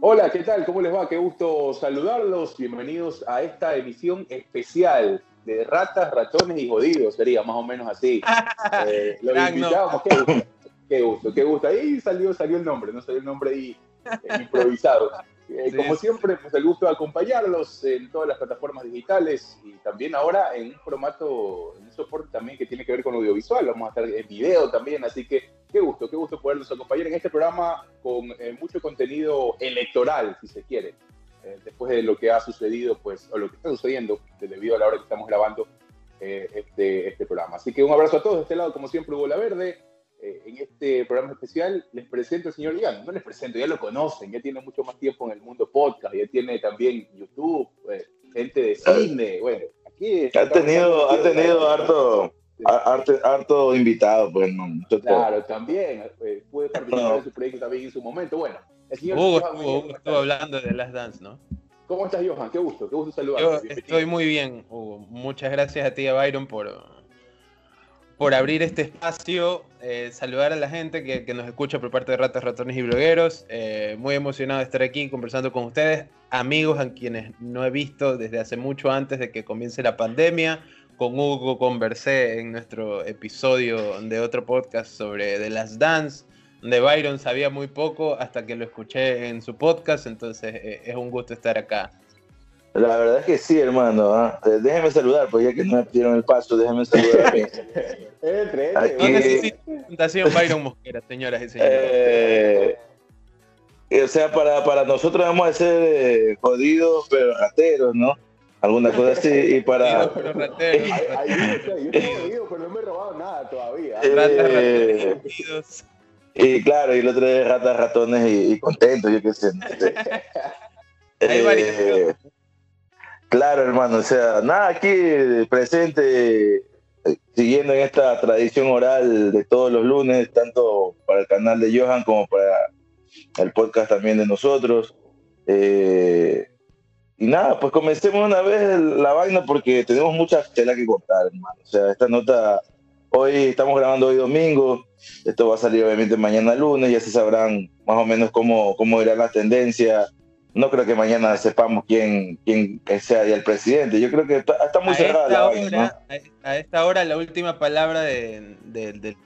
Hola, ¿qué tal? ¿Cómo les va? Qué gusto saludarlos. Bienvenidos a esta emisión especial de ratas, ratones y jodidos, sería más o menos así. Eh, lo invitamos, qué gusto, qué gusto, qué gusto. Ahí salió, salió el nombre, no salió el nombre ahí eh, improvisado. Eh, como siempre, pues el gusto de acompañarlos en todas las plataformas digitales y también ahora en un formato, en un soporte también que tiene que ver con audiovisual. Vamos a estar en video también, así que qué gusto, qué gusto poderlos acompañar en este programa con mucho contenido electoral, si se quiere. Eh, después de lo que ha sucedido, pues, o lo que está sucediendo debido a la hora que estamos grabando eh, este, este programa. Así que un abrazo a todos de este lado, como siempre, Hugo La Verde. Eh, en este programa especial les presento al señor Ian. No les presento, ya lo conocen, ya tiene mucho más tiempo en el mundo podcast, ya tiene también YouTube, gente de cine. Bueno, aquí. Ha tenido, ha tenido harto. Harto, invitado, pues no. Claro, también puede participar en su proyecto también en su momento. Bueno, Hugo, estuvo, hablando de Last Dance, ¿no? ¿Cómo estás, Johan? Qué gusto, qué gusto saludarte. estoy muy bien, Hugo. Muchas gracias a ti, a Byron, por, por abrir este espacio. Eh, saludar a la gente que, nos escucha por parte de Ratas, Ratones y Blogueros. Eh, muy emocionado de estar aquí conversando con ustedes. Amigos a quienes no he visto desde hace mucho antes de que comience la pandemia. Con Hugo conversé en nuestro episodio de otro podcast sobre The Last Dance de Byron sabía muy poco hasta que lo escuché en su podcast, entonces eh, es un gusto estar acá. La verdad es que sí, hermano. ¿ah? Eh, déjeme saludar, pues ya que no me dieron el paso, déjeme saludar. entre, entre. No necesito presentación Byron Mosquera, señoras y señores. Eh, o sea, para, para nosotros vamos a ser jodidos, pero rateros, ¿no? Alguna cosa así. Y para. pero rateros. yo estoy jodido, pero no me he robado nada todavía. Eh, y claro, y el otro de ratas, ratones y, contentos, yo qué sé. eh, claro, hermano, o sea, nada, aquí presente, siguiendo en esta tradición oral de todos los lunes, tanto para el canal de Johan como para el podcast también de nosotros. Eh, y nada, pues comencemos una vez la vaina porque tenemos mucha tela que contar, hermano. O sea, esta nota Hoy estamos grabando hoy domingo, esto va a salir obviamente mañana lunes, ya se sabrán más o menos cómo, cómo irá la tendencia. No creo que mañana sepamos quién, quién sea ya el presidente. Yo creo que está, muy cerrada la hora, a, esta hora la última palabra de, de,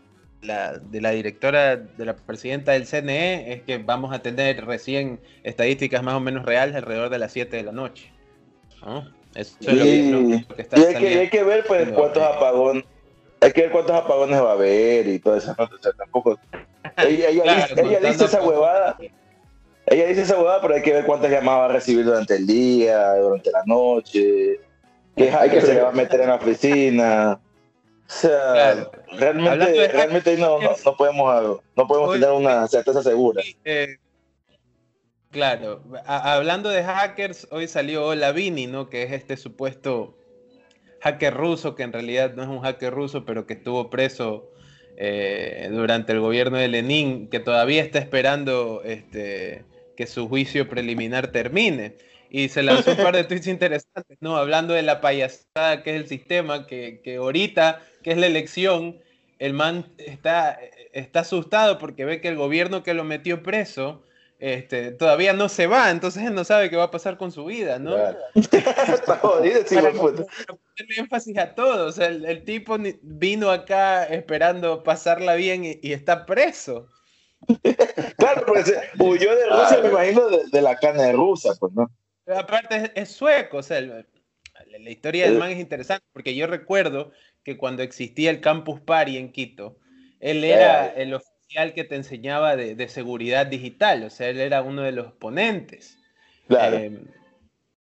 la, de la directora, de la presidenta del CNE, es que vamos a tener recién estadísticas más o menos reales alrededor de las 7 de la noche. Eso es lo que, está y hay, que, hay que ver pues cuántos apagones hay que ver cuántos apagones va a haber y toda esa nota. O sea, tampoco. Ella, dice, esa huevada. Ella dice esa huevada, pero hay que ver cuántas llamadas va a recibir durante el día, durante la noche. Qué que se le va a meter en la oficina. O sea, realmente, realmente no, no, podemos, no podemos tener una certeza segura. Eh, claro, hablando de hackers, hoy salió Lavini, ¿no? Que es este supuesto hacker ruso, que en realidad no es un hacker ruso, pero que estuvo preso eh, durante el gobierno de Lenin, que todavía está esperando este, que su juicio preliminar termine. Y se lanzó un par de tweets interesantes, ¿no? Hablando de la payasada que es el sistema, que, que ahorita, que es la elección, el man está, está asustado porque ve que el gobierno que lo metió preso este, todavía no se va, entonces él no sabe qué va a pasar con su vida, ¿no? Está jodido, sí, énfasis a todo, o sea, el, tipo vino acá esperando pasarla bien y, está preso. Claro, pues huyó de Rusia, me imagino, de, la carne de rusa, pues, ¿no? aparte es, sueco, o sea, la, historia del man es interesante, porque yo recuerdo que cuando existía el Campus Party en Quito, él era el que te enseñaba de, seguridad digital, o sea, él era uno de los ponentes. Eh,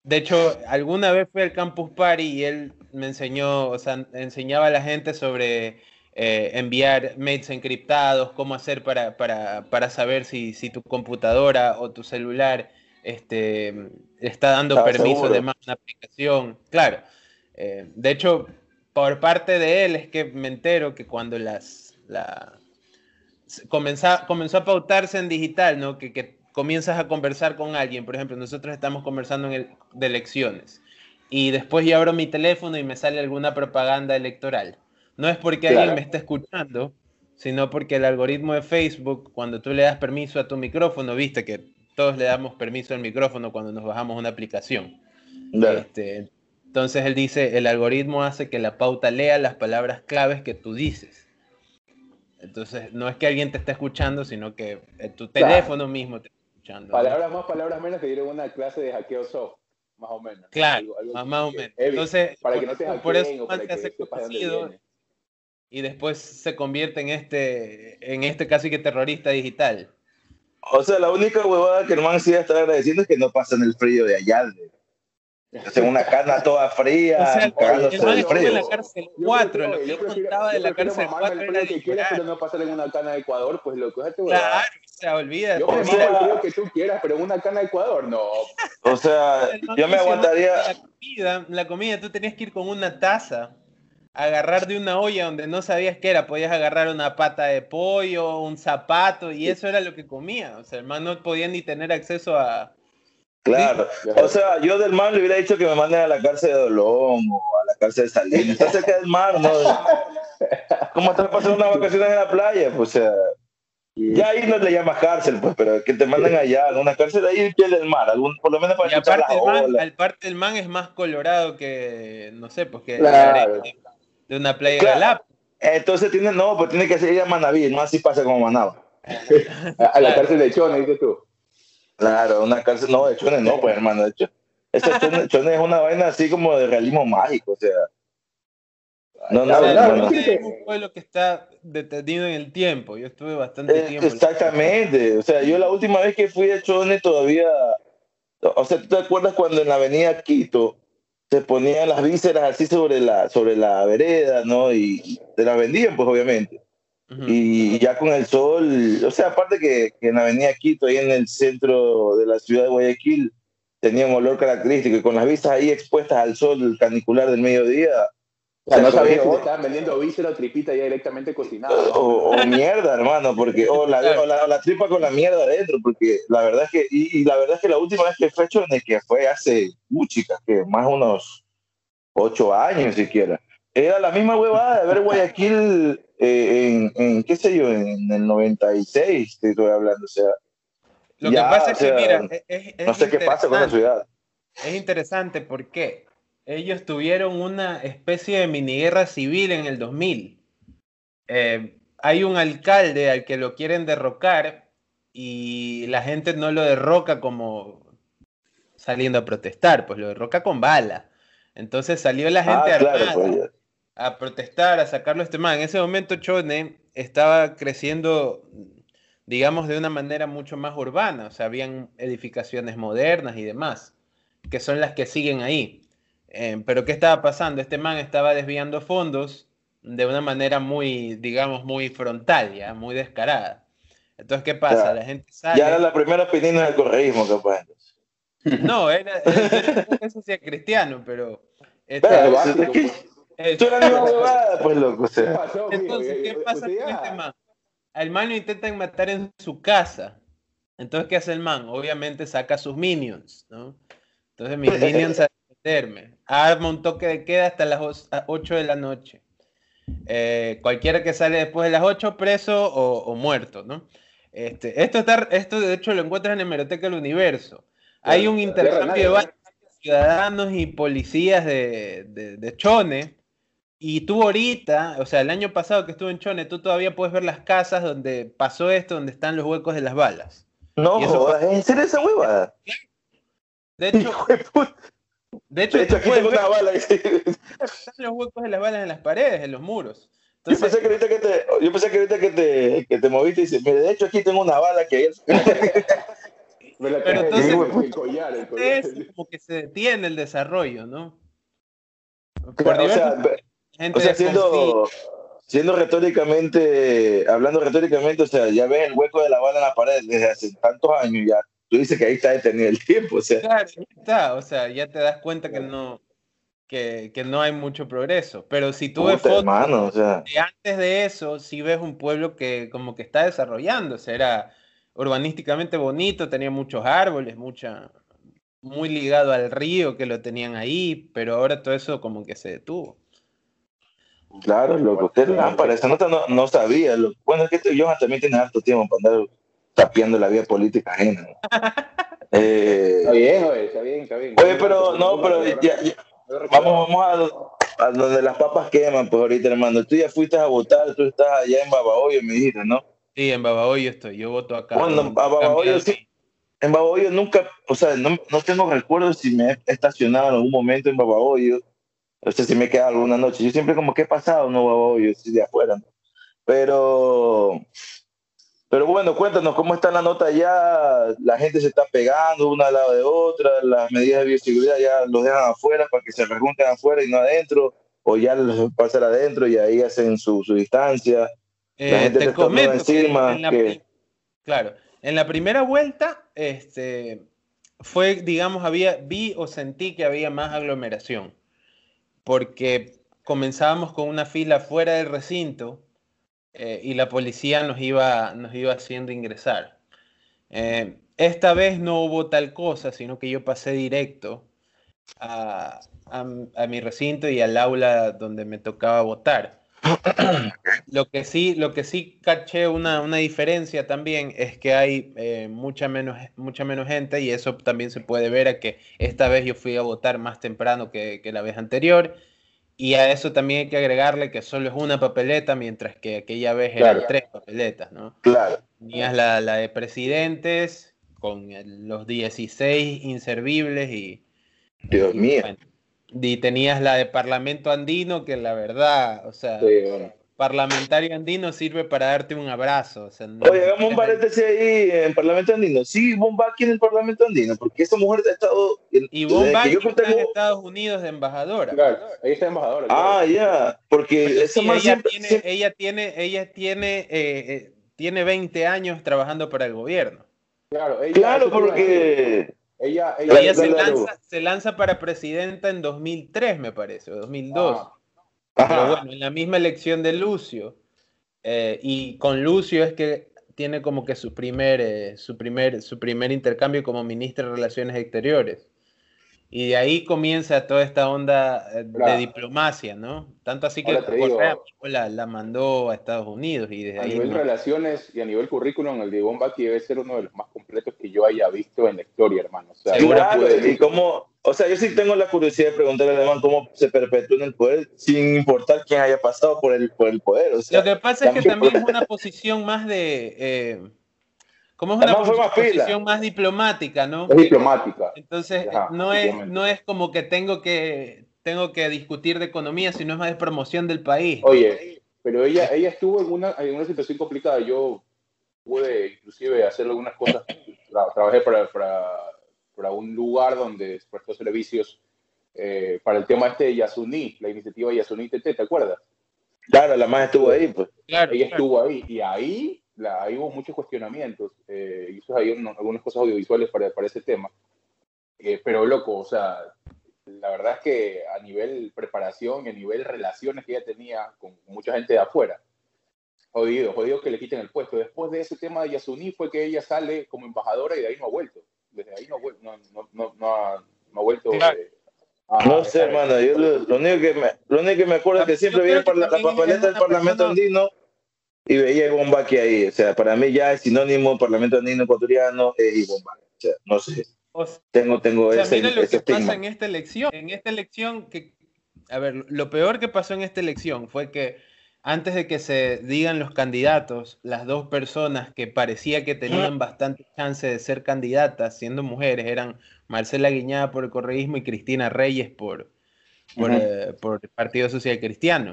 de hecho, alguna vez fui al Campus Party y él me enseñó, o sea, enseñaba a la gente sobre eh, enviar mails encriptados, cómo hacer para, para, saber si, si, tu computadora o tu celular este, está dando permiso de más una aplicación. Claro. Eh, de hecho, por parte de él es que me entero que cuando las, la, comenzó, comenzó a pautarse en digital, ¿no? Que, que, comienzas a conversar con alguien, por ejemplo, nosotros estamos conversando en el, de elecciones y después yo abro mi teléfono y me sale alguna propaganda electoral. No es porque alguien me está escuchando, sino porque el algoritmo de Facebook, cuando tú le das permiso a tu micrófono, viste que todos le damos permiso al micrófono cuando nos bajamos una aplicación. Este, entonces él dice, el algoritmo hace que la pauta lea las palabras claves que tú dices. Entonces, no es que alguien te esté escuchando, sino que tu teléfono mismo te está escuchando. Palabras más, palabras menos que dieron una clase de hackeo soft, más o menos. Claro, más, o menos. Entonces, para que no te por eso para que hace conocido y después se convierte en este, en este casi que terrorista digital. O sea, la única huevada que el man sí está agradeciendo es que no pasa en el frío de Ayalde. En una cana toda fría, o sea, el man estuvo en la cárcel 4, lo que yo, contaba de la cárcel 4 era que quieras, pero no pasar en una cana de Ecuador, pues lo que es Claro, o sea, olvida. Yo me el que tú quieras, pero en una cana de Ecuador, no. O sea, yo me aguantaría... La comida, la comida, tú tenías que ir con una taza agarrar de una olla donde no sabías qué era, podías agarrar una pata de pollo, un zapato, y eso era lo que comía. O sea, el man no podía ni tener acceso a. Claro, o sea, yo del mar le hubiera dicho que me manden a la cárcel de Dolón o a la cárcel de Salinas. Está cerca del mar, ¿no? ¿Cómo estás pasando unas vacaciones en la playa? Pues, o sea, ya ahí no le llamas cárcel, pues, pero que te manden allá, en una cárcel ahí en piel del mar, algún, por lo menos para y aparte la el, man, parte del man es más colorado que, no sé, pues que claro de una playa claro. Entonces tiene, no, pues tiene que ser a Manaví, no así pasa como Manaba. a la cárcel de Chone, dices tú. Claro, una cárcel, no, de Chone no, pues hermano, de hecho. Esa Chone, es una vaina así como de realismo mágico, o sea. No, no, no, no, Es un pueblo que está detenido en el tiempo. Yo estuve bastante eh, tiempo. Exactamente. O sea, yo la última vez que fui a Chone todavía. O sea, ¿tú te acuerdas cuando en la avenida Quito se ponían las vísceras así sobre la, sobre la vereda, ¿no? Y se las vendían, pues obviamente. Y ya con el sol, o sea, aparte que, que, en la avenida Quito, ahí en el centro de la ciudad de Guayaquil, tenía un olor característico y con las vistas ahí expuestas al sol canicular del mediodía, o sea, no sabía si estaban vendiendo víscera o tripita ya directamente cocinada. O, mierda, hermano, porque o la, la, tripa con la mierda adentro, porque la verdad es que, y, la verdad es que la última vez que fue hecho, que fue hace muchas, que más unos ocho años siquiera, era la misma huevada de ver Guayaquil eh, en, en, qué sé yo, en el 96, te estoy hablando, o sea. Lo que pasa es que, mira, no sé qué pasa con la ciudad. Es interesante porque ellos tuvieron una especie de mini guerra civil en el 2000. Eh, hay un alcalde al que lo quieren derrocar y la gente no lo derroca como saliendo a protestar, pues lo derroca con bala. Entonces salió la gente ah, pues, a protestar, a sacarlo este man. En ese momento Chone estaba creciendo, digamos, de una manera mucho más urbana, o sea, habían edificaciones modernas y demás, que son las que siguen ahí. Eh, pero ¿qué estaba pasando? Este man estaba desviando fondos de una manera muy, digamos, muy frontal, ya, muy descarada. Entonces, ¿qué pasa? la gente sale... Ya era la primera opinión del correísmo, capaz. No, era, eso sí cristiano, pero... Este, Tú eras la misma pues loco. O sea. Entonces, ¿qué pasa con este man? Al man lo intentan matar en su casa. Entonces, ¿qué hace el man? Obviamente saca sus minions, ¿no? Entonces, mis minions Arma un toque de queda hasta las 8 de la noche. Eh, cualquiera que sale después de las 8 preso o, muerto, ¿no? Este, esto, está, esto de hecho lo encuentras en Hemeroteca del Universo. Hay un intercambio de ciudadanos y policías de, de, Chone. Y tú ahorita, o sea, el año pasado que estuve en Chone, tú todavía puedes ver las casas donde pasó esto, donde están los huecos de las balas. No, ¿en serio esa huevada? De hecho, de hecho, aquí tengo una bala. Están los huecos de las balas en las paredes, en los muros. yo pensé que ahorita que te, yo pensé que, ahorita que te, que te moviste y dices, de hecho aquí tengo una bala que es... Pero entonces, el collar, el collar. es como que se detiene el desarrollo, ¿no? Por o sea, o sea siendo, siendo retóricamente, hablando retóricamente, o sea, ya ves el hueco de la bala en la pared desde hace tantos años ya tú dices que ahí está detenido el tiempo, o sea. Claro, está, o sea, ya te das cuenta que no, que, que no hay mucho progreso. Pero si tú ves fotos o sea. de antes de eso, sí ves un pueblo que como que está sea, era urbanísticamente bonito, tenía muchos árboles, mucha, muy ligado al río que lo tenían ahí, pero ahora todo eso como que se detuvo. Claro, loco, usted lámpara, esa nota no, no sabía. Lo, bueno, es que este Johan también tiene harto tiempo para andar tapiando la vida política ajena. Eh, está bien, oye, está bien, está bien. Oye, pero no, pero ya, vamos, vamos a, a, donde las papas queman, pues ahorita, hermano. Tú ya fuiste a votar, tú estás allá en Babahoyo, me dijiste, ¿no? Sí, en Babahoyo estoy, yo voto acá. Bueno, a Babahoyo sí. En Babahoyo nunca, o sea, no, no tengo recuerdo si me he estacionado en algún momento en Babahoyo no sé si me queda alguna noche. Yo siempre como, ¿qué he pasado? No, yo estoy de afuera. Pero, pero bueno, cuéntanos cómo está la nota ya. La gente se está pegando una al lado de otra. Las medidas de bioseguridad ya los dejan afuera para que se rejunten afuera y no adentro. O ya los pasan adentro y ahí hacen su, su distancia. la eh, gente te comento encima. Claro, en la primera vuelta, este, fue, digamos, había, vi o sentí que había más aglomeración porque comenzábamos con una fila fuera del recinto eh, y la policía nos iba, nos iba haciendo ingresar. Eh, esta vez no hubo tal cosa, sino que yo pasé directo a, mi recinto y al aula donde me tocaba votar. lo que sí, lo que sí caché una, diferencia también es que hay eh, mucha, menos, mucha menos gente y eso también se puede ver a que esta vez yo fui a votar más temprano que, la vez anterior y a eso también hay que agregarle que solo es una papeleta mientras que aquella vez eran tres papeletas, ¿no? Claro. Tenías la, la de presidentes con los 16 inservibles y... Dios mío. Y tenías la de Parlamento Andino, que la verdad, o sea, parlamentario andino sirve para darte un abrazo. Oye, hagamos un paréntesis ahí en Parlamento Andino. Sí, Bombaki en el Parlamento Andino, porque esa mujer ha estado. y Bombaki está en Estados Unidos de embajadora. Claro, ahí está embajadora. Ah, ya, porque esa ella, tiene, ella tiene, ella tiene, eh, eh, tiene 20 años trabajando para el gobierno. Claro, ella, claro porque. Ella, ella, se, lanza, se, lanza, para presidenta en 2003, me parece, o 2002. Ah. Pero bueno, en la misma elección de Lucio, eh, y con Lucio es que tiene como que su primer, eh, su primer, su primer intercambio como ministro de Relaciones Exteriores. Y de ahí comienza toda esta onda eh, de diplomacia, ¿no? Tanto así que Correa la, la, mandó a Estados Unidos y desde a ahí... nivel relaciones y a nivel currículum, el de Bombaki debe ser uno de los más completos que yo haya visto en la historia, hermano. O sea, y cómo, o sea, yo sí tengo la curiosidad de preguntarle a Alemán cómo se perpetúa en el poder sin importar quién haya pasado por el, por el poder. O sea, Lo que pasa es que también es una posición más de... Eh, como es una posición más diplomática, ¿no? Es diplomática. Entonces, no, es, no es como que tengo que tengo que discutir de economía, sino es más de promoción del país. Oye, pero ella, ella estuvo en una, en una situación complicada. Yo pude inclusive hacer algunas cosas. trabajé para, para, para, un lugar donde prestó servicios eh, para el tema este de Yasuní, la iniciativa Yasuní TT, ¿te acuerdas? Claro, la más estuvo ahí, pues. Claro, ella estuvo ahí y ahí la, ahí hubo muchos cuestionamientos, eh, y eso hay algunas cosas audiovisuales para, para ese tema. Eh, pero loco, o sea, la verdad es que a nivel preparación y a nivel relaciones que ella tenía con mucha gente de afuera, jodido, jodido que le quiten el puesto. Después de ese tema de Yasuní fue que ella sale como embajadora y de ahí no ha vuelto. Desde ahí no, no, no, no ha, no ha, vuelto. Eh, no sé, hermano, yo lo, único que me, lo único que me acuerdo es que siempre vi la, papeleta del Parlamento andino y veía a Bombaki ahí. O sea, para mí ya es sinónimo Parlamento Andino Ecuatoriano y Bombaki. O sea, no sé. tengo tengo o sea, ese, mira lo que pasa en esta elección. En esta elección, que, a ver, lo peor que pasó en esta elección fue que antes de que se digan los candidatos, las dos personas que parecía que tenían bastante chance de ser candidatas, siendo mujeres, eran Marcela Guiñada por el correísmo y Cristina Reyes por, eh, por, el Partido Social Cristiano.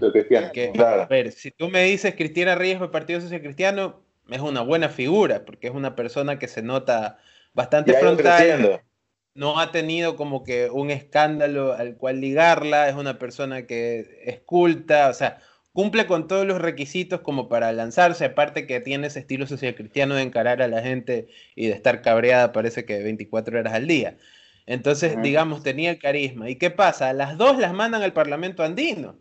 A ver, si tú me dices Cristina Reyes por el Partido Social Cristiano, es una buena figura, porque es una persona que se nota bastante frontal. No ha tenido como que un escándalo al cual ligarla, es una persona que es culta, o sea, cumple con todos los requisitos como para lanzarse, aparte que tiene ese estilo social cristiano de encarar a la gente y de estar cabreada, parece que 24 horas al día. Entonces, digamos, tenía el carisma. ¿Y qué pasa? Las dos las mandan al Parlamento andino.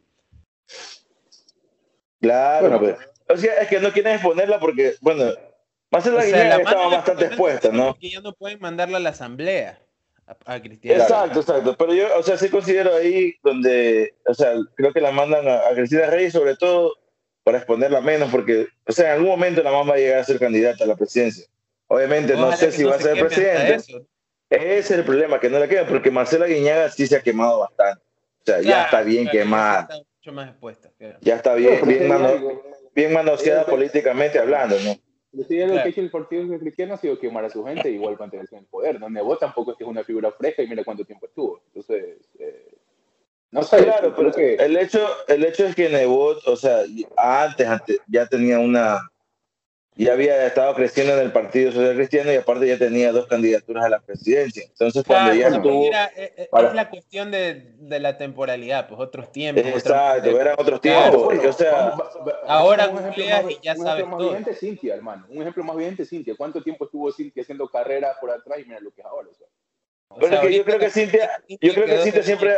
Claro, pues. o sea, es que no quieren exponerla porque, bueno, Marcela o estaba bastante expuesta, ¿no? Que ya no pueden mandarla a la asamblea. a, Cristina. Exacto, exacto. Pero yo, o sea, sí considero ahí donde, o sea, creo que la mandan a, Cristina Reyes sobre todo para exponerla menos, porque, o sea, en algún momento la mamá va a llegar a ser candidata a la presidencia. Obviamente, no sé si va a ser presidente. Ese es el problema, que no la queda, porque Marcela Guiñaga sí se ha quemado bastante. O sea, ya está bien quemada. Ya está mucho más expuesta. Ya está bien, bien, manoseada políticamente hablando, ¿no? Lo que ha hecho el Partido Cristiano ha sido quemar a su gente y igual mantenerse en el poder. No Nebo tampoco es que es una figura fresca y mira cuánto tiempo estuvo. Entonces, eh, no sé. Claro, pero que... el, hecho, el hecho es que Nebot, o sea, antes, antes ya tenía una ya había estado creciendo en el Partido Social Cristiano y aparte ya tenía dos candidaturas a la presidencia. Entonces, cuando ya estuvo... Eh, eh, es la cuestión de, de, la temporalidad, pues otros tiempos. Exacto, eran otros tiempos. o sea, ahora un ejemplo y ya un sabes más. Cintia, hermano. Un ejemplo más bien Cintia. ¿Cuánto tiempo estuvo Cintia haciendo carrera por atrás y mira lo que es ahora? O sea, que yo creo que Cintia, yo creo que Cintia siempre...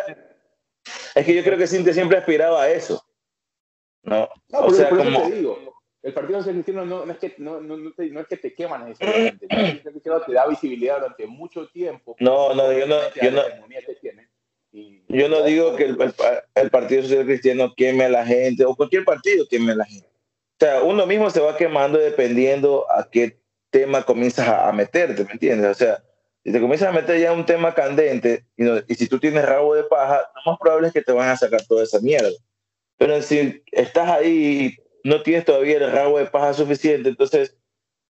Es que yo creo que Cintia siempre aspiraba a eso. No, no o sea, como... te digo el Partido Social Cristiano no, no, es que, no, no, no, te, no es que te quema necesariamente, el Partido te da visibilidad durante mucho tiempo. No, no, yo no, yo no, yo no digo que el, el, Partido Social Cristiano queme a la gente, o cualquier partido queme a la gente. O sea, uno mismo se va quemando dependiendo a qué tema comienzas a, meterte, ¿me entiendes? O sea, si te comienzas a meter ya un tema candente y, y si tú tienes rabo de paja, lo más probable es que te van a sacar toda esa mierda. Pero si estás ahí no tienes todavía el rabo de paja suficiente, entonces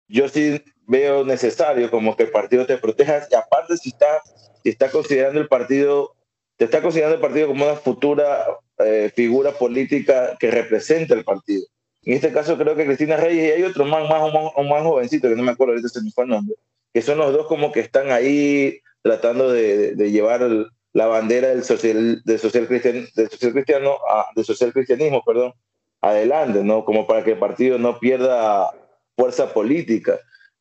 yo sí veo necesario como que el partido te proteja y aparte si está, si está considerando el partido, te está considerando el partido como una futura eh, figura política que representa el partido. En este caso creo que Cristina Reyes y hay otro más, más, un más jovencito, que no me acuerdo ahorita se me fue el nombre, que son los dos como que están ahí tratando de, de, llevar la bandera del social, del social, cristian, del social cristiano, a, del social cristianismo, perdón, adelante, ¿no? Como para que el partido no pierda fuerza política.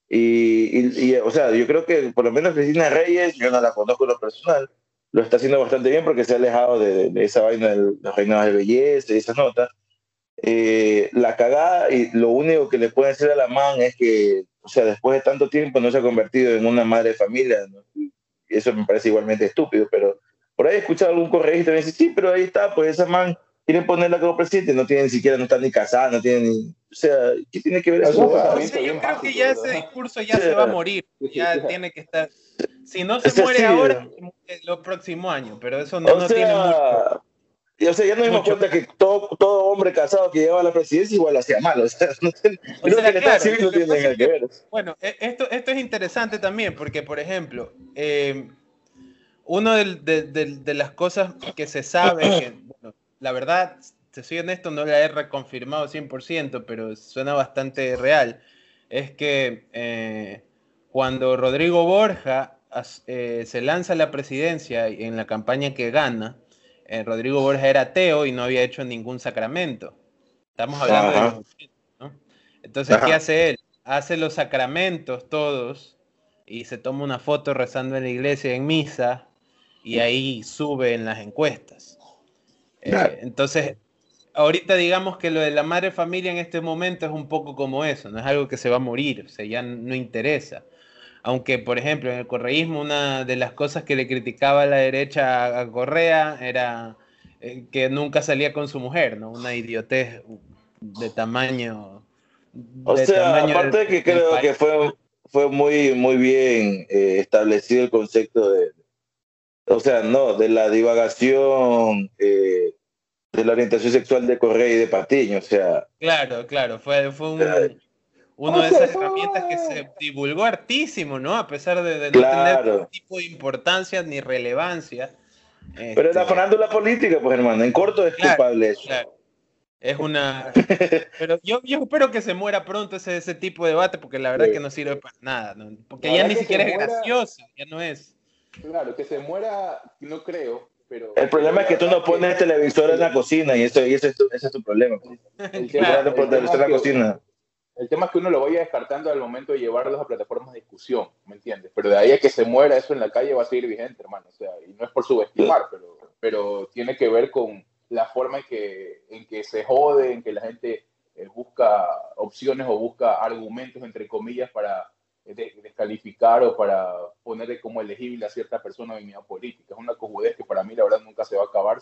Y, o sea, yo creo que por lo menos Cristina Reyes, yo no la conozco en lo personal, lo está haciendo bastante bien porque se ha alejado de, esa vaina de los reinados de belleza y esas notas. Eh, la cagada y lo único que le puede hacer a la man es que, o sea, después de tanto tiempo no se ha convertido en una madre de familia. Y eso me parece igualmente estúpido, pero por ahí he escuchado algún correísta que dice, sí, pero ahí está, pues esa man quieren ponerla como presidente, no tiene ni siquiera, no está ni casada, no tiene ni, o sea, ¿qué tiene que ver eso? yo creo que ya ese discurso ya se va a morir, ya tiene que estar, si no se muere ahora, los próximos años, pero eso no, no tiene mucho. o sea, ya nos dimos cuenta que todo, todo hombre casado que lleva a la presidencia igual hacía mal. O sea, no, o sea, que claro, no tiene que, ver. Bueno, e, esto, esto es interesante también porque, por ejemplo, eh, una de, de, de, las cosas que se sabe, que, bueno, la verdad, te soy honesto, no la he reconfirmado 100%, pero suena bastante real. Es que eh, cuando Rodrigo Borja eh, se lanza a la presidencia en la campaña que gana, eh, Rodrigo Borja era ateo y no había hecho ningún sacramento. Estamos hablando de los ¿no? Entonces, ¿qué hace él? Hace los sacramentos todos y se toma una foto rezando en la iglesia en misa y ahí sube en las encuestas. Eh, entonces, ahorita digamos que lo de la madre familia en este momento es un poco como eso, no es algo que se va a morir, o sea, ya no interesa. Aunque, por ejemplo, en el correísmo una de las cosas que le criticaba a la derecha a Correa era eh, que nunca salía con su mujer, ¿no? Una idiotez de tamaño... o sea, aparte de que creo que fue, fue muy, muy bien eh, establecido el concepto de, o sea, no, de la divagación eh, de la orientación sexual de Correa y de Patiño, o sea. Claro, claro, fue, fue un, una de esas herramientas que se divulgó hartísimo, ¿no? A pesar de, no tener ningún tipo de importancia ni relevancia. Pero este, la la política, pues hermano, en corto es culpable eso. Es una. Pero yo, yo espero que se muera pronto ese, ese tipo de debate, porque la verdad es que no sirve para nada, ¿no? porque ya ni siquiera es gracioso, ya no es. Claro, que se muera, no creo, pero... El problema es que tú no pones el televisor en la cocina y, eso, y ese, es tu, ese es tu problema. El tema, es que uno lo vaya descartando al momento de llevarlos a plataformas de discusión, ¿me entiendes? Pero de ahí a que se muera eso en la calle va a seguir vigente, hermano. O sea, y no es por subestimar, pero, pero tiene que ver con la forma en que, en que se jode, en que la gente eh, busca opciones o busca argumentos, entre comillas, para descalificar o para ponerle como elegible a cierta persona o unidad política. Es una cojudez que para mí la verdad nunca se va a acabar.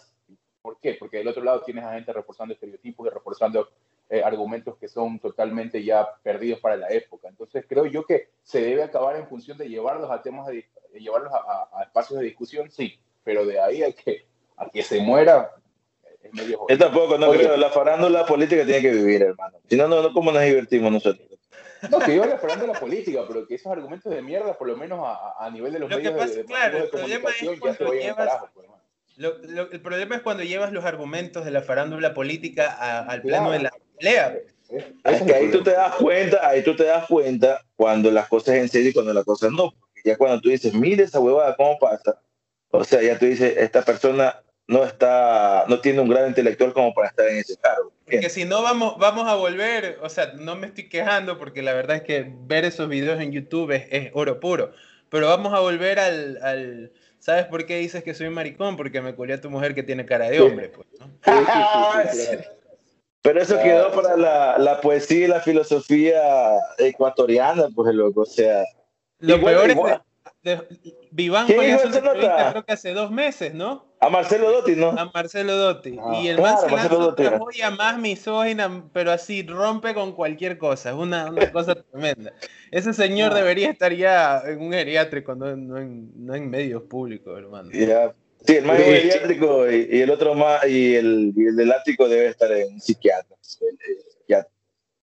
¿Por qué? Porque del otro lado tienes a gente reforzando estereotipos y reforzando eh, argumentos que son totalmente ya perdidos para la época. Entonces creo yo que se debe acabar en función de llevarlos a temas de, llevarlos a, espacios de discusión, sí, pero de ahí a que, a que se muera es medio jodido. Yo tampoco, no creo, la farándula política tiene que vivir, hermano. Si no, no, no ¿cómo nos divertimos nosotros? No, que yo la farándula política, pero que esos argumentos de mierda, por lo menos a, a nivel de los medios de, comunicación, ya se vayan al carajo, pues, el problema es cuando llevas los argumentos de la farándula política al plano de la pelea. Es que ahí tú te das cuenta, ahí tú te das cuenta cuando las cosas en serio y cuando las cosas no. Porque ya cuando tú dices, mire esa huevada, ¿cómo pasa? O sea, ya tú dices, esta persona no está, no tiene un gran intelectual como para estar en ese cargo. Porque si no vamos, vamos a volver, o sea, no me estoy quejando porque la verdad es que ver esos videos en YouTube es, oro puro, pero vamos a volver al ¿Sabes por qué dices que soy maricón? Porque me culió a tu mujer que tiene cara de hombre, pues, ¿no? Pero eso quedó para la, la, poesía y la filosofía ecuatoriana, pues, loco, o sea. Lo peor es Viván fue a creo que hace dos meses, ¿no? A Marcelo Dotti, ¿no? A Marcelo Dotti. Ah, y el man se lanza una joya más misógina, pero así rompe con cualquier cosa. Es una, una cosa tremenda. Ese señor ah. debería estar ya en un geriátrico, no, no, en, no en, medios públicos, hermano. Sí, el más geriátrico y, el otro más, y el, y el del ático debe estar en psiquiatra.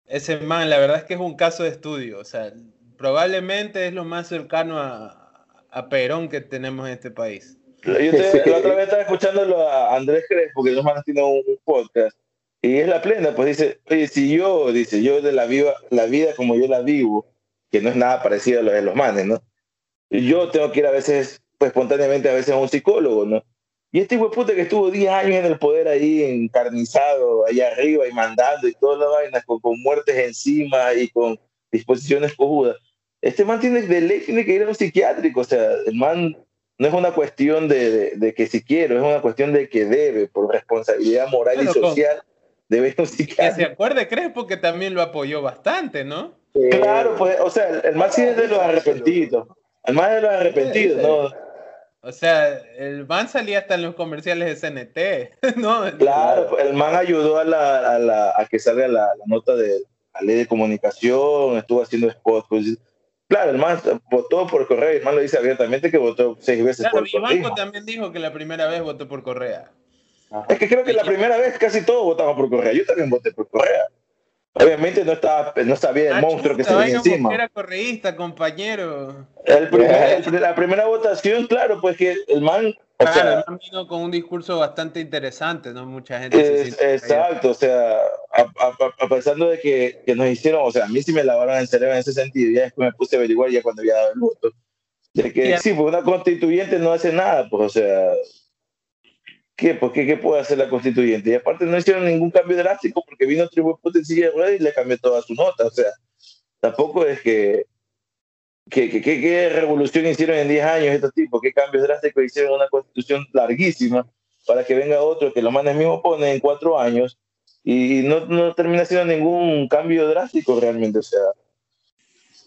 Ese man, la verdad es que es un caso de estudio. O sea, probablemente es lo más cercano a, a Perón que tenemos en este país. Yo la otra vez estaba escuchándolo a Andrés Crespo, que más tiene un, podcast, y es la plena, pues dice, oye, si yo, dice, yo de la, viva, la vida como yo la vivo, que no es nada parecido a lo de los manes, ¿no? Yo tengo que ir a veces, pues espontáneamente a veces a un psicólogo, ¿no? Y este hijo de puta que estuvo 10 años en el poder ahí, encarnizado, allá arriba y mandando y toda la vaina, con, con muertes encima y con disposiciones cojudas este man tiene, de ley tiene que ir a un psiquiátrico, o sea, el man no es una cuestión de, de, que si quiero, es una cuestión de que debe, por responsabilidad moral y social, debe ir a un psiquiátrico. Que se acuerde Crespo que también lo apoyó bastante, ¿no? Claro, pues, o sea, el, man sí es de los arrepentidos, el man es de los arrepentidos, ¿no? O sea, el man salía hasta en los comerciales de CNT, ¿no? Claro, pues, el man ayudó a, la, a, la, a que salga la, la nota de la ley de comunicación, estuvo haciendo spots, pues, Claro, el man votó por Correa y el man lo dice abiertamente que votó seis veces por Correa. Banco también dijo que la primera vez votó por Correa. Es que creo que la primera vez casi todos votamos por Correa. Yo también voté por Correa. Obviamente no estaba, no sabía el monstruo que se venía encima. Era correísta, compañero. la primera votación, claro, pues que el man Claro, sea, vino con un discurso bastante interesante, ¿no? Mucha gente Exacto, o sea, a, pesar de que, que, nos hicieron, o sea, a mí sí me lavaron el cerebro en ese sentido, ya después me puse a averiguar ya cuando había dado el voto, de que sí, pues una constituyente no hace nada, pues, o sea, ¿qué, pues, ¿qué, qué puede hacer la constituyente? Y aparte no hicieron ningún cambio drástico porque vino Tribu Potencia y le cambió toda su nota, o sea, tampoco es que ¿Qué, qué, qué, revolución hicieron en 10 años estos tipos? ¿Qué cambios drásticos hicieron en una constitución larguísima para que venga otro que los manes mismos ponen en cuatro años y no, no termina siendo ningún cambio drástico realmente? O sea,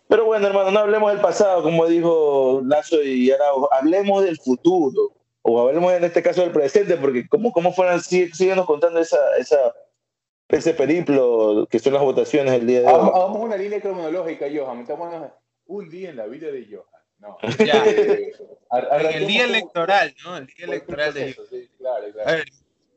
pero bueno, hermano, no hablemos del pasado, como dijo Lazo y Araujo, hablemos del futuro, o hablemos en este caso del presente, porque ¿cómo, cómo fueron, síguenos contando esa, esa, ese periplo que son las votaciones del día de hoy? Hagamos una línea cronológica, Johan, estamos un día en la vida de Johan. No. Ya. el día electoral, ¿no? El día electoral de Johan. Sí, claro, claro. A ver,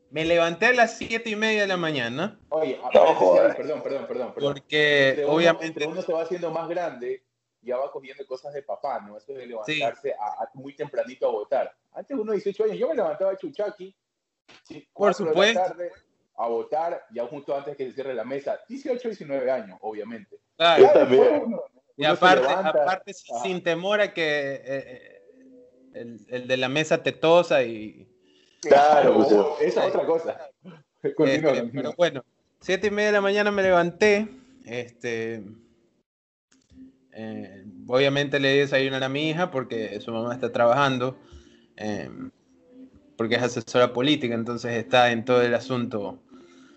me levanté a las siete y media de la mañana. Oye, perdón, perdón, perdón, perdón. Porque obviamente. uno se va haciendo más grande, ya va cogiendo cosas de papá, ¿no? Eso de levantarse a, muy tempranito a votar. Antes uno 18 años, yo me levantaba a Chuchaki, por supuesto. a votar, ya justo antes que se cierre la mesa. 18, 19 años, obviamente. Claro, yo también. Y aparte, aparte sin temor a que eh, el, el, de la mesa te tosa y... Claro, esa es otra cosa. Este, pero bueno, siete y media de la mañana me levanté, este... Eh, obviamente le di desayunar a mi hija porque su mamá está trabajando, eh, porque es asesora política, entonces está en todo el asunto.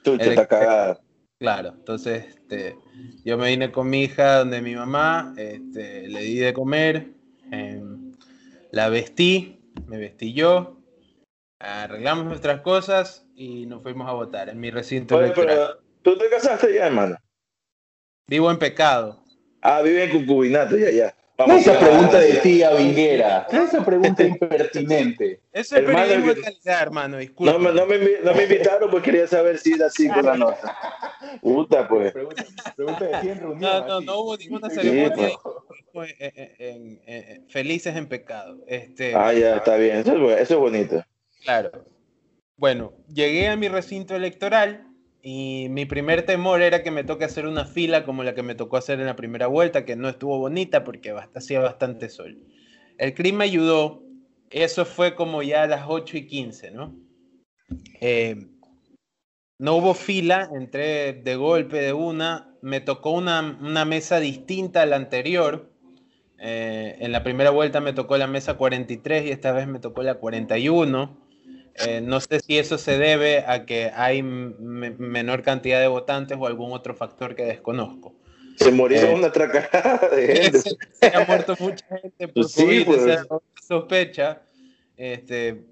está cagada. Claro, entonces este, yo me vine con mi hija donde mi mamá, este, le di de comer, em, la vestí, me vestí yo, arreglamos nuestras cosas y nos fuimos a votar en mi recinto electoral. ¿Tú te casaste ya, hermano? Vivo en pecado. Ah, vive en concubinato, ya, ya. Esa pregunta de tía Vinguera? esa pregunta impertinente? Eso es periodismo de calidad, hermano, disculpa. No, no, me, no me invitaron porque quería saber si era así con la nota. Puta, pues. Pregunta, pregunta de 100 reuniones. No, no, no hubo ninguna ceremonia. Pues. felices en pecado. Este, ah, ya, está bien. Eso es, eso es bonito. Claro. Bueno, llegué a mi recinto electoral y mi primer temor era que me toque hacer una fila como la que me tocó hacer en la primera vuelta, que no estuvo bonita porque hacía bastante sol. El clima ayudó, eso fue como ya a las 8 y 15, ¿no? Eh, no hubo fila, entré de golpe de una, me tocó una, mesa distinta a la anterior. Eh, en la primera vuelta me tocó la mesa 43 y esta vez me tocó la 41. Eh, no sé si eso se debe a que hay menor cantidad de votantes o algún otro factor que desconozco. Se murieron eh, una tracajada de gente. Se, ha muerto mucha gente por sí, pues. sospecha. Este,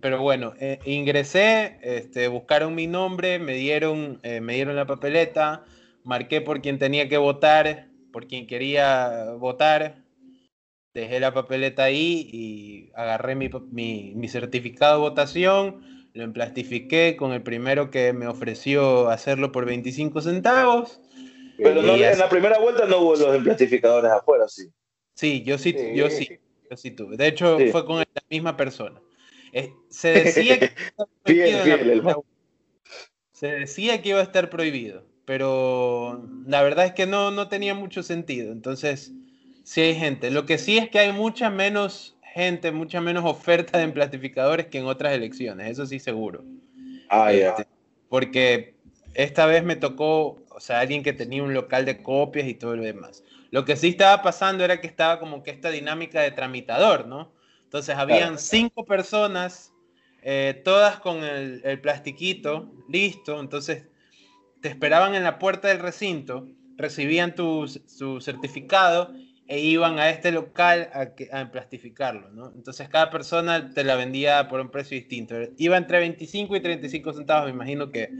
pero bueno, eh, ingresé, este, buscaron mi nombre, me dieron, me dieron la papeleta, marqué por quien tenía que votar, por quien quería votar, dejé la papeleta ahí y agarré mi, certificado de votación, lo emplastifiqué con el primero que me ofreció hacerlo por 25 centavos. Pero no, en la primera vuelta no hubo los emplastificadores afuera, sí. Sí, yo sí, yo sí, yo sí tuve. De hecho, fue con la misma persona. Eh, se decía que se decía que iba a estar prohibido, pero la verdad es que no, no tenía mucho sentido. Entonces, Sí hay gente. Lo que sí es que hay mucha menos gente, mucha menos oferta de emplatificadores que en otras elecciones, eso sí seguro. Ah, ya. Este, porque esta vez me tocó, o sea, alguien que tenía un local de copias y todo lo demás. Lo que sí estaba pasando era que estaba como que esta dinámica de tramitador, ¿no? Entonces habían cinco personas, eh, todas con el, el plastiquito, listo, entonces te esperaban en la puerta del recinto, recibían tu, su certificado e iban a este local a, a emplastificarlo, ¿no? Entonces cada persona te la vendía por un precio distinto. Iba entre 25 y 35 centavos, me imagino que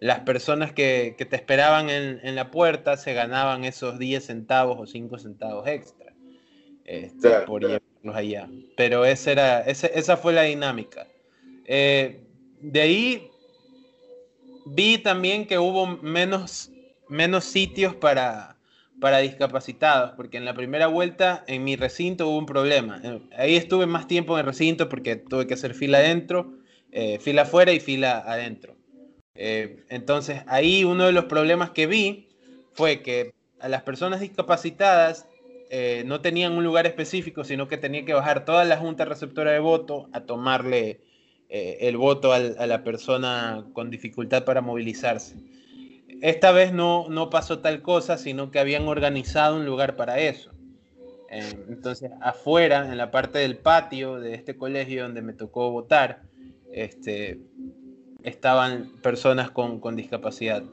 las personas que, que te esperaban en, en, la puerta se ganaban esos 10 centavos o 5 centavos extra este, por llevarlos allá. Pero esa, era, esa, esa fue la dinámica. Eh, de ahí vi también que hubo menos, menos sitios para para discapacitados, porque en la primera vuelta en mi recinto hubo un problema. Eh, ahí estuve más tiempo en el recinto porque tuve que hacer fila adentro, eh, fila afuera y fila adentro. Eh, entonces ahí uno de los problemas que vi fue que a las personas discapacitadas no tenían un lugar específico, sino que tenía que bajar toda la junta receptora de voto a tomarle el voto a la persona con dificultad para movilizarse esta vez no, no pasó tal cosa, sino que habían organizado un lugar para eso. Eh, entonces, afuera, en la parte del patio de este colegio donde me tocó votar, este, estaban personas con, discapacidad.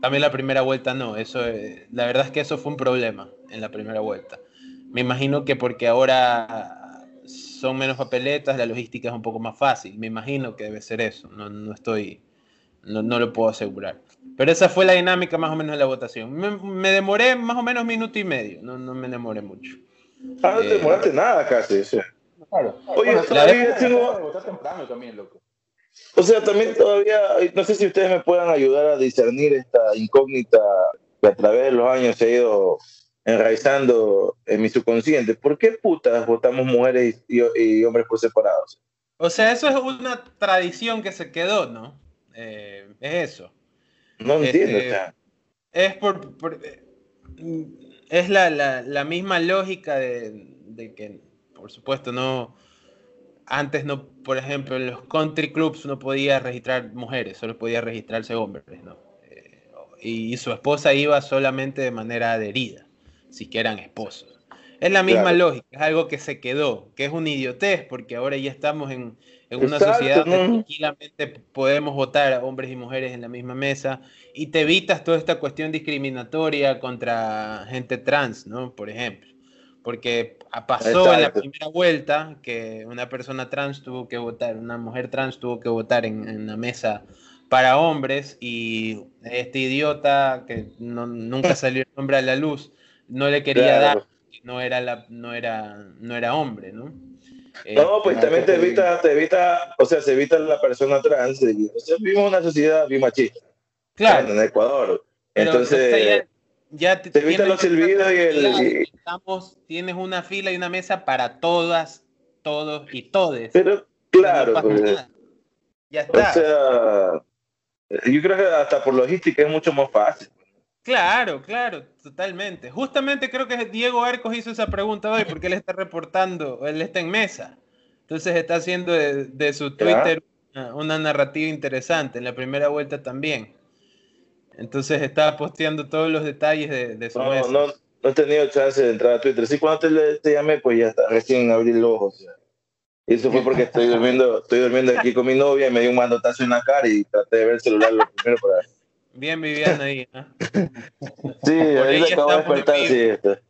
También la primera vuelta no, eso, eh, la verdad es que eso fue un problema en la primera vuelta. Me imagino que porque ahora son menos papeletas, la logística es un poco más fácil. Me imagino que debe ser eso, no, no estoy, no, no lo puedo asegurar. Pero esa fue la dinámica más o menos de la votación. Me, demoré más o menos minuto y medio, no, no me demoré mucho. Ah, no te eh, demoraste nada casi. Claro. Oye, todavía tengo... temprano también, loco. O sea, también todavía, no sé si ustedes me puedan ayudar a discernir esta incógnita que a través de los años se ha ido enraizando en mi subconsciente. ¿Por qué putas votamos mujeres y, y hombres por separados? O sea, eso es una tradición que se quedó, ¿no? Eh, es eso. No entiendo. Este, es por, es la, misma lógica de, que, por supuesto, no. Antes no, por ejemplo, en los country clubs no podía registrar mujeres, solo podía registrarse hombres, ¿no? Eh, y su esposa iba solamente de manera adherida, si que eran esposos. Es la misma lógica, es algo que se quedó, que es una idiotez, porque ahora ya estamos en, una sociedad donde tranquilamente podemos votar a hombres y mujeres en la misma mesa y te evitas toda esta cuestión discriminatoria contra gente trans, ¿no? Por ejemplo. Porque pasó en la primera vuelta que una persona trans tuvo que votar, una mujer trans tuvo que votar en, en la mesa para hombres y este idiota que nunca salió el nombre a la luz no le quería dar no era la no era no era hombre no no pues también te evita te evita o sea se evita la persona trans o sea, vivimos una sociedad bien machista claro. En Ecuador. Entonces ya, te, evita los silbidos y el estamos, tienes una fila y una mesa para todas todos y todes. Pero claro pues, ya está. o sea yo creo que hasta por logística es mucho más fácil. Claro, claro, totalmente. Justamente creo que Diego Arcos hizo esa pregunta hoy porque él está reportando, él está en mesa. Entonces está haciendo de, su Twitter una, narrativa interesante, en la primera vuelta también. Entonces está posteando todos los detalles de, su mesa. No, no he tenido chance de entrar a Twitter. Sí, cuando te, te llamé, pues ya está, recién abrí los ojos. Y eso fue porque estoy durmiendo, estoy durmiendo aquí con mi novia y me dio un mandotazo en la cara y traté de ver el celular lo primero para. Bien Viviana ahí, ¿no? Sí, ahí se acabo de despertar, sí. Este.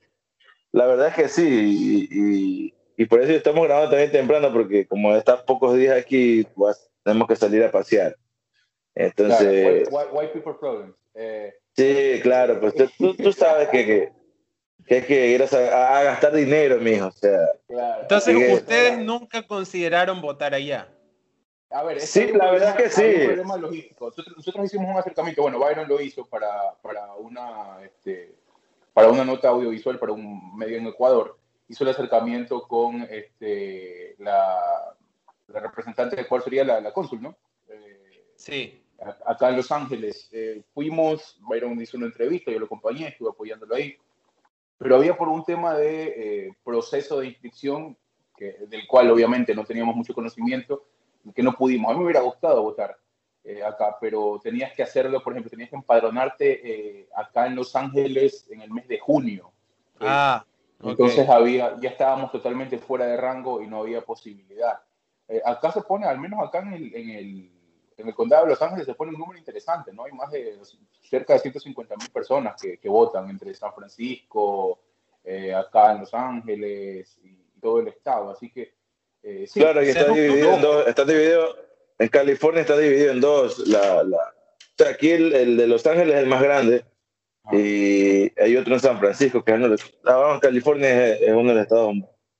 La verdad es que sí, y, y, por eso estamos grabando también temprano, porque como están pocos días aquí, pues, tenemos que salir a pasear. Entonces. Claro, people problems. Eh, sí, claro, pues tú, tú sabes que, que que hay que ir a, gastar dinero, mijo. O sea, Entonces, ¿ustedes nunca consideraron votar allá? A ver, sí, la verdad que sí. Un problema logístico. Nosotros, nosotros, hicimos un acercamiento, bueno, Byron lo hizo para, para, una, este, para una nota audiovisual para un medio en Ecuador. Hizo el acercamiento con este, la, la representante de cuál sería la, la cónsul, ¿no? Eh, sí. Acá en Los Ángeles. Eh, fuimos, Byron hizo una entrevista, yo lo acompañé, estuve apoyándolo ahí pero había por un tema de eh, proceso de inscripción, que, del cual obviamente no teníamos mucho conocimiento, que no pudimos. A mí me hubiera gustado votar eh, acá, pero tenías que hacerlo, por ejemplo, tenías que empadronarte eh, acá en Los Ángeles en el mes de junio. Ah, Entonces había, ya estábamos totalmente fuera de rango y no había posibilidad. acá se pone, al menos acá en el, en el, en el condado de Los Ángeles, se pone un número interesante, ¿no? Hay más de cerca de 150 mil personas que, que, votan entre San Francisco, eh, acá en Los Ángeles y todo el estado. Así que. Eh, sí, claro, y está dividido en dos. Está dividido, en California está dividido en dos. La, la, o sea, aquí el, el, de Los Ángeles es el más grande. Ah. Y hay otro en San Francisco, que es uno de, ah, California es, uno de los estados.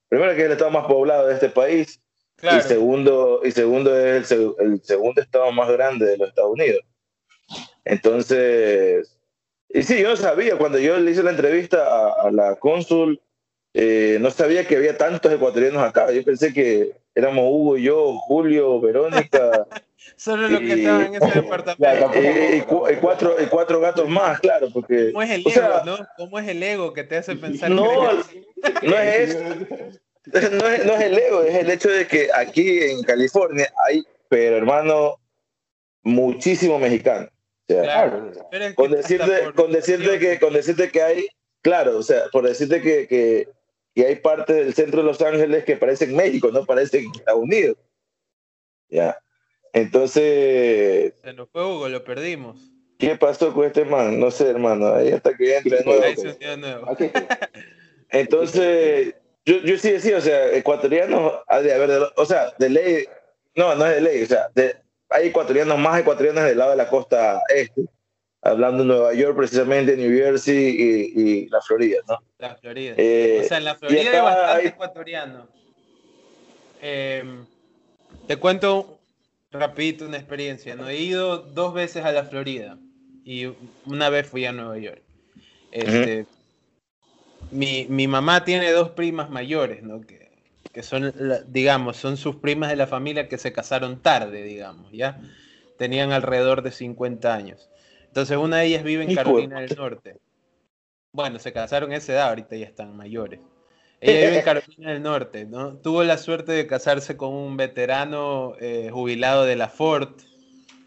Primero que es el estado más poblado de este país. Y segundo, y segundo es el, el segundo estado más grande de los Estados Unidos. Entonces, y sí, yo no sabía, cuando yo le hice la entrevista a, la cónsul, eh, no sabía que había tantos ecuatorianos acá. Yo pensé que éramos Hugo y yo, Julio, Verónica. Solo los que estaban en ese departamento. y, cuatro, y cuatro gatos más, claro, porque... ¿Cómo es el ego, no? ¿Cómo es el ego que te hace pensar no, No es eso. No es, no es el ego, es el hecho de que aquí en California hay, pero hermano, muchísimo mexicano claro, con, decirte, con, decirte que, con decirte que hay, claro, o sea, por decirte que, que, que hay partes del centro de Los Ángeles que parecen México, no parecen Estados Unidos. Ya. Entonces. Se nos fue Hugo, lo perdimos. ¿Qué pasó con este man? No sé, hermano. Ahí hasta que de nuevo. Entonces, yo, yo sí decía, o sea, ecuatorianos, de haber, o sea, de ley, no, no es de ley, o sea, de, hay ecuatorianos, más ecuatorianos del lado de la costa este, hablando de Nueva York precisamente, New Jersey y, la Florida, ¿no? La Florida. Eh, o sea, en la Florida hay bastante ecuatoriano. Em, te cuento rapidito una experiencia. No he ido dos veces a la Florida y una vez fui a Nueva York. Este, mi, mi, mamá tiene dos primas mayores, ¿no? Que que son, digamos, son sus primas de la familia que se casaron tarde, digamos, ¿ya? Tenían alrededor de 50 años. Entonces una de ellas vive en Carolina del Norte. Bueno, se casaron a esa edad, ahorita ya están mayores. Ella vive en Carolina del Norte, ¿no? Tuvo la suerte de casarse con un veterano eh, jubilado de la Ford.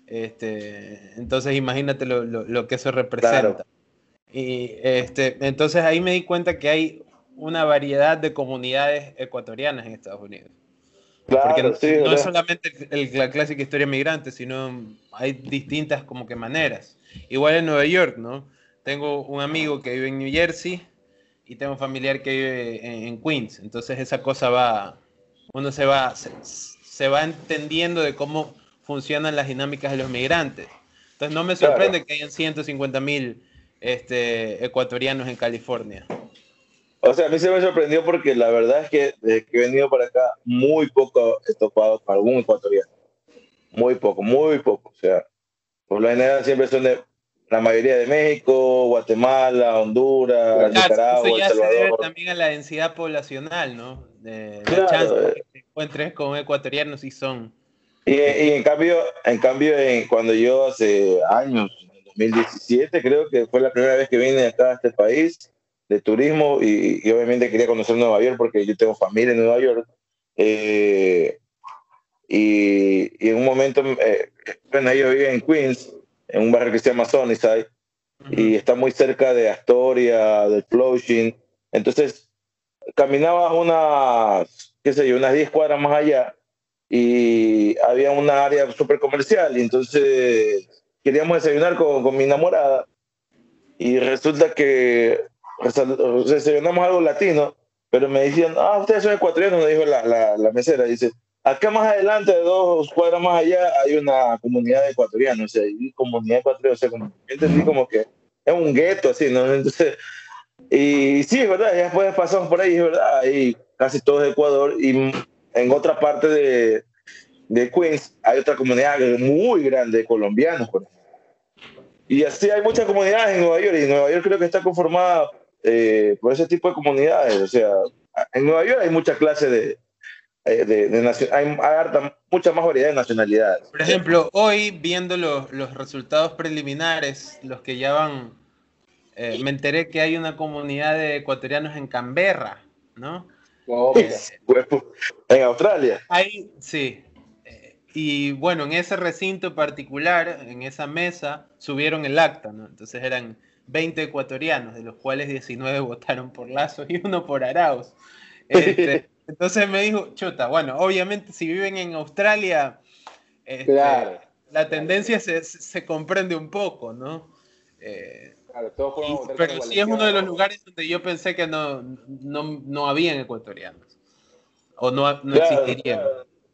Este, entonces imagínate lo, que eso representa. Y este, entonces ahí me di cuenta que hay una variedad de comunidades ecuatorianas en Estados Unidos. Claro, Porque no, es solamente la clásica historia migrante, sino hay distintas como que maneras. Igual en Nueva York, ¿no? Tengo un amigo que vive en New Jersey y tengo un familiar que vive en, Queens. Entonces esa cosa va, uno se va, se, va entendiendo de cómo funcionan las dinámicas de los migrantes. Entonces no me sorprende que hayan 150 mil este, ecuatorianos en California. O sea, a mí se me sorprendió porque la verdad es que desde que he venido para acá, muy poco he topado con algún ecuatoriano. Muy poco, muy poco. O sea, por lo general siempre son de la mayoría de México, Guatemala, Honduras, Nicaragua, eso ya Se debe también a la densidad poblacional, ¿no? De, la chance de que te encuentres con ecuatorianos y son. Y, en cambio, en cambio cuando yo hace años, en 2017 creo que fue la primera vez que vine acá a este país de turismo y, obviamente quería conocer Nueva York porque yo tengo familia en Nueva York. Eh, y, en un momento, eh, bueno, yo vivía en Queens en un barrio que se llama Sunnyside, y está muy cerca de Astoria, del Flushing. Entonces, caminaba unas, qué sé yo, unas 10 cuadras más allá y había una área súper comercial y entonces queríamos desayunar con, con mi enamorada y resulta que desayunamos algo latino, pero me decían, ah, ustedes son ecuatorianos, me dijo la, la, la mesera, dice, Acá más adelante, dos cuadras más allá, hay una comunidad ecuatoriana, o sea, hay comunidad ecuatoriana, o sea, como, entendí como que es un gueto, así, ¿no? Entonces, y sí, es verdad, ya después pasamos por ahí, es verdad, hay casi todo de Ecuador, y en otra parte de, de Queens hay otra comunidad muy grande de colombianos, por Y así hay muchas comunidades en Nueva York, y Nueva York creo que está conformada eh, por ese tipo de comunidades, o sea, en Nueva York hay mucha clase de, eh, de, hay, mucha más variedad de nacionalidades. Por ejemplo, hoy viendo los, los resultados preliminares, los que ya van, eh, me enteré que hay una comunidad de ecuatorianos en Canberra, ¿no? Eh, pues, en Australia. Hay, sí. Y bueno, en ese recinto particular, en esa mesa, subieron el acta, ¿no? Entonces eran 20 ecuatorianos, de los cuales 19 votaron por Lazo y uno por Arauz. Este, entonces me dijo, chuta, bueno, obviamente si viven en Australia, este, la tendencia se, comprende un poco, ¿no? Eh, pero sí es uno de los lugares donde yo pensé que no, no, no habían ecuatorianos. O no, no existirían.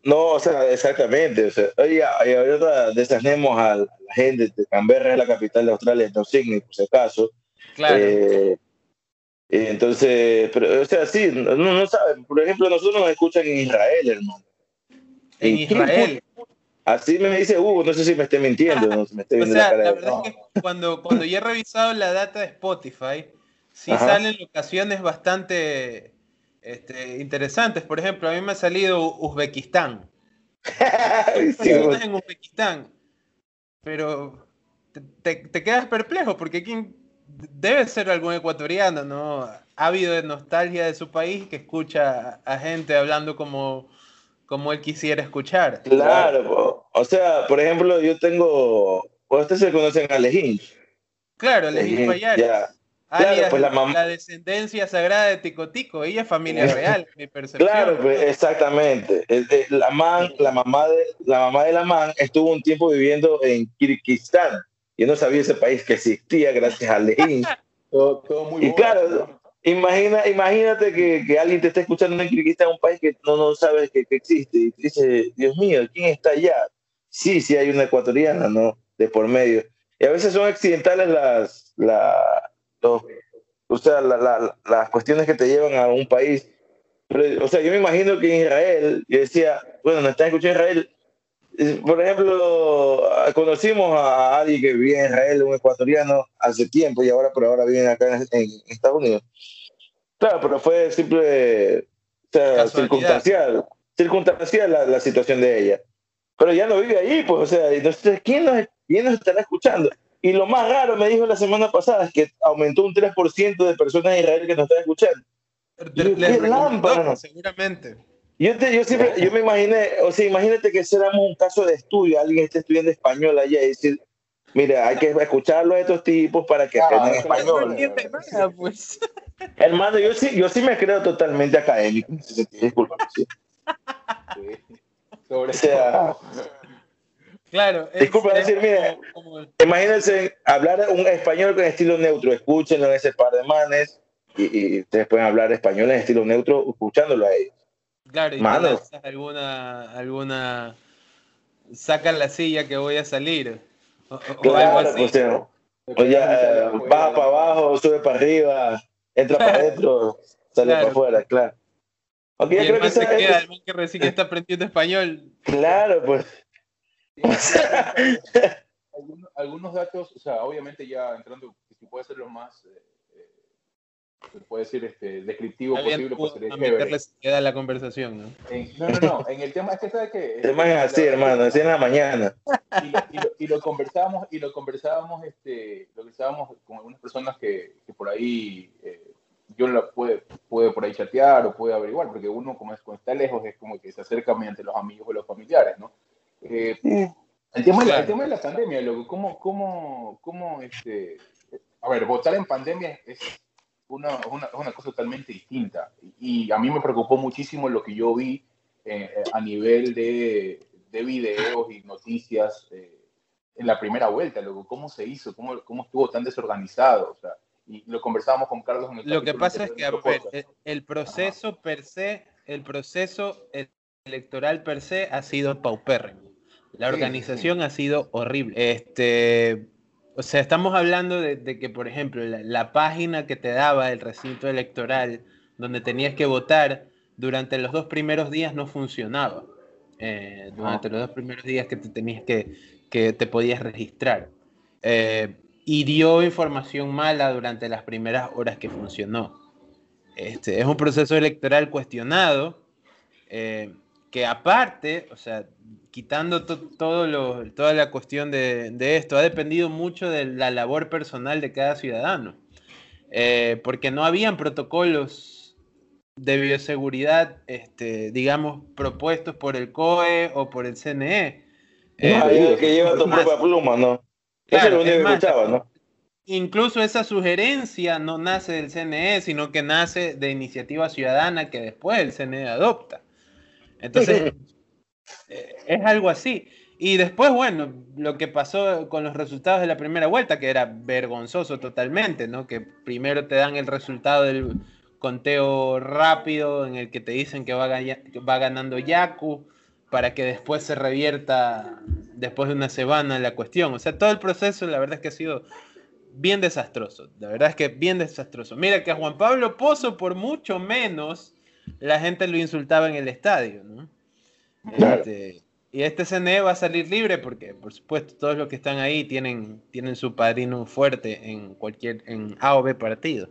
No, o sea, exactamente. O sea, oye, ahorita desasnemos a la gente de Canberra, es la capital de Australia, no Sydney, por si acaso. Claro. Eh, entonces, pero, o sea, sí, no, no saben. Por ejemplo, nosotros nos escuchan en Israel, hermano. En Israel. Así me dice Hugo, no sé si me esté mintiendo. No, me o sea, la, verdad es que cuando, cuando yo he revisado la data de Spotify, sí salen locaciones bastante este, interesantes. Por ejemplo, a mí me ha salido Uzbekistán. sí, en Uzbekistán. Pero te, te, quedas perplejo porque aquí debe ser algún ecuatoriano, ¿no? Ha habido de nostalgia de su país que escucha a gente hablando como, como él quisiera escuchar. Claro, o sea, por ejemplo, yo tengo, ustedes se conocen a Lejín. Claro, Lejín Payares. Claro, pues la, la, descendencia sagrada de Ticotico, ella es familia real, mi percepción. Claro, pues, exactamente. La, man, la, mamá de, la mamá de la man estuvo un tiempo viviendo en Kirguistán. Yo no sabía ese país que existía gracias a Lejín. y claro, imagina, imagínate que, que, alguien te está escuchando en Kirguistán, un país que no, no sabes que, existe, y dice, Dios mío, ¿quién está allá? Sí, sí hay una ecuatoriana, ¿no? De por medio. Y a veces son accidentales las, la, o sea, las cuestiones que te llevan a un país. o sea, yo me imagino que en Israel, yo decía, bueno, no están escuchando Israel, por ejemplo, conocimos a alguien que vivía en Israel, un ecuatoriano, hace tiempo y ahora por ahora vive acá en, Estados Unidos. Claro, pero fue simple, circunstancial, circunstancial la, situación de ella. Pero ya no vive ahí, pues, o sea, entonces, ¿quién nos, ¿quién nos estará escuchando? Y lo más raro, me dijo la semana pasada, es que aumentó un 3% de personas en Israel que nos están escuchando. seguramente. Yo, yo siempre, yo me imaginé, o sea, imagínate que éramos un caso de estudio, alguien esté estudiando español allá y decir, mira, hay que escucharlo a estos tipos para que aprendan español. No pues. Hermano, yo sí, yo sí me creo totalmente académico. Disculpa. Sí. Sobre o sea, Claro. Disculpa decir, mire, imagínense hablar un español con estilo neutro, escúchenlo en ese par de manes y, ustedes pueden hablar español en estilo neutro escuchándolo a ellos. Claro, y alguna, alguna, saca la silla que voy a salir. O, claro, algo así. Pues, ya, baja para abajo, sube para arriba, entra para adentro, sale para afuera, claro. Okay, y creo que se queda, el que recién está aprendiendo español. Claro, pues. algunos, datos, o sea, obviamente ya entrando, si puede ser lo más, eh, puede decir, este, descriptivo posible, pues sería chévere. queda la conversación, ¿no? no, no, no, en el tema es que sabe que... El tema es así, hermano, así en la mañana. Y, lo, y, lo, conversábamos, y lo conversábamos, este, lo conversábamos con algunas personas que, que por ahí... Eh, yo la puede, puede por ahí chatear o puede averiguar, porque uno como, es, como está lejos es como que se acerca mediante los amigos o los familiares, ¿no? Eh, el, tema de la, el, tema de la, pandemia, loco, ¿cómo, cómo, cómo este, a ver, votar en pandemia es una, una, una cosa totalmente distinta. Y, a mí me preocupó muchísimo lo que yo vi eh, a nivel de, de, videos y noticias eh, en la primera vuelta, loco, cómo se hizo, cómo, cómo estuvo tan desorganizado. O sea, y lo conversábamos con Carlos en el Lo que pasa es que el, el, proceso per se, el proceso electoral per se ha sido paupérrimo. La organización ha sido horrible. Este, o sea, estamos hablando de, que, por ejemplo, la, página que te daba el recinto electoral, donde tenías que votar, durante los dos primeros días no funcionaba. Eh, durante los dos primeros días que te tenías que, que te podías registrar. Eh, y dio información mala durante las primeras horas que funcionó. Este, es un proceso electoral cuestionado, eh, que aparte, o sea, quitando todo lo, toda la cuestión de, esto, ha dependido mucho de la labor personal de cada ciudadano, eh, porque no habían protocolos de bioseguridad, este, digamos, propuestos por el COE o por el CNE. Eh, que lleva tu propia pluma, ¿no? Claro, ¿no? Incluso esa sugerencia no nace del CNE, sino que nace de iniciativa ciudadana que después el CNE adopta. Entonces, Eh, es algo así. Y después, bueno, lo que pasó con los resultados de la primera vuelta, que era vergonzoso totalmente, ¿no? Que primero te dan el resultado del conteo rápido en el que te dicen que va, va ganando Yaku para que después se revierta después de una semana la cuestión. O sea, todo el proceso la verdad es que ha sido bien desastroso. La verdad es que bien desastroso. Mira que a Juan Pablo Pozo por mucho menos la gente lo insultaba en el estadio, ¿no? Este, y este CNE va a salir libre porque, por supuesto, todos los que están ahí tienen, tienen su padrino fuerte en cualquier, en A o B partido.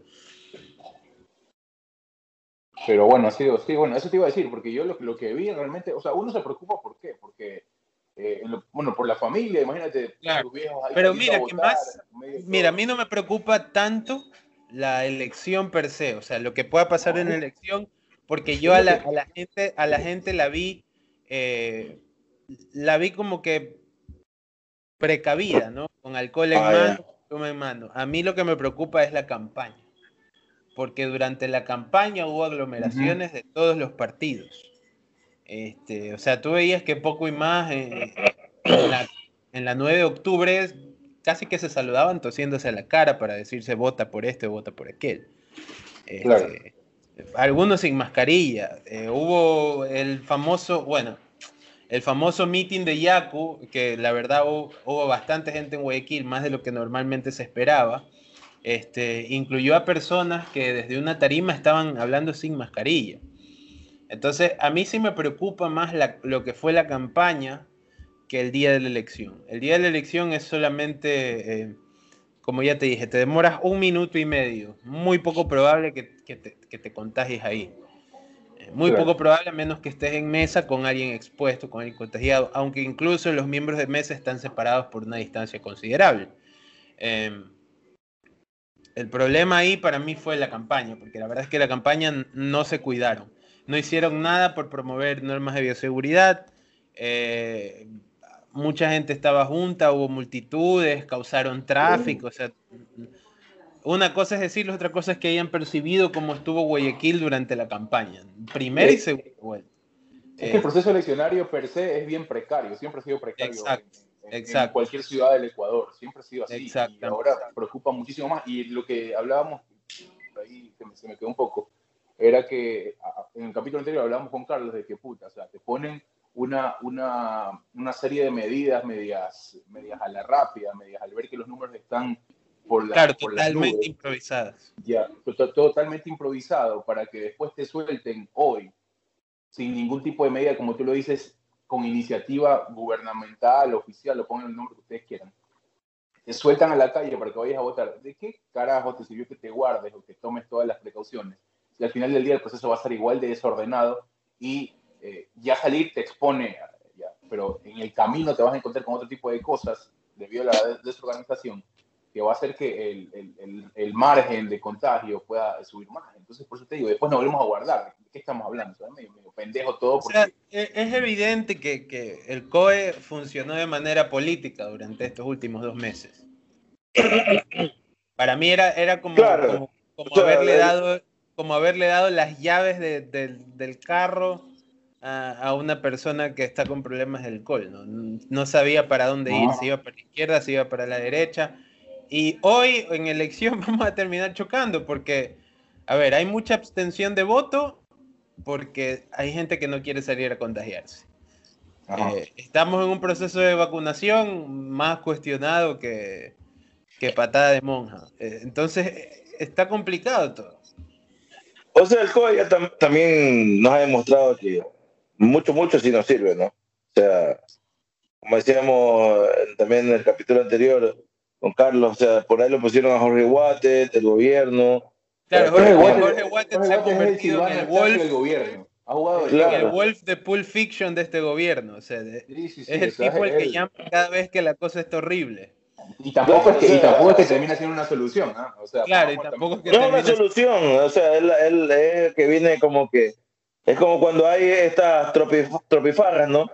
Pero bueno, sido, sí, bueno, eso te iba a decir, porque yo lo, lo que vi realmente, o sea, uno se preocupa, ¿por qué? Porque, eh, bueno, por la familia, imagínate, claro. Pero mira, que más, mira, a mí no me preocupa tanto la elección per se, o sea, lo que pueda pasar en la elección, porque yo a la, a la gente, a la gente la vi eh, la vi como que precavida, ¿no? Con alcohol en ah, mano, en mano. A mí lo que me preocupa es la campaña, porque durante la campaña hubo aglomeraciones de todos los partidos. Este, o sea, tú veías que poco y más eh, en, la, en, 9 de octubre casi que se saludaban tosiéndose a la cara para decirse vota por este, vota por aquel. Este, algunos sin mascarilla. Eh, hubo el famoso, bueno, el famoso meeting de Yaku, que la verdad hubo, bastante gente en Guayaquil, más de lo que normalmente se esperaba. Este, incluyó a personas que desde una tarima estaban hablando sin mascarilla. Entonces, a mí sí me preocupa más lo que fue la campaña que el día de la elección. El día de la elección es solamente eh, como ya te dije, te demoras un minuto y medio. Muy poco probable que, te, contagies ahí. Eh, muy poco probable, a menos que estés en mesa con alguien expuesto, con alguien contagiado, aunque incluso los miembros de mesa están separados por una distancia considerable. Em, el problema ahí para mí fue la campaña, porque la verdad es que la campaña no se cuidaron. No hicieron nada por promover normas de bioseguridad. Eh, mucha gente estaba junta, hubo multitudes, causaron tráfico, o sea, una cosa es decirlo, otra cosa es que hayan percibido cómo estuvo Guayaquil durante la campaña, primera y segunda vuelta. Es que el proceso eleccionario per se es bien precario, siempre ha sido precario. Exacto. En, exacto. cualquier ciudad del Ecuador, siempre ha sido así. Exacto. Y ahora preocupa muchísimo más. Y lo que hablábamos, ahí se me, se me quedó un poco, era que en el capítulo anterior hablábamos con Carlos de que puta, o sea, te ponen una, una, una serie de medidas medias, medias a la rápida, medias al ver que los números están por, la, Claro, por totalmente improvisadas. ya, to- to- totalmente improvisado para que después te suelten hoy, sin ningún tipo de medida, como tú lo dices, con iniciativa gubernamental, oficial, o pongan el nombre que ustedes quieran. Te sueltan a la calle para que vayas a votar. ¿De qué carajo te sirvió que te guardes o que tomes todas las precauciones? Si al final del día el proceso va a ser igual de desordenado y eh, ya salir te expone, ya, pero en el camino te vas a encontrar con otro tipo de cosas debido a la desorganización que va a hacer que el, el, el, el margen de contagio pueda subir más. Entonces, por eso te digo, después nos volvemos a guardar. ¿De qué estamos hablando? O sea, medio, medio pendejo todo. O Porque, sea, e- es evidente que, que el COE funcionó de manera política durante estos últimos dos meses. Para mí era, era como, Claro. como, como O sea, haberle dado, como haberle dado las llaves de- del- del carro a, a una persona que está con problemas de alcohol. ¿no? No sabía para dónde ir, si iba para la izquierda, si iba para la derecha. Y hoy en elección vamos a terminar chocando porque, a ver, hay mucha abstención de voto porque hay gente que no quiere salir a contagiarse. Eh, estamos en un proceso de vacunación más cuestionado que, que patada de monja. Eh, entonces, está complicado todo. O sea, el COE ya tam- también nos ha demostrado que mucho, mucho sí nos sirve, ¿no? O sea, como decíamos también en el capítulo anterior con Carlos, o sea, por ahí lo pusieron a Jorge Guate, del gobierno. Claro, Jorge Jorge, Guate- Jorge se ha convertido en el Alcácer del Wolf, gobierno. Ha jugado Claro. el. Wolf de Pulp Fiction de este gobierno. O sea, de- Sí, sí, sí, es el o sea, tipo el que él- llama cada vez que la cosa está horrible. Y tampoco, es que, O sea, y tampoco es que termina siendo una solución, ¿ah? O sea, Claro, y tampoco es que No es una solución, o sea, él, él es el que viene como que. Es como cuando hay estas tropif- tropifarras, ¿no?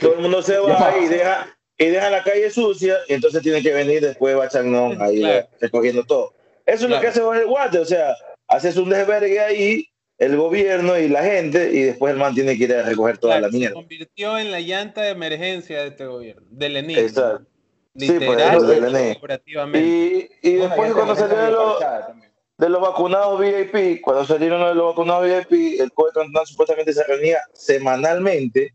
Todo el mundo se va y deja, y deja la calle sucia, y entonces tiene que venir después Bachagnón ahí Claro. recogiendo todo. Eso es lo que hace Jorge Guate, o sea, haces un desvergue ahí, el gobierno y la gente, y después el man tiene que ir a recoger toda Claro, la se mierda. convirtió en la llanta de emergencia de este gobierno, del enigma. Exacto. Sí, pues, Literal eso del figurativamente. Y, y después cuando salió de los. De los vacunados VIP, cuando salieron de los vacunados VIP, el COE cantonal supuestamente se reunía semanalmente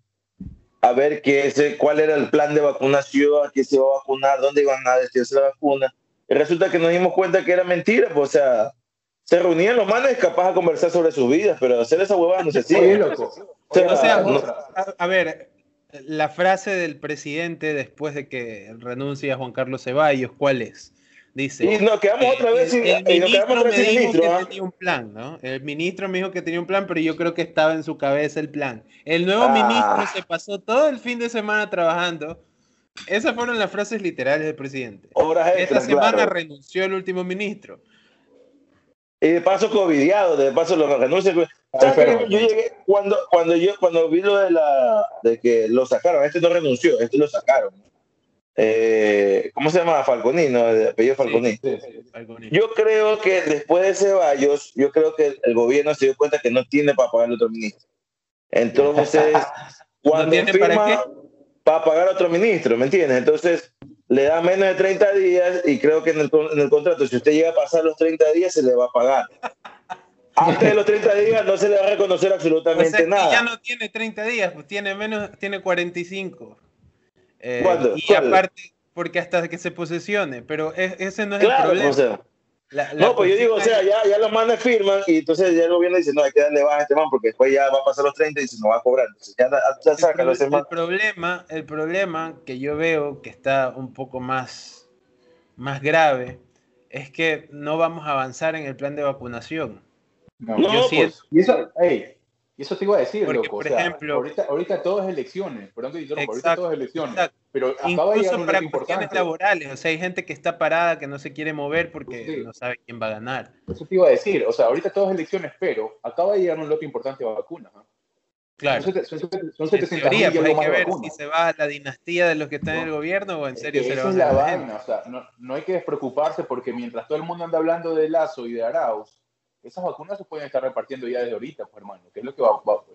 a ver qué ese, cuál era el plan de vacunación, a qué se iba a vacunar, dónde iban a destinarse la vacuna. Y resulta que nos dimos cuenta que era mentira, pues, o sea, se reunían los manes capaz a conversar sobre sus vidas, pero hacer esa huevada no se Oye, sigue. loco. O sea, Oye, O sea, no- otra. a, a ver, la frase del presidente después de que renuncia Juan Carlos Ceballos, ¿cuál es? Dice. Y nos quedamos eh, otra vez sin, el, y nos ministro me dijo ministro, que ¿ah? tenía un plan, ¿no? El ministro me dijo que tenía un plan, pero yo creo que estaba en su cabeza el plan. El nuevo Ah. ministro se pasó todo el fin de semana trabajando. Esas fueron las frases literales del presidente. Horas Esta semana claro. renunció el último ministro. Y de paso covidiado, de paso lo renuncia. Yo llegué, cuando, cuando yo cuando vi lo de la de que lo sacaron, este no renunció, este lo sacaron. Eh, ¿Cómo se llama? Falconino, de apellido Falconino. Sí, sí. Algo ni- Yo creo que después de Ceballos, yo creo que el, el gobierno se dio cuenta que no tiene para pagar otro ministro. Entonces, cuando firma para pagar otro ministro, ¿me entiendes? Entonces, le da menos de 30 días y creo que en el, en el contrato, si usted llega a pasar los 30 días, se le va a pagar. Antes de los 30 días no se le va a reconocer O absolutamente sea, que nada. ya no tiene 30 días, pues tiene menos, tiene 45. Eh, ¿Cuándo? Y ¿Cuál? aparte, porque hasta que se posesione, pero es- ese no es Claro, el problema. o sea, La- la no, pues yo digo, o sea, ya, ya los manes firman y entonces ya el gobierno dice, no, hay que darle baja a este man porque después ya va a pasar los 30 y se nos va a cobrar. Entonces ya, ya el, sácalo ese man. el problema, el problema que yo veo que está un poco más, más grave es que no vamos a avanzar en el plan de vacunación. No, No, yo pues, siento- Y eso, ey, y eso te iba a decir, Porque, loco. o por sea, ejemplo- ahorita, ahorita todo es elecciones. Perdón que te interrumpa, ahorita todo es elecciones. exacto. Pero acaba de Incluso un para cuestiones laborales, o sea, hay gente que está parada, que no se quiere mover porque Sí. no sabe quién va a ganar. Eso te iba a decir. O sea, ahorita todo es elecciones, pero acaba de llegar un lote importante de vacunas. ¿ah? Claro. Son, son, en teoría, pues hay que ver si se va a la dinastía de los que están en el gobierno o en serio se lo va a la vaina, o sea, no, no, hay que despreocuparse porque mientras todo el mundo anda hablando de Lazo y de Arauz, esas vacunas se pueden estar repartiendo ya desde ahorita, pues, hermano, que es lo que va, o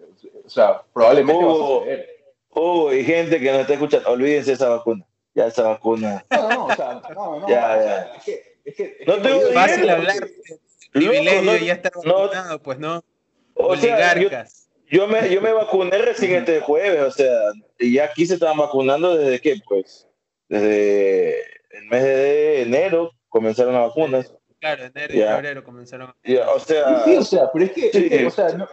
sea, probablemente va a suceder. Oh, hay gente que no está escuchando, olvídense esa vacuna, ya esa vacuna. No, no, o sea, no, no, ya, ya. es que, es que, no es tengo fácil hablar privilegio y ya estar vacunado, pues no, oligarcas. Yo me, yo me vacuné recién este jueves, o sea, y ya aquí se estaban vacunando desde qué, pues, desde el mes de enero comenzaron las vacunas. Claro, enero y febrero comenzaron. Ya, o sea, sí, o sea, pero es que, es que o sea, no,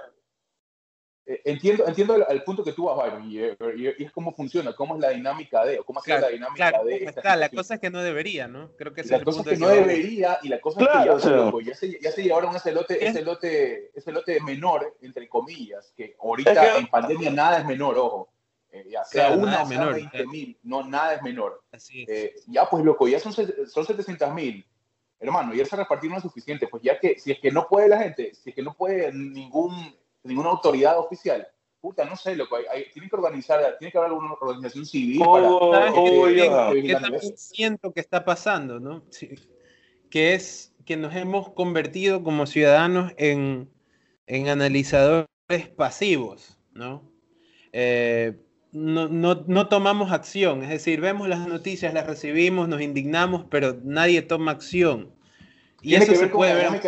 eh, entiendo, entiendo el, punto que tú vas, Byron, y, es cómo funciona, cómo es la dinámica de, o cómo ha sido la dinámica de. Esta la cosa es que no debería, ¿no? Creo que es la el cosa es que, no debería, y la cosa es que ya, ya, se, ya se llevaron ese lote, ese, lote, ese lote menor, entre comillas, que ahorita en pandemia nada es menor, ojo. Eh, ya sea una o sea 20 mil, no, nada es menor. Así es. Eh, ya, pues loco, ya son, son 700 mil. Hermano, ya se repartir no es suficiente. Pues ya que, si es que no puede la gente, si es que no puede ningún ninguna autoridad oficial. Puta, no sé, loco, hay, tiene que organizar, tiene que haber alguna organización civil oh, para... Oh, ¿Qué, siento que está pasando, no? Que es que nos hemos convertido como ciudadanos en, en analizadores pasivos, ¿no? Eh, no, no, no, tomamos acción, es decir, vemos las noticias, las recibimos, nos indignamos, pero nadie toma acción. Y eso se puede ver,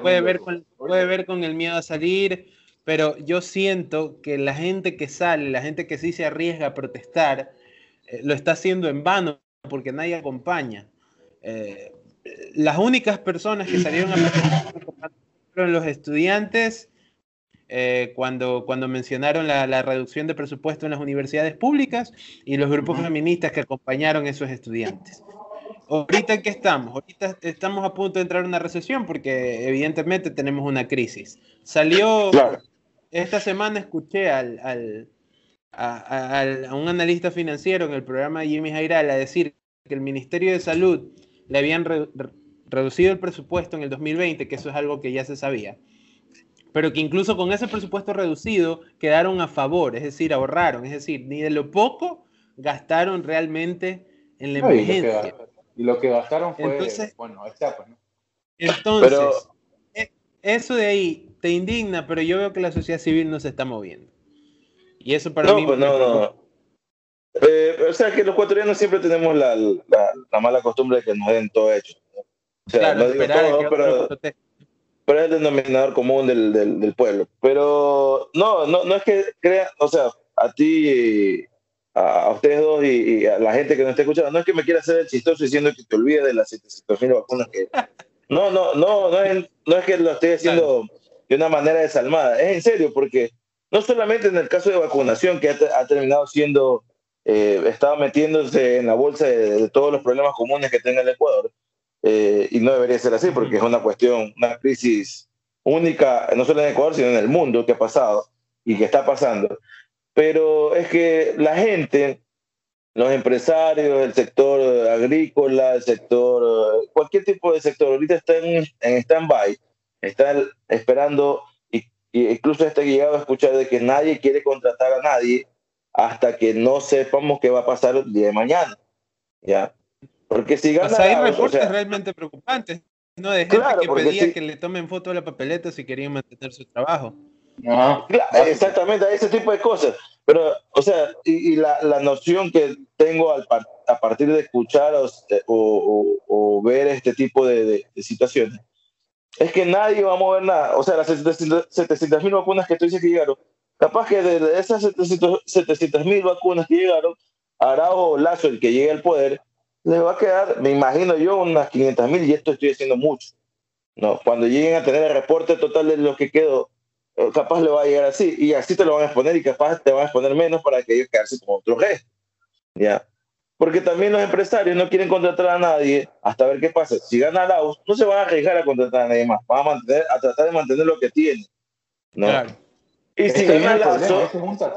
puede, ver con, puede ver con el miedo a salir, pero yo siento que la gente que sale, la gente que sí se arriesga a protestar, eh, lo está haciendo en vano porque nadie acompaña. Eh, las únicas personas que salieron a protestar fueron los estudiantes eh, cuando, cuando mencionaron la, la, reducción de presupuesto en las universidades públicas y los grupos feministas que acompañaron a esos estudiantes ahorita en qué estamos? Ahorita estamos a punto de entrar en una recesión porque evidentemente tenemos una crisis. Salió, esta semana escuché al, al, a, un analista financiero en el programa de Jimmy Jairal a decir que el Ministerio de Salud le habían reducido el presupuesto en el 2020, que eso es algo que ya se sabía, pero que incluso con ese presupuesto reducido quedaron a favor, es decir, ahorraron, es decir, ni de lo poco gastaron realmente en la emergencia. Y lo que gastaron fue, entonces, bueno, está, pues, ¿no? Entonces, e, eso de ahí te indigna, pero yo veo que la sociedad civil no se está moviendo. Y eso para mí... Pues no, no. Eh, o sea, que los ecuatorianos siempre tenemos la, la, mala costumbre de que nos den todo hecho. O sea, no digo todo, pero, pero, es el denominador común del, del, del, pueblo. Pero no, no, no es que crean, o sea, a ti a, ustedes dos y, a la gente que nos está escuchando, no es que me quiera hacer el chistoso diciendo que te olvides de las 700.000 vacunas que... No, no, no, no es, no es que lo esté haciendo de una manera desalmada, es en serio, porque no solamente en el caso de vacunación, que ha, terminado siendo, eh, estaba metiéndose en la bolsa de, todos los problemas comunes que tenga el Ecuador, eh, y no debería ser así, porque es una cuestión, una crisis única, no solo en Ecuador, sino en el mundo que ha pasado y que está pasando pero es que la gente, los empresarios, el sector agrícola, el sector, cualquier tipo de sector, ahorita está en, en stand-by, están esperando, y, incluso está llegado a escuchar de que nadie quiere contratar a nadie hasta que no sepamos qué va a pasar el día de mañana. ¿Ya? Porque si gana. hay reportes realmente preocupantes, ¿no? De gente que pedía que le tomen foto de la papeleta si querían mantener su trabajo exactamente, ese tipo de cosas. Pero, o sea, y, la, la, noción que tengo al a partir de escuchar o, o, ver este tipo de, de, situaciones es que nadie va a mover nada. O sea, las 700 mil vacunas que tú dices que llegaron, capaz que de esas 700 mil vacunas que llegaron, Araujo Lazo, el que llegue al poder, les va a quedar, me imagino yo, unas 500 mil, y esto estoy haciendo mucho. No, cuando lleguen a tener el reporte total de lo que quedó, eh, capaz le va a llegar así, y así te lo van a exponer, y capaz te van a exponer menos para que ellos quedarse como otro rey. ¿Ya? Porque también los empresarios no quieren contratar a nadie hasta ver qué pasa. Si gana Laos, no se van a arriesgar a contratar a nadie más, van a, mantener, a tratar de mantener lo que tienen. ¿no? Y si, gana Lazo,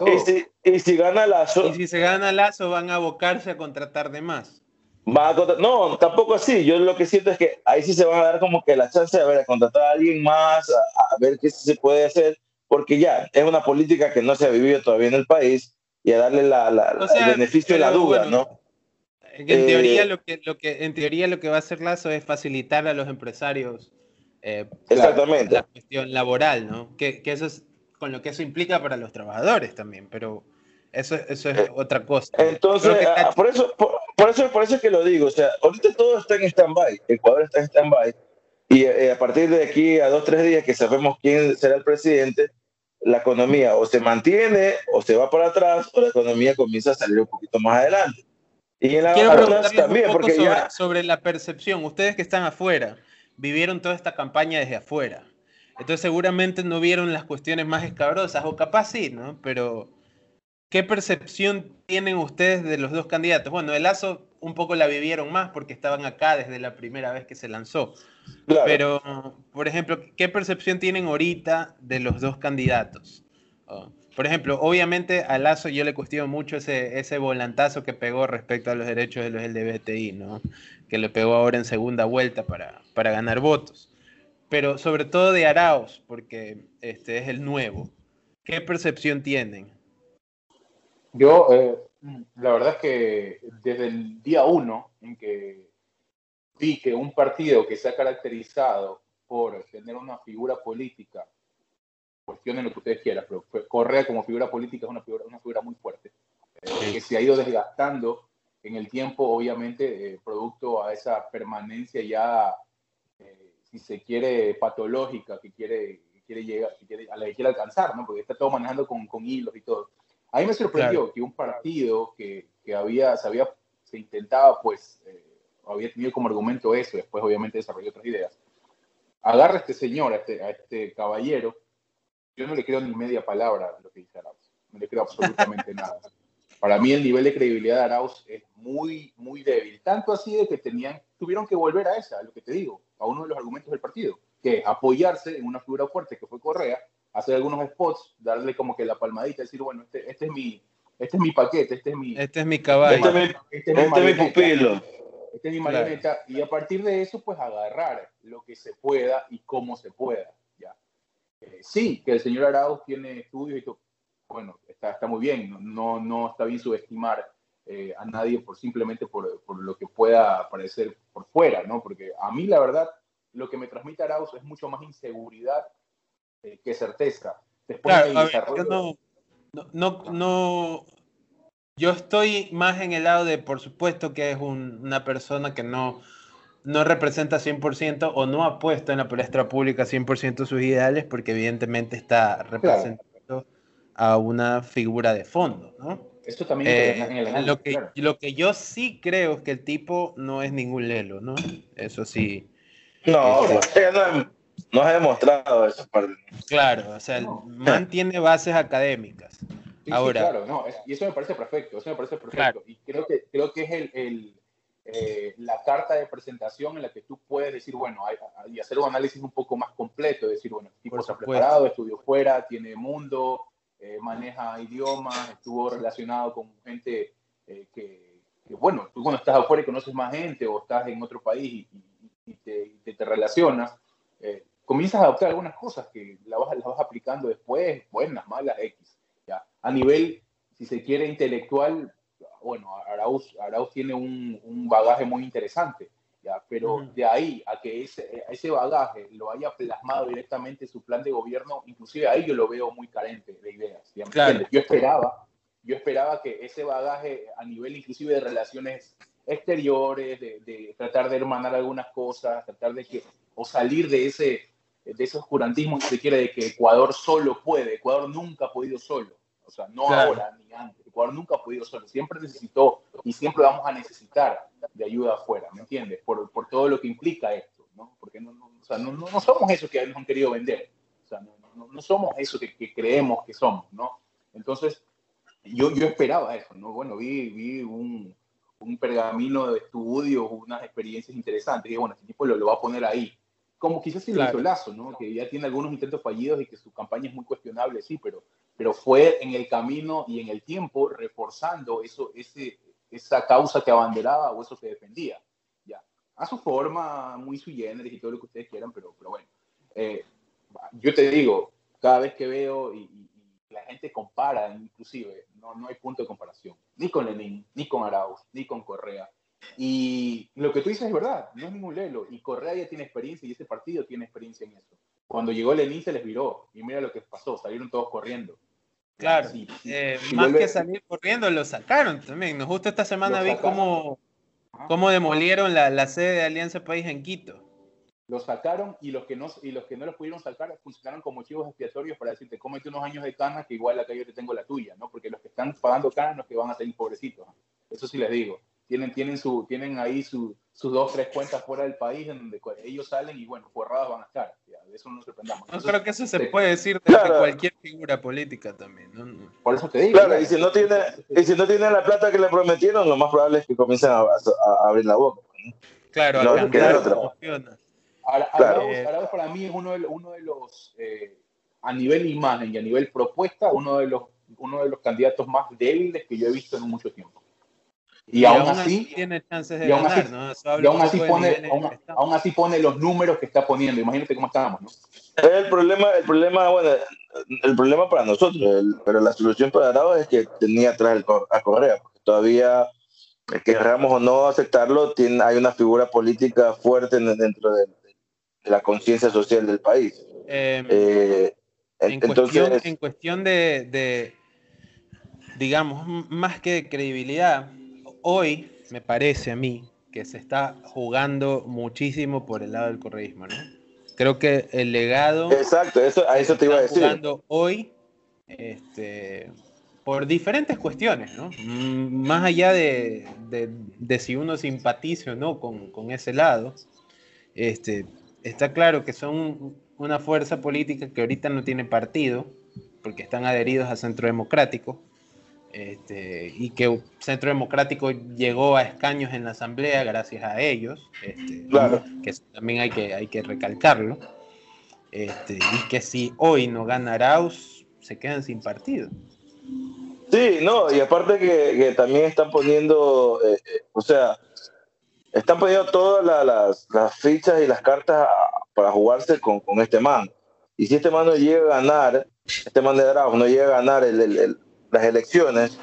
y, si, y si gana Lazo, y si se gana Lazo, van a abocarse a contratar de más. No, tampoco así. Yo lo que siento es que ahí sí se van a dar como que la chance de ver, a contratar a alguien más, a, ver qué se puede hacer, porque ya es una política que no se ha vivido todavía en el país y a darle la, el beneficio de la duda, ¿no? En teoría, eh, lo que, lo que, en teoría lo que va a hacer Lazo es facilitar a los empresarios eh, Exactamente. La, cuestión laboral, ¿no? Que, que, eso es con lo que eso implica para los trabajadores también, pero eso, eso es eh, otra cosa. Entonces, ah, por, eso, por, eso, por eso es que lo digo, o sea, ahorita todo está en stand-by, Ecuador está en stand-by, y a partir de aquí a dos, tres días que sabemos quién será el presidente, la economía o se mantiene o se va para atrás o la economía comienza a salir un poquito más adelante. Y en la Quiero también, porque sobre, ya... sobre la percepción, ustedes que están afuera, vivieron toda esta campaña desde afuera. Entonces seguramente no vieron las cuestiones más escabrosas, o capaz sí, ¿no? Pero, ¿qué percepción tienen ustedes de los dos candidatos? Bueno, el Lazo un poco la vivieron más porque estaban acá desde la primera vez que se lanzó. Pero, por ejemplo, ¿qué percepción tienen ahorita de los dos candidatos? Oh, por ejemplo, obviamente a Lazo yo le cuestiono mucho ese, ese volantazo que pegó respecto a los derechos de los LGBTI, ¿no? Que le pegó ahora en segunda vuelta para, para ganar votos. Pero sobre todo de Arauz, porque este es el nuevo. ¿Qué percepción tienen? Yo, eh, la verdad es que desde el día uno en que vi que un partido que se ha caracterizado por tener una figura política, cuestionen lo que ustedes quieran, pero Correa como figura política es una figura, una figura muy fuerte, eh, que se ha ido desgastando en el tiempo, obviamente, eh, producto a esa permanencia ya, eh, si se quiere, patológica que quiere, quiere llegar, quiere, a la que quiere alcanzar, ¿no? porque está todo manejando con, con hilos y todo. A mí me sorprendió que un partido que, que había, se, había, se intentaba, pues, había tenido como argumento eso, después obviamente desarrolló otras ideas. Agarra a este señor, a este, a este caballero, yo no le creo ni media palabra lo que dice Arauz, no le creo absolutamente nada. Para mí el nivel de credibilidad de Arauz es muy, muy débil, tanto así de que tenían, tuvieron que volver a esa, a lo que te digo, a uno de los argumentos del partido, que es apoyarse en una figura fuerte que fue Correa, hacer algunos spots, darle como que la palmadita, decir, bueno, este, este es mi, este es mi paquete, este es mi... Este es mi caballo. Este es mi, este es mi este pupilo esta es mi marioneta, y a partir de eso, pues agarrar lo que se pueda y cómo se pueda. ¿ya? Eh, sí, que el señor Arauz tiene estudios y todo, bueno, está, está muy bien, no, no está bien subestimar eh, a nadie por simplemente por, por, lo que pueda parecer por fuera, ¿no? Porque a mí, la verdad, lo que me transmite Arauz es mucho más inseguridad eh, que certeza. Después claro, no, no, no, yo estoy más en el lado de, por supuesto, que es una persona que no, no representa 100% o no ha puesto en la palestra pública 100% sus ideales, porque evidentemente está representando a una figura de fondo, ¿no? Eso también eh, en el lo, que, lo que yo sí creo es que el tipo no es ningún lelo, ¿no? Eso sí. No, este, no, ha demostrado eso. Claro, o sea, el man tiene bases académicas. Ahora, claro, no, y eso me parece perfecto, eso me parece perfecto. Y creo que, creo que es el, el eh, la carta de presentación en la que tú puedes decir, bueno, y hacer un análisis un poco más completo, decir, bueno, el tipo se ha preparado, estudió fuera, tiene mundo, eh, maneja idiomas, estuvo relacionado con gente eh, que, bueno, tú cuando estás afuera y conoces más gente o estás en otro país y, te, te, relacionas, comienzas a adoptar algunas cosas que las vas, vas aplicando después, buenas, malas, X a nivel, si se quiere, intelectual, bueno, Arauz, Arauz tiene un, un bagaje muy interesante, ¿ya? pero de ahí a que ese, ese bagaje lo haya plasmado directamente en su plan de gobierno, inclusive ahí yo lo veo muy carente de ideas. Yo esperaba, yo esperaba que ese bagaje a nivel inclusive de relaciones exteriores, de, de, tratar de hermanar algunas cosas, tratar de que, o salir de ese, de ese oscurantismo, si se quiere, de que Ecuador solo puede, Ecuador nunca ha podido solo. O sea, no ahora ni antes. Ecuador nunca ha podido solo. Siempre necesitó y siempre vamos a necesitar de ayuda afuera, ¿me entiendes? Por, por todo lo que implica esto, ¿no? Porque no, no, o sea, no, no, somos eso que nos han querido vender. O sea, no, no somos eso que, que, creemos que somos, ¿no? Entonces, yo, yo esperaba eso, ¿no? Bueno, vi, vi un, un pergamino de estudios, unas experiencias interesantes. Y bueno, este tipo lo, lo va a poner ahí como quizás el claro. Lazo, ¿no? que ya tiene algunos intentos fallidos y que su campaña es muy cuestionable, sí, pero pero fue en el camino y en el tiempo reforzando eso, ese, esa causa que abanderaba o eso que defendía. Ya. A su forma, muy sui generis y todo lo que ustedes quieran, pero, pero bueno. Eh, yo te digo, cada vez que veo y, la gente compara, inclusive, no, no hay punto de comparación, ni con Lenin, ni con Arauz, ni con Correa. Y lo que tú dices es verdad, no es ningún lelo. Y Correa ya tiene experiencia y ese partido tiene experiencia en eso. Cuando llegó Lenin se les viró y mira lo que pasó, salieron todos corriendo. Claro, eh, más que salir corriendo, lo sacaron también. Nos justo esta semana vi cómo, cómo demolieron la, la, sede de Alianza País en Quito. Lo sacaron y los que no y los que no los pudieron sacar funcionaron como chivos expiatorios para decirte, cómete unos años de cana que igual acá yo te tengo la tuya, ¿no? Porque los que están pagando cana son los que van a salir pobrecitos. Eso sí les digo tienen, tienen, su, tienen ahí sus dos, tres cuentas fuera del país en donde ellos salen y bueno, forrados van a estar. de eso no nos sorprendamos. No creo que eso se puede decir de cualquier figura política también. Por eso te digo. Claro, y si, no tiene, y si no tiene la plata que le prometieron, lo más probable es que comiencen a, abrir la boca. Claro, no, Ahora, para mí es uno de, uno de los, eh, a nivel imagen y a nivel propuesta, uno de los, uno de los candidatos más débiles que yo he visto en mucho tiempo. Y, aún, así, tiene chances de ganar, ¿no? y aún así, pone, aún, así pone los números que está poniendo. Imagínate cómo estábamos, ¿no? El problema, el problema, bueno, el problema para nosotros, pero la solución para Arau es que tenía atrás a Correa, porque todavía, eh, querramos o no aceptarlo, tiene, hay una figura política fuerte dentro de, la conciencia social del país. Em, eh, en, entonces, cuestión, en cuestión de, de, digamos, más que de credibilidad, hoy me parece a mí que se está jugando muchísimo por el lado del correísmo, ¿no? Creo que el legado. Exacto, eso, a eso te iba a decir. jugando hoy este, por diferentes cuestiones, ¿no? Mm, más allá de, si uno simpatiza o no con, ese lado, este, está claro que son una fuerza política que ahorita no tiene partido, porque están adheridos a Centro Democrático, este, y que Centro Democrático llegó a escaños en la Asamblea gracias a ellos, este, claro. que también hay que, hay que recalcarlo, este, y que si hoy no gana Arauz, se quedan sin partido. Sí, no, y aparte que, también están poniendo, eh, eh, o sea, están poniendo todas las, las, fichas y las cartas para jugarse con, con, este man. Y si este man no llega a ganar, este man de Arauz no llega a ganar el, el las elecciones,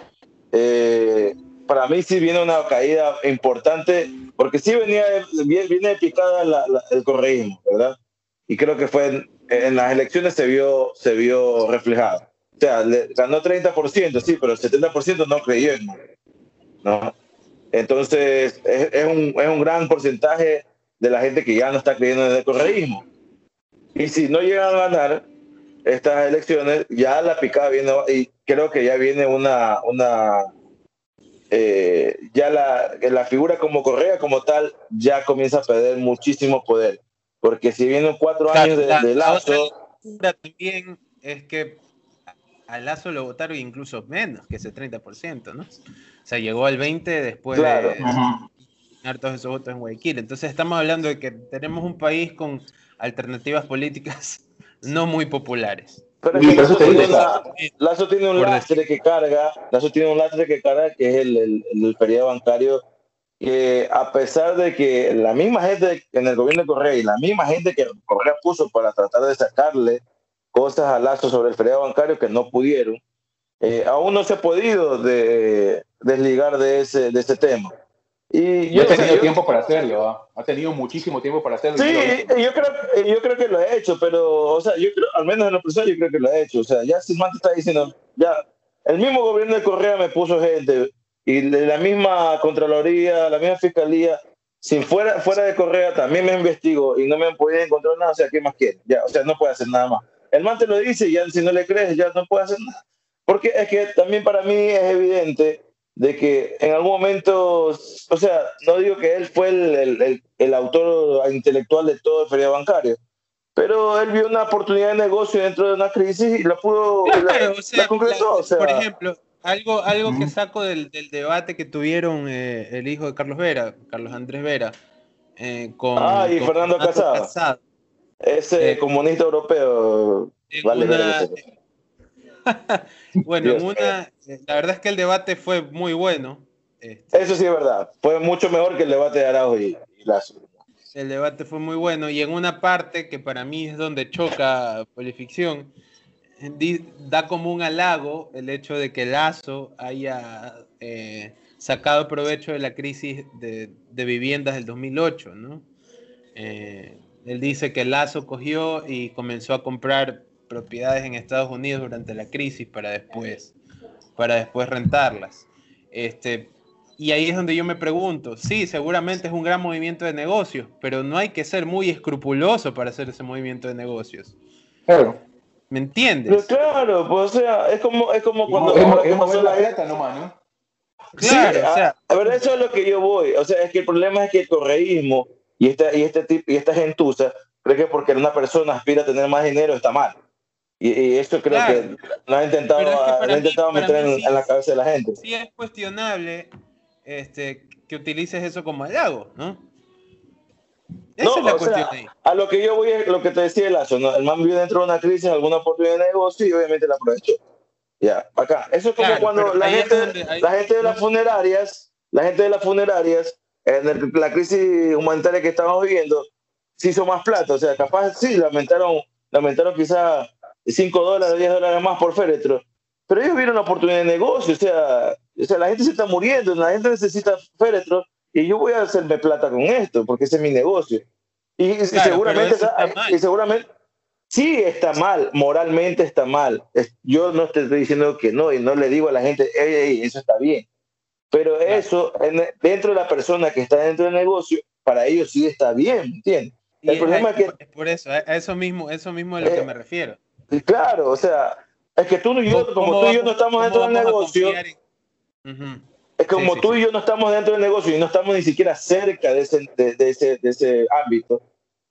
eh, para mí sí viene una caída importante, porque sí venía, viene, picada el correísmo, ¿verdad? Y creo que fue en, las elecciones se vio, se vio reflejado. O sea, le, ganó 30%, sí, pero el 70% no creyó en ¿no? Entonces, es, es, un, es un gran porcentaje de la gente que ya no está creyendo en el correísmo. Y si no llegan a ganar, estas elecciones, ya la picada viene, y creo que ya viene una, una eh, ya la, la figura como Correa como tal ya comienza a perder muchísimo poder, porque si vienen cuatro años de, Lazo... también es que a Lazo lo votaron incluso menos que ese 30%, ¿no? O sea, llegó al 20% después de ganar todos esos votos en Guayaquil. Entonces estamos hablando de que tenemos un país con alternativas políticas no muy populares. Pero es que Lazo, tiene, Lazo tiene un lastre que carga, Lazo tiene un lastre que carga, que es el, el, el feriado bancario, que a pesar de que la misma gente en el gobierno de Correa y la misma gente que Correa puso para tratar de sacarle cosas a Lazo sobre el feriado bancario que no pudieron, eh, aún no se ha podido de, desligar de ese, de ese tema. Y yo, he tenido tiempo para hacerlo, ¿ah? ha tenido muchísimo tiempo para hacerlo. Sí, yo creo, yo creo que lo he hecho, pero, o sea, yo creo, al menos en lo personal, yo creo que lo he hecho. O sea, ya Silmante está diciendo, ya, el mismo gobierno de Correa me puso gente, y de la misma Contraloría, la misma Fiscalía, si fuera, fuera de Correa también me investigo y no me han podido encontrar nada, o sea, ¿qué más quiere? Ya, o sea, no puede hacer nada más. El man te lo dice y ya si no le crees, ya no puede hacer nada. Porque es que también para mí es evidente de que en algún momento, o sea, no digo que él fue el, el, el autor intelectual de todo el feriado bancario, pero él vio una oportunidad de negocio dentro de una crisis y la pudo, la, o sea, concretó. por ejemplo, algo, algo que saco del, del debate que tuvieron eh, el hijo de Carlos Vera, Carlos Andrés Vera, eh, con, ah, y Fernando Casado, ese eh, comunista europeo. Vale, bueno, una, la verdad es que el debate fue muy bueno. Este. Eso sí es verdad. Fue mucho mejor que el debate de Araujo y, Lazo. El debate fue muy bueno y en una parte que para mí es donde choca Polificción, da como un halago el hecho de que Lazo haya eh, sacado provecho de la crisis de, viviendas del 2008, ¿no? Eh, él dice que Lazo cogió y comenzó a comprar propiedades en Estados Unidos durante la crisis para después, para después rentarlas. Este, y ahí es donde yo me pregunto, sí, seguramente es un gran movimiento de negocios, pero no hay que ser muy escrupuloso para hacer ese movimiento de negocios. Claro. ¿Me entiendes? claro, pues o sea, es como, es como cuando... Es, la plata nomás, ¿no? Claro, o sea... A, ver, eso es lo que yo voy. O sea, es que el problema es que el correísmo y esta, y este tipo, y esta gentuza cree que porque una persona aspira a tener más dinero está mal. Y, eso creo que lo ha intentado, intentado meter en, en, la cabeza de la gente. Sí es cuestionable este, que utilices eso como halago, ¿no? Esa es la cuestión ahí. A lo que yo voy es lo que te decía el Lazo, ¿no? El man vive dentro de una crisis, alguna oportunidad de negocio y obviamente la aprovechó. Ya, acá. Eso es como cuando la gente, la gente de las funerarias, la gente de las funerarias, en la crisis humanitaria que estamos viviendo, se hizo más plata. O sea, capaz sí, lamentaron, lamentaron quizás 5 dólares, 10 dólares más por féretro. Pero ellos vieron la oportunidad de negocio, o sea, o sea, la gente se está muriendo, la gente necesita féretro y yo voy a hacerme plata con esto, porque ese es mi negocio. Y, seguramente, y seguramente, sí está mal, moralmente está mal. Yo no te estoy diciendo que no, y no le digo a la gente, eso está bien. Pero eso, dentro de la persona que está dentro del negocio, para ellos sí está bien, ¿entiendes? El problema es, que... Por eso, a eso mismo, eso mismo es a lo que eh, me refiero. Claro, o sea, es que tú y yo, como tú y yo no estamos dentro del negocio, es como tú y yo no estamos dentro del negocio y no estamos ni siquiera cerca de ese, de, ese, de ese ámbito.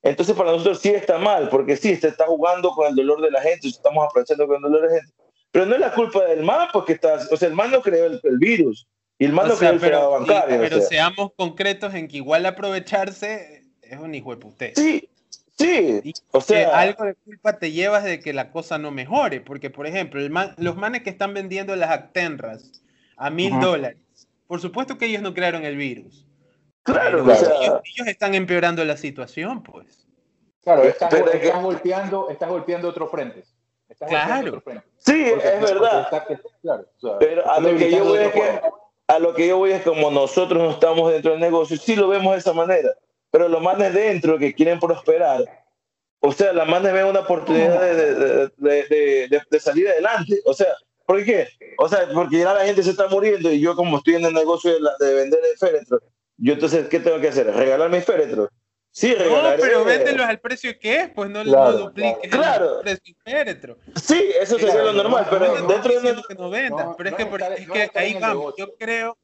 Entonces para nosotros sí está mal, porque sí, se está jugando con el dolor de la gente, estamos aprovechando con el dolor de la gente. Pero no es la culpa del man, porque está, o sea, el man no creó el, virus y el man no creó el pero, bancario. pero seamos concretos en que igual aprovecharse es un hijo de puté. Sí, sí. o sea, algo de culpa te llevas de que la cosa no mejore, porque por ejemplo, el los manes que están vendiendo las actenras a mil dólares. Por supuesto que ellos no crearon el virus. Claro, ellos, están empeorando la situación, pues. Claro, estás, golpeando, estás golpeando otros frentes. claro. Sí, es verdad. Pero a lo que yo voy es que a lo que yo voy es como nosotros no estamos dentro del negocio, sí lo vemos de esa manera, pero los manes dentro que quieren prosperar, o sea, los manes ven una oportunidad de, de, de, salir adelante, o sea, ¿Por qué? O sea, porque ya la gente se está muriendo y yo como estoy en el negocio de, vender el féretro, yo entonces, ¿qué tengo que hacer? ¿Regalar mis féretros? Sí, regalaré. No, pero véndelos al precio que es, pues no, lo dupliques claro. el precio féretro. Sí, eso sería lo normal, pero dentro de... No que no vendas, pero es que, es que ahí vamos, yo creo...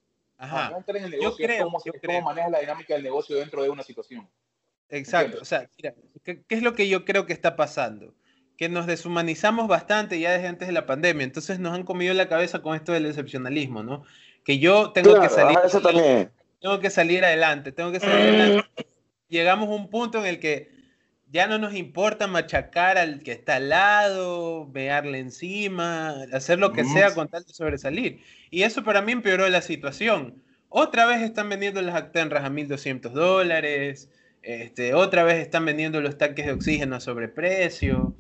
Ajá, no en el negocio, yo creo, cómo, yo creo. maneja la dinámica del negocio dentro de una situación. Exacto, o sea, mira, ¿qué, ¿qué es lo que yo creo que está pasando? que nos deshumanizamos bastante ya desde antes de la pandemia, entonces nos han comido la cabeza con esto del excepcionalismo, ¿no? Que yo tengo que salir, eso también. tengo que salir adelante, tengo que salir adelante. Llegamos a un punto en el que ya no nos importa machacar al que está al lado, vearle encima, hacer lo que sea con tal de sobresalir. Y eso para mí empeoró la situación. Otra vez están vendiendo las Actenras a 1.200 dólares, este, otra vez están vendiendo los tanques de oxígeno a sobreprecio.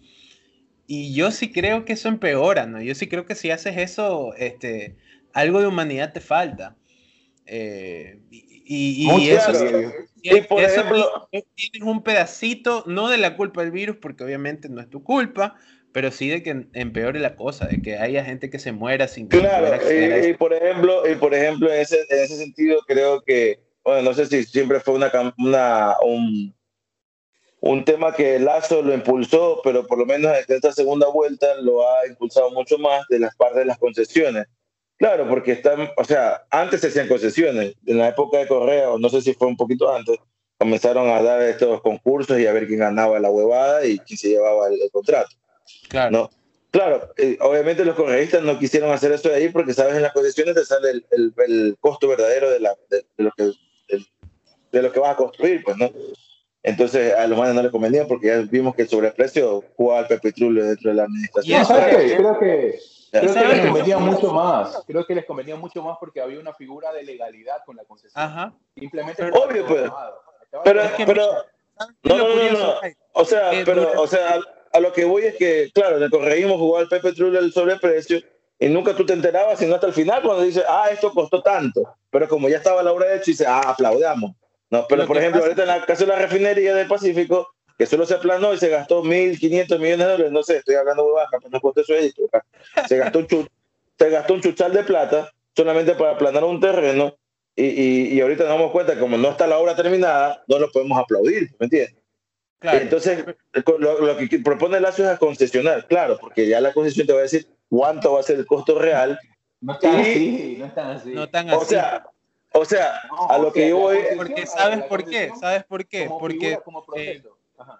Y yo sí creo que eso empeora, ¿no? Yo sí creo que si haces eso, este, algo de humanidad te falta. Eh, y, eso, y, por ejemplo, tienes un pedacito, no de la culpa del virus, porque obviamente no es tu culpa, pero sí de que empeore la cosa, de que haya gente que se muera sin que Claro, y, por ejemplo, y por ejemplo en, ese, en ese sentido creo que, bueno, no sé si siempre fue una, una un, un tema que Lazo lo impulsó, pero por lo menos en esta segunda vuelta lo ha impulsado mucho más de las partes de las concesiones. Claro, porque están, o sea, antes se hacían concesiones, en la época de Correa, o no sé si fue un poquito antes, comenzaron a dar estos concursos y a ver quién ganaba la huevada y quién se llevaba el, contrato. Claro. ¿no? Claro, eh, obviamente los correístas no quisieron hacer eso de ahí porque, sabes, en las concesiones te sale el, el, costo verdadero de, la, de, lo que, de, de, lo que vas a construir, pues, ¿no? Entonces a los manes no les convenía porque ya vimos que el sobreprecio jugaba al petróleo dentro de la administración. Creo que, creo que les convenía mucho más. Creo que les convenía mucho más porque había una figura de legalidad con la concesión. Ajá. Simplemente. Obvio, pues. Pero, pero, no, no, no, no, O sea, pero, o sea, a lo que voy es que, claro, le corregimos jugar al Pepe Trul el sobreprecio y nunca tú te enterabas, sino hasta el final cuando dices, ah, esto costó tanto. Pero como ya estaba la obra hecha, dice, ah, aplaudamos. No, pero por ejemplo, ahorita en la caso de la refinería del Pacífico, que solo se aplanó y se gastó 1.500 millones de dólares, no sé, estoy hablando de baja, pero no coste eso se gastó, un se gastó un chuchal de plata solamente para aplanar un terreno y, y, y, ahorita nos damos cuenta que como no está la obra terminada, no lo podemos aplaudir, ¿me entiendes? Entonces, lo, lo, que propone Lazo es concesionar, claro, porque ya la concesión te va a decir cuánto va a ser el costo real. No están así, no están así. No tan así. O sea, o sea a lo que yo voy... Porque, ¿Sabes por qué? ¿Sabes por qué? Porque... Eh,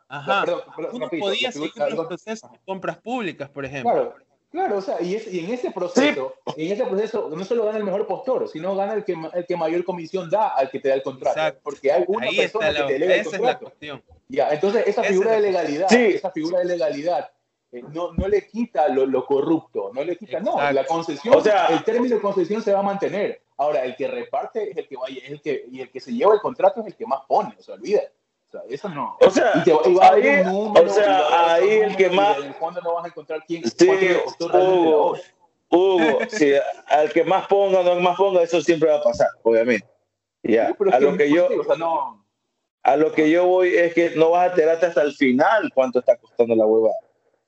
ajá. Uno podía seguir los procesos de compras públicas, por ejemplo. Claro. Claro, o sea, y, es, y en ese proceso, en ese proceso no solo gana el mejor postor, sino gana el que, el que mayor comisión da al que te da el contrato. Exacto. Porque hay una Ahí persona la, que te eleva esa el contrato. es la cuestión. Ya, entonces esa figura de legalidad, Sí. esa figura de legalidad eh, no, no le quita lo, lo corrupto, no le quita, no, Exacto. la concesión, O sea- el término de concesión se va a mantener. Ahora, el que reparte es el que vaya, es el que, y el que se lleva el contrato es el que más pone, o sea, olvida. O sea, no. O sea, Y te va- y va a haber ahí, número, o sea, ahí el que más... y En el fondo no vas a encontrar quién Sí, Hugo. Hugo, si al que más ponga o no más ponga, eso siempre va a pasar, obviamente. Ya, Sí, a lo que yo, o sea, no, a lo que yo voy es que no vas a enterarte hasta el final cuánto está costando la huevada.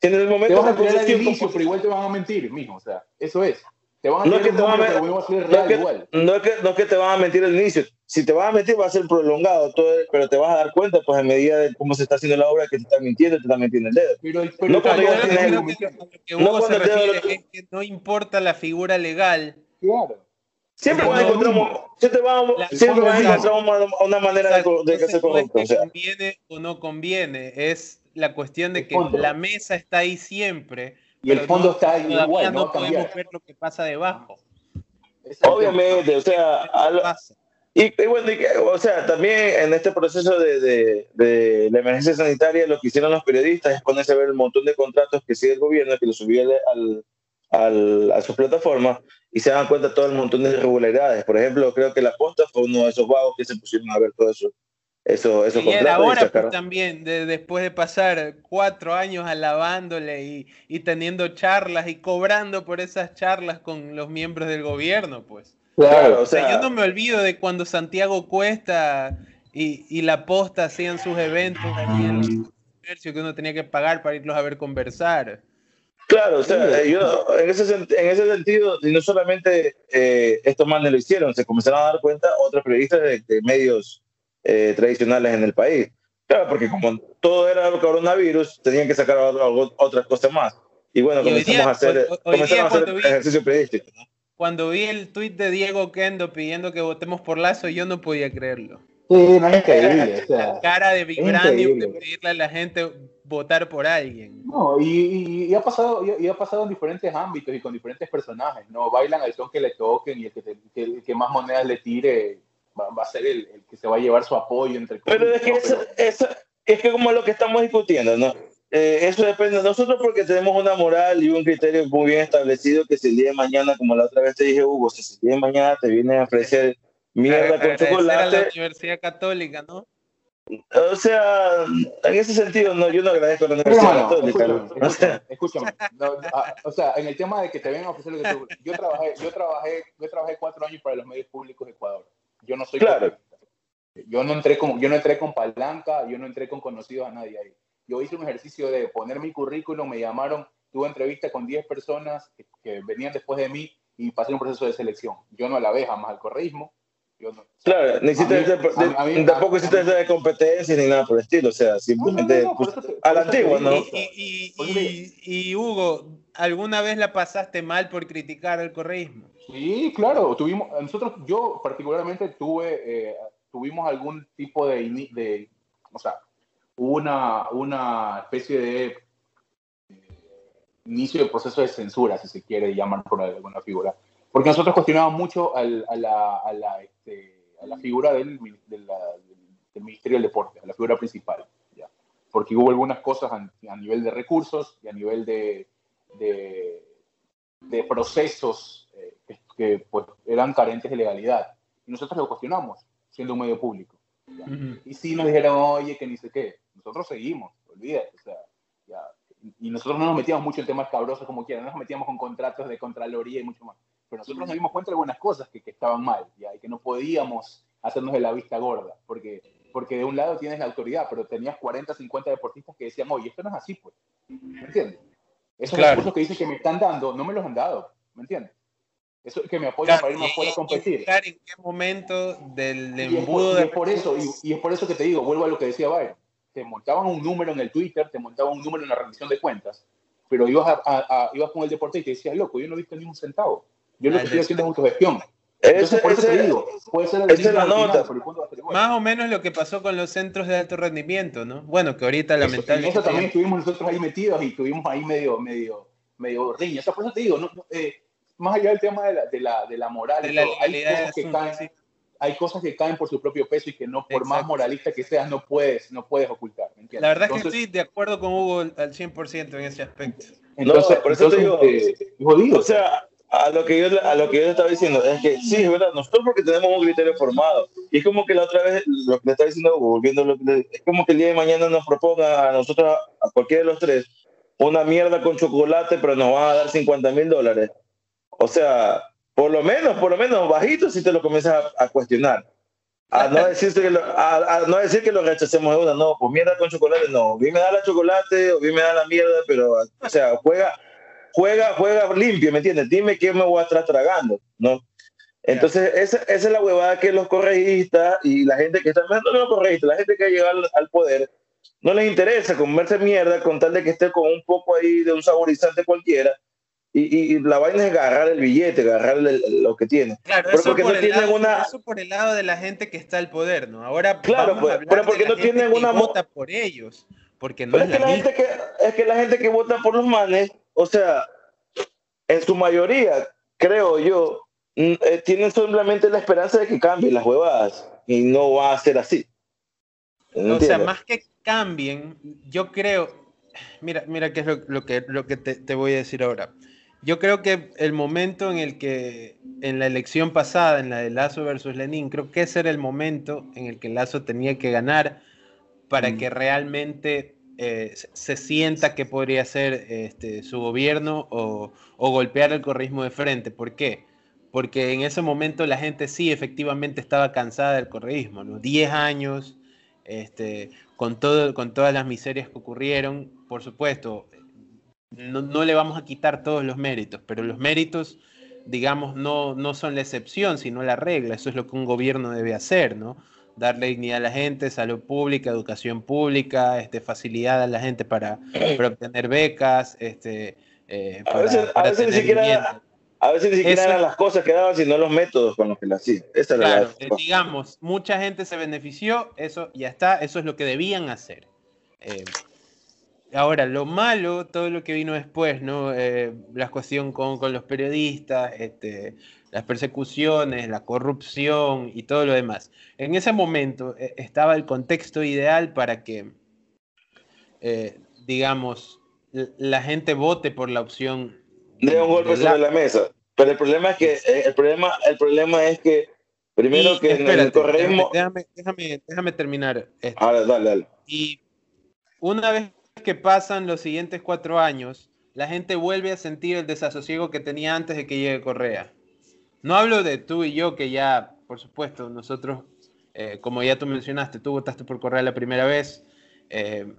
Si en el te momento vas a de tirar al concesión, inicio, pero igual te van a mentir, mijo, o sea, eso es. Te van a que te van a que, no es que te van a mentir al inicio. Si te van a mentir, va a ser prolongado, todo, pero te vas a dar cuenta, pues, en medida de cómo se está haciendo la obra, que te están mintiendo, te están metiendo el dedo. Pero, pero No cuando el- que- a cuando se el dedo es que importa la figura legal. Claro. Siempre vas a un- siempre vas a- La- siempre vas a una, una manera de, Exacto. de que correcto. que O sea, conviene o no conviene, es la cuestión de que la mesa está ahí siempre. Y el fondo no- está ahí igual, no a podemos ver lo que pasa debajo. Obviamente, o sea, a lo- Pasa. Y, y bueno, y que- o sea, también en este proceso de, de, de la emergencia sanitaria, lo que hicieron los periodistas es ponerse a ver el montón de contratos que sigue el gobierno, que lo subía al, al, a sus plataformas, y se dan cuenta todo el montón de irregularidades. Por ejemplo, creo que la posta fue uno de esos vagos que se pusieron a ver todo eso, eso esos Y y ahora pues, también, de- después de pasar cuatro años alabándole y, y teniendo charlas y cobrando por esas charlas con los miembros del gobierno, pues. Claro, o O sea, sea, yo no me olvido de cuando Santiago Cuesta y, y la posta hacían sus eventos ahí en el comercio que uno tenía que pagar para irlos a ver conversar. Claro, o sea, eh, yo en ese, en ese sentido, y no solamente eh, estos manes lo hicieron, se comenzaron a dar cuenta otros periodistas de, de medios eh, tradicionales en el país. Claro, porque como todo era coronavirus, tenían que sacar algo- otras cosas más. Y bueno, Y comenzamos día- a hacer, hoy- hoy comenzaron a hacer vi- ejercicio periodístico. ¿no? Cuando vi el tuit de Diego Kendo pidiendo que votemos por Lazo, yo no podía creerlo. Sí, no es increíble. O sea, La cara de Vibranium de pedirle a la gente votar por alguien. no, y, y- y ha pasado, y, y ha pasado en diferentes ámbitos y con diferentes personajes, ¿no? Bailan al son que le toquen y el que, te- que- el que más monedas le tire va, va a ser el, el que se va a llevar su apoyo entre Pero es que, ¿no? eso, eso- es que como lo que estamos discutiendo, ¿no? Eh, eso depende de nosotros porque tenemos una moral y un criterio muy bien establecido que si el día de mañana, como la otra vez te dije, Hugo, si el día de mañana te vienen a ofrecer mierda con Agradecer a la chocolate, Universidad Católica, ¿no? o sea, en ese sentido, no, yo no agradezco a la Universidad Católica. escúchame, ¿no? O sea, escúchame, escúchame. No, ah, o sea, en el tema de que te vengan a ofrecer lo que tú... Yo trabajé, yo trabajé, yo trabajé cuatro años para los medios públicos de Ecuador. Yo no soy Claro. Yo no entré con, yo no entré con palanca, yo no entré con conocidos a nadie ahí. Yo hice un ejercicio de poner mi currículum, me llamaron, tuve entrevista con 10 personas que, que venían después de mí y pasé un proceso de selección. Yo no alabé jamás al correísmo. Yo no, claro, ni hiciste A mí- de- a mí- a mí- tampoco hiciste de competencia ni nada por el estilo, o sea, simplemente no, no, por pues, te- a la antigua. ¿no? Y, y- y- y- y, Hugo, ¿alguna vez la pasaste mal por criticar al correísmo? Sí, claro, tuvimos, nosotros, yo particularmente tuve, eh, tuvimos algún tipo de, de o sea, una, una especie de eh, inicio de proceso de censura, si se quiere llamar por alguna figura, porque nosotros cuestionábamos mucho al- a, la, a, la, este, a la figura del, de la- del Ministerio del Deporte, a la figura principal, ¿ya? porque hubo algunas cosas a, a nivel de recursos y a nivel de, de, de procesos eh, que, que, pues, eran carentes de legalidad. Y nosotros lo cuestionamos, siendo un medio público. ¿ya? Y sí nos dijeron, oye, que ni sé qué. Nosotros seguimos, olvídate. O sea, ya. y nosotros no nos metíamos mucho en temas cabrosos como quieran, no nos metíamos con contratos de contraloría y mucho más. Pero nosotros nos dimos cuenta de algunas cosas que, que estaban mal, ¿ya? y que no podíamos hacernos de la vista gorda, porque, porque de un lado tienes la autoridad, pero tenías 40, 50 deportistas que decían, oye, esto no es así, pues. ¿Me entiendes? Esos recursos que dicen que me están dando, no me los han dado, ¿me entiendes? Eso que me apoyan para ir más fuera a competir. ¿En qué momento del embudo y es por, de... eso, y, es por eso que te digo, vuelvo a lo que decía Byron. Te montaban un número en el Twitter, te montaban un número en la rendición de cuentas, pero ibas, a, ibas con el deporte y te decías, loco, yo no he visto ni un centavo. Yo lo que estoy haciendo es autogestión. Entonces, por eso te digo, puede ser es la nota. Más o menos lo que pasó con los centros de alto rendimiento, ¿no? Bueno, que ahorita lamentablemente... Eso también estuvimos nosotros ahí metidos y estuvimos ahí medio, medio, medio riña. O sea, por eso te digo, no, eh, más allá del tema de la, de la, de la moral, hay, cosas que caen, hay cosas que caen por su propio peso y que no, por más moralista que seas, no puedes, no puedes ocultar. La verdad es que estoy de acuerdo con Hugo al 100% en ese aspecto. Entonces, por eso te digo, eh, o sea, a lo que yo a lo que yo estaba diciendo es que sí, es verdad, nosotros porque tenemos un criterio formado y es como que la otra vez lo que le estaba diciendo volviendo lo que es como que el día de mañana nos proponga a nosotros a cualquiera de los tres una mierda con chocolate pero nos van a dar 50 mil dólares o sea, por lo menos, por lo menos bajito si te lo comienzas a, cuestionar. A no, que lo, a, no decir que lo rechacemos de una, no, pues mierda con chocolate, no. Bien me da la chocolate o bien me da la mierda, pero, o sea, juega, juega, juega limpio, ¿me entiendes? Dime qué me voy a estar tragando, ¿no? Entonces, esa, esa, es la huevada que los correístas y la gente que está, no los correístas, la gente que ha llegado al, al, poder, no les interesa comerse mierda con tal de que esté con un poco ahí de un saborizante cualquiera y, la vaina es agarrar el billete, agarrar lo que tiene. Claro, eso, porque por no tienen lado, una... eso por el lado de la gente que está al poder, ¿no? Ahora claro, vamos pues, pero porque no tienen una vota por ellos, porque no es, que la, gente que es que la gente que vota por los manes, o sea, en su mayoría, creo yo, mm, eh, tienen simplemente la esperanza de que cambien las huevadas y no va a ser así. o sea, más que cambien, yo creo, mira, mira qué es lo, que, lo que te, te voy a decir ahora yo creo que el momento en el que, en la elección pasada, en la de Lazo versus Lenin, creo que ese era el momento en el que Lazo tenía que ganar para mm. que realmente eh, se sienta que podría ser este, su gobierno o, golpear el correísmo de frente. ¿Por qué? Porque en ese momento la gente sí efectivamente estaba cansada del correísmo, ¿no? Diez años, este, con, todo, con todas las miserias que ocurrieron, por supuesto, no, le vamos a quitar todos los méritos, pero los méritos, digamos, no, no son la excepción, sino la regla. Eso es lo que un gobierno debe hacer, ¿no? Darle dignidad a la gente, salud pública, educación pública, este, facilidad a la gente para, obtener becas, este, eh, a, veces, ni siquiera, a veces ni siquiera eran las cosas que daban, sino los métodos con los que las hacían. claro, eh, digamos, mucha gente se benefició, eso ya está, eso es lo que debían hacer. Eh, Ahora, lo malo, todo lo que vino después, ¿no? Eh, la cuestión con, los periodistas, este, las persecuciones, la corrupción y todo lo demás. En ese momento eh, estaba el contexto ideal para que, eh, digamos, la gente vote por la opción. De un golpe sobre la mesa. Pero el problema es que, el problema, el problema es que, primero que en el correísmo... Déjame, déjame, déjame, terminar. Esto. Ahora, dale, dale. Y una vez que pasan los siguientes cuatro años, la gente vuelve a sentir el desasosiego que tenía antes de que llegue Correa. No hablo de tú y yo, que ya, por supuesto, nosotros, eh, como ya tú mencionaste, tú votaste por Correa la primera vez. Eh,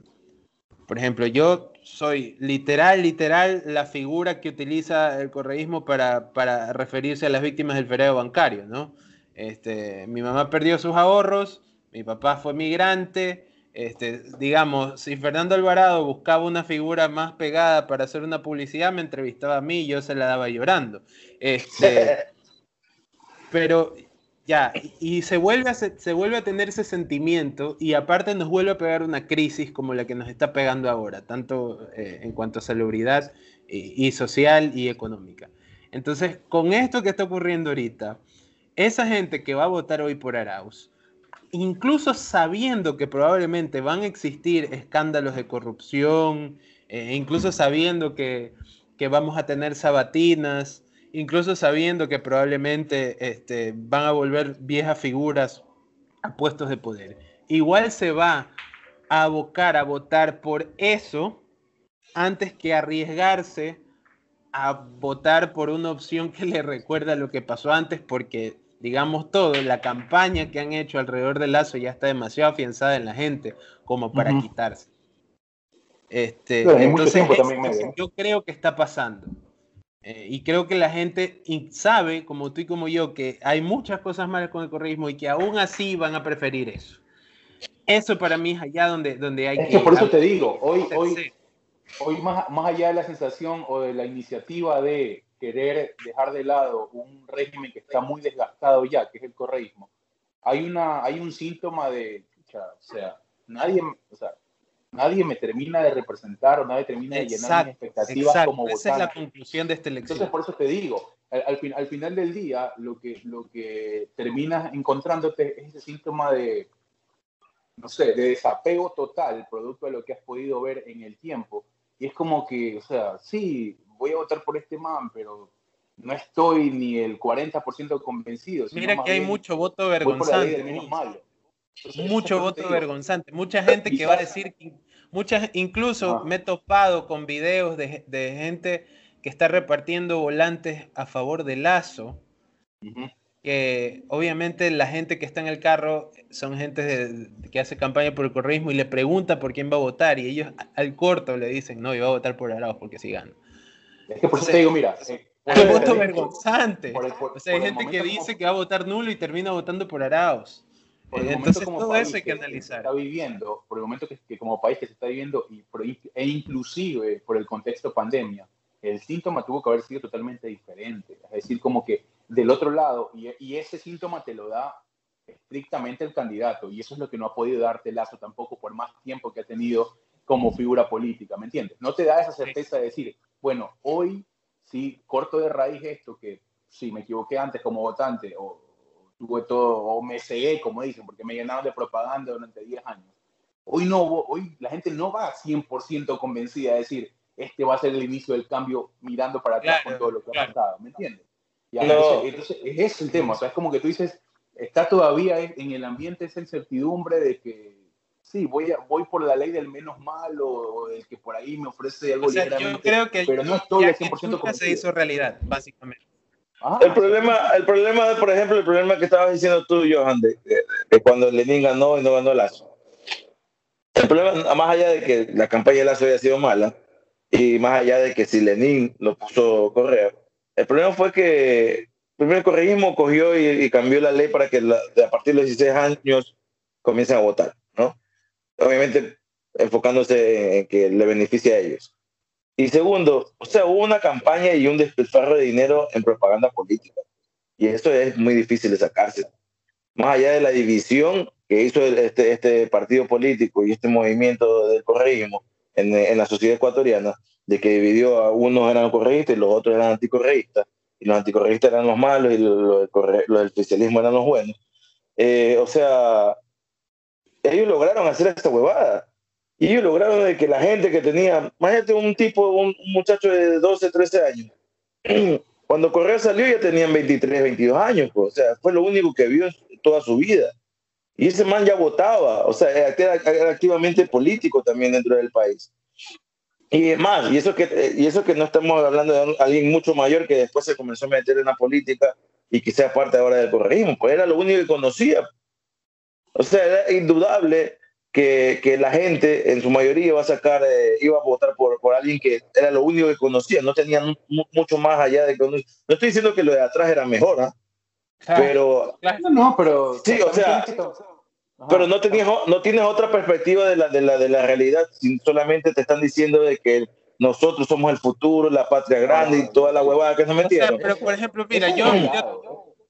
por ejemplo, yo soy literal, literal la figura que utiliza el correísmo para, referirse a las víctimas del feriado bancario, ¿no? Este, mi mamá perdió sus ahorros, mi papá fue migrante, este, digamos, si Fernando Alvarado buscaba una figura más pegada para hacer una publicidad, me entrevistaba a mí y yo se la daba llorando. Este, pero ya, y se vuelve, a, se vuelve a tener ese sentimiento y aparte nos vuelve a pegar una crisis como la que nos está pegando ahora, tanto eh, en cuanto a salubridad y, y social y económica. Entonces, con esto que está ocurriendo ahorita, esa gente que va a votar hoy por Arauz, incluso sabiendo que probablemente van a existir escándalos de corrupción, eh, incluso sabiendo que, vamos a tener sabatinas, incluso sabiendo que probablemente este, van a volver viejas figuras a puestos de poder. Igual se va a abocar a votar por eso antes que arriesgarse a votar por una opción que le recuerda lo que pasó antes, porque digamos todo, la campaña que han hecho alrededor del Lazo ya está demasiado afianzada en la gente como para quitarse. Este, entonces, yo creo que está pasando. Eh, y creo que la gente sabe, como tú y como yo, que hay muchas cosas malas con el correísmo y que aún así van a preferir eso. Eso para mí es allá donde, donde hay que... Por eso te digo, hoy, hoy, hoy más, más allá de la sensación o de la iniciativa de querer dejar de lado un régimen que está muy desgastado ya, que es el correísmo, hay, una, hay un síntoma de, o sea, nadie, o sea, nadie me termina de representar o nadie termina de llenar mis expectativas como votante. Esa es la conclusión de esta elección. Entonces, por eso te digo, al, al, final del día, lo que, lo que terminas encontrándote es ese síntoma de, no sé, de desapego total, producto de lo que has podido ver en el tiempo. Y es como que, o sea, sí, voy a votar por este man, pero no estoy ni el 40% convencido. Mira que hay mucho voto vergonzante. Mucho voto vergonzante. Mucha gente que va a decir, muchas, incluso me he topado con videos de, gente que está repartiendo volantes a favor de Lazo, que obviamente la gente que está en el carro son gente que hace campaña por el correísmo y le pregunta por quién va a votar y ellos al corto le dicen, no, yo voy a votar por Arauz porque si gano. Es que por eso te digo, mira. Eh, hay voto vergonzante. o sea, hay gente que dice que va a votar nulo y termina votando por Arauz. Entonces, todo eso hay que analizar. está viviendo, por el momento que, como país que se está viviendo, y e inclusive por el contexto pandemia, el síntoma tuvo que haber sido totalmente diferente. Es decir, como que del otro lado, y, y ese síntoma te lo da estrictamente el candidato, y eso es lo que no ha podido darte Lazo tampoco por más tiempo que ha tenido como figura política, ¿me entiendes? No te da esa certeza de decir, bueno, hoy sí corto de raíz esto que si me equivoqué antes como votante o, tuve todo, o me cegué, como dicen, porque me llenaron de propaganda durante 10 años. Hoy no, hoy la gente no va 100% convencida de decir, este va a ser el inicio del cambio mirando para atrás con todo lo que ha pasado, ¿me entiendes? entonces, es el tema, o sea, es como que tú dices, está todavía en el ambiente esa incertidumbre de que sí, voy, a, voy por la ley del menos malo o del que por ahí me ofrece algo o sea, yo creo que pero no estoy al 100% se hizo realidad, básicamente. Ah, el problema, el problema, por ejemplo, el problema que estabas diciendo tú, Johan, de, de, cuando Lenin ganó y no ganó Lazo. El problema, más allá de que la campaña de Lazo haya sido mala, y más allá de que si Lenin lo puso Correa, el problema fue que primero el correísmo cogió y, cambió la ley para que a partir de los 16 años comiencen a votar, ¿no? Obviamente enfocándose en que le beneficie a ellos. Y segundo, o sea, hubo una campaña y un despilfarro de dinero en propaganda política. Y eso es muy difícil de sacarse. Más allá de la división que hizo este, este partido político y este movimiento del correísmo en, en, la sociedad ecuatoriana, de que dividió a unos eran correístas y los otros eran anticorreístas, y los anticorreístas eran los malos y los, los del oficialismo eran los buenos. Eh, o sea, ellos lograron hacer esta huevada. Y ellos lograron de que la gente que tenía, imagínate un tipo, un, muchacho de 12, 13 años, cuando Correa salió ya tenían 23, 22 años, pues, o sea, fue lo único que vio toda su vida. Y ese man ya votaba, o sea, era, activamente político también dentro del país. Y más, y eso, que, y eso que no estamos hablando de alguien mucho mayor que después se comenzó a meter en la política y que sea parte ahora del correísmo, pues era lo único que conocía. O sea, era indudable que, que, la gente en su mayoría iba a sacar, eh, iba a votar por, por alguien que era lo único que conocía, no tenían mucho más allá de que No estoy diciendo que lo de atrás era mejor, ¿ah? pero... No, pero... Sí, o sea... pero no, tenías, no tienes otra perspectiva de la, de, la, de la realidad, solamente te están diciendo de que nosotros somos el futuro, la patria grande y toda la huevada que no me entiendes. pero por ejemplo, mira, yo,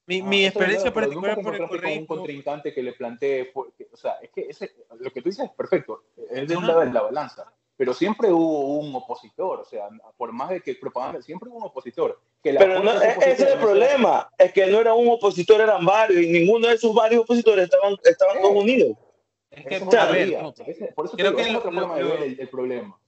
mi, mi experiencia particular por el correo. un contrincante que le plantee, o sea, es que ese, lo que tú dices es perfecto, es de un lado de la balanza, pero siempre hubo un opositor, o sea, por más de que propaganda, siempre hubo un opositor. Que pero no, e, ese es el problema, es que no era un opositor, eran varios, y ninguno de esos varios opositores estaban, estaban todos unidos. Es que, a ver, por eso creo que es el, problema, el, problema.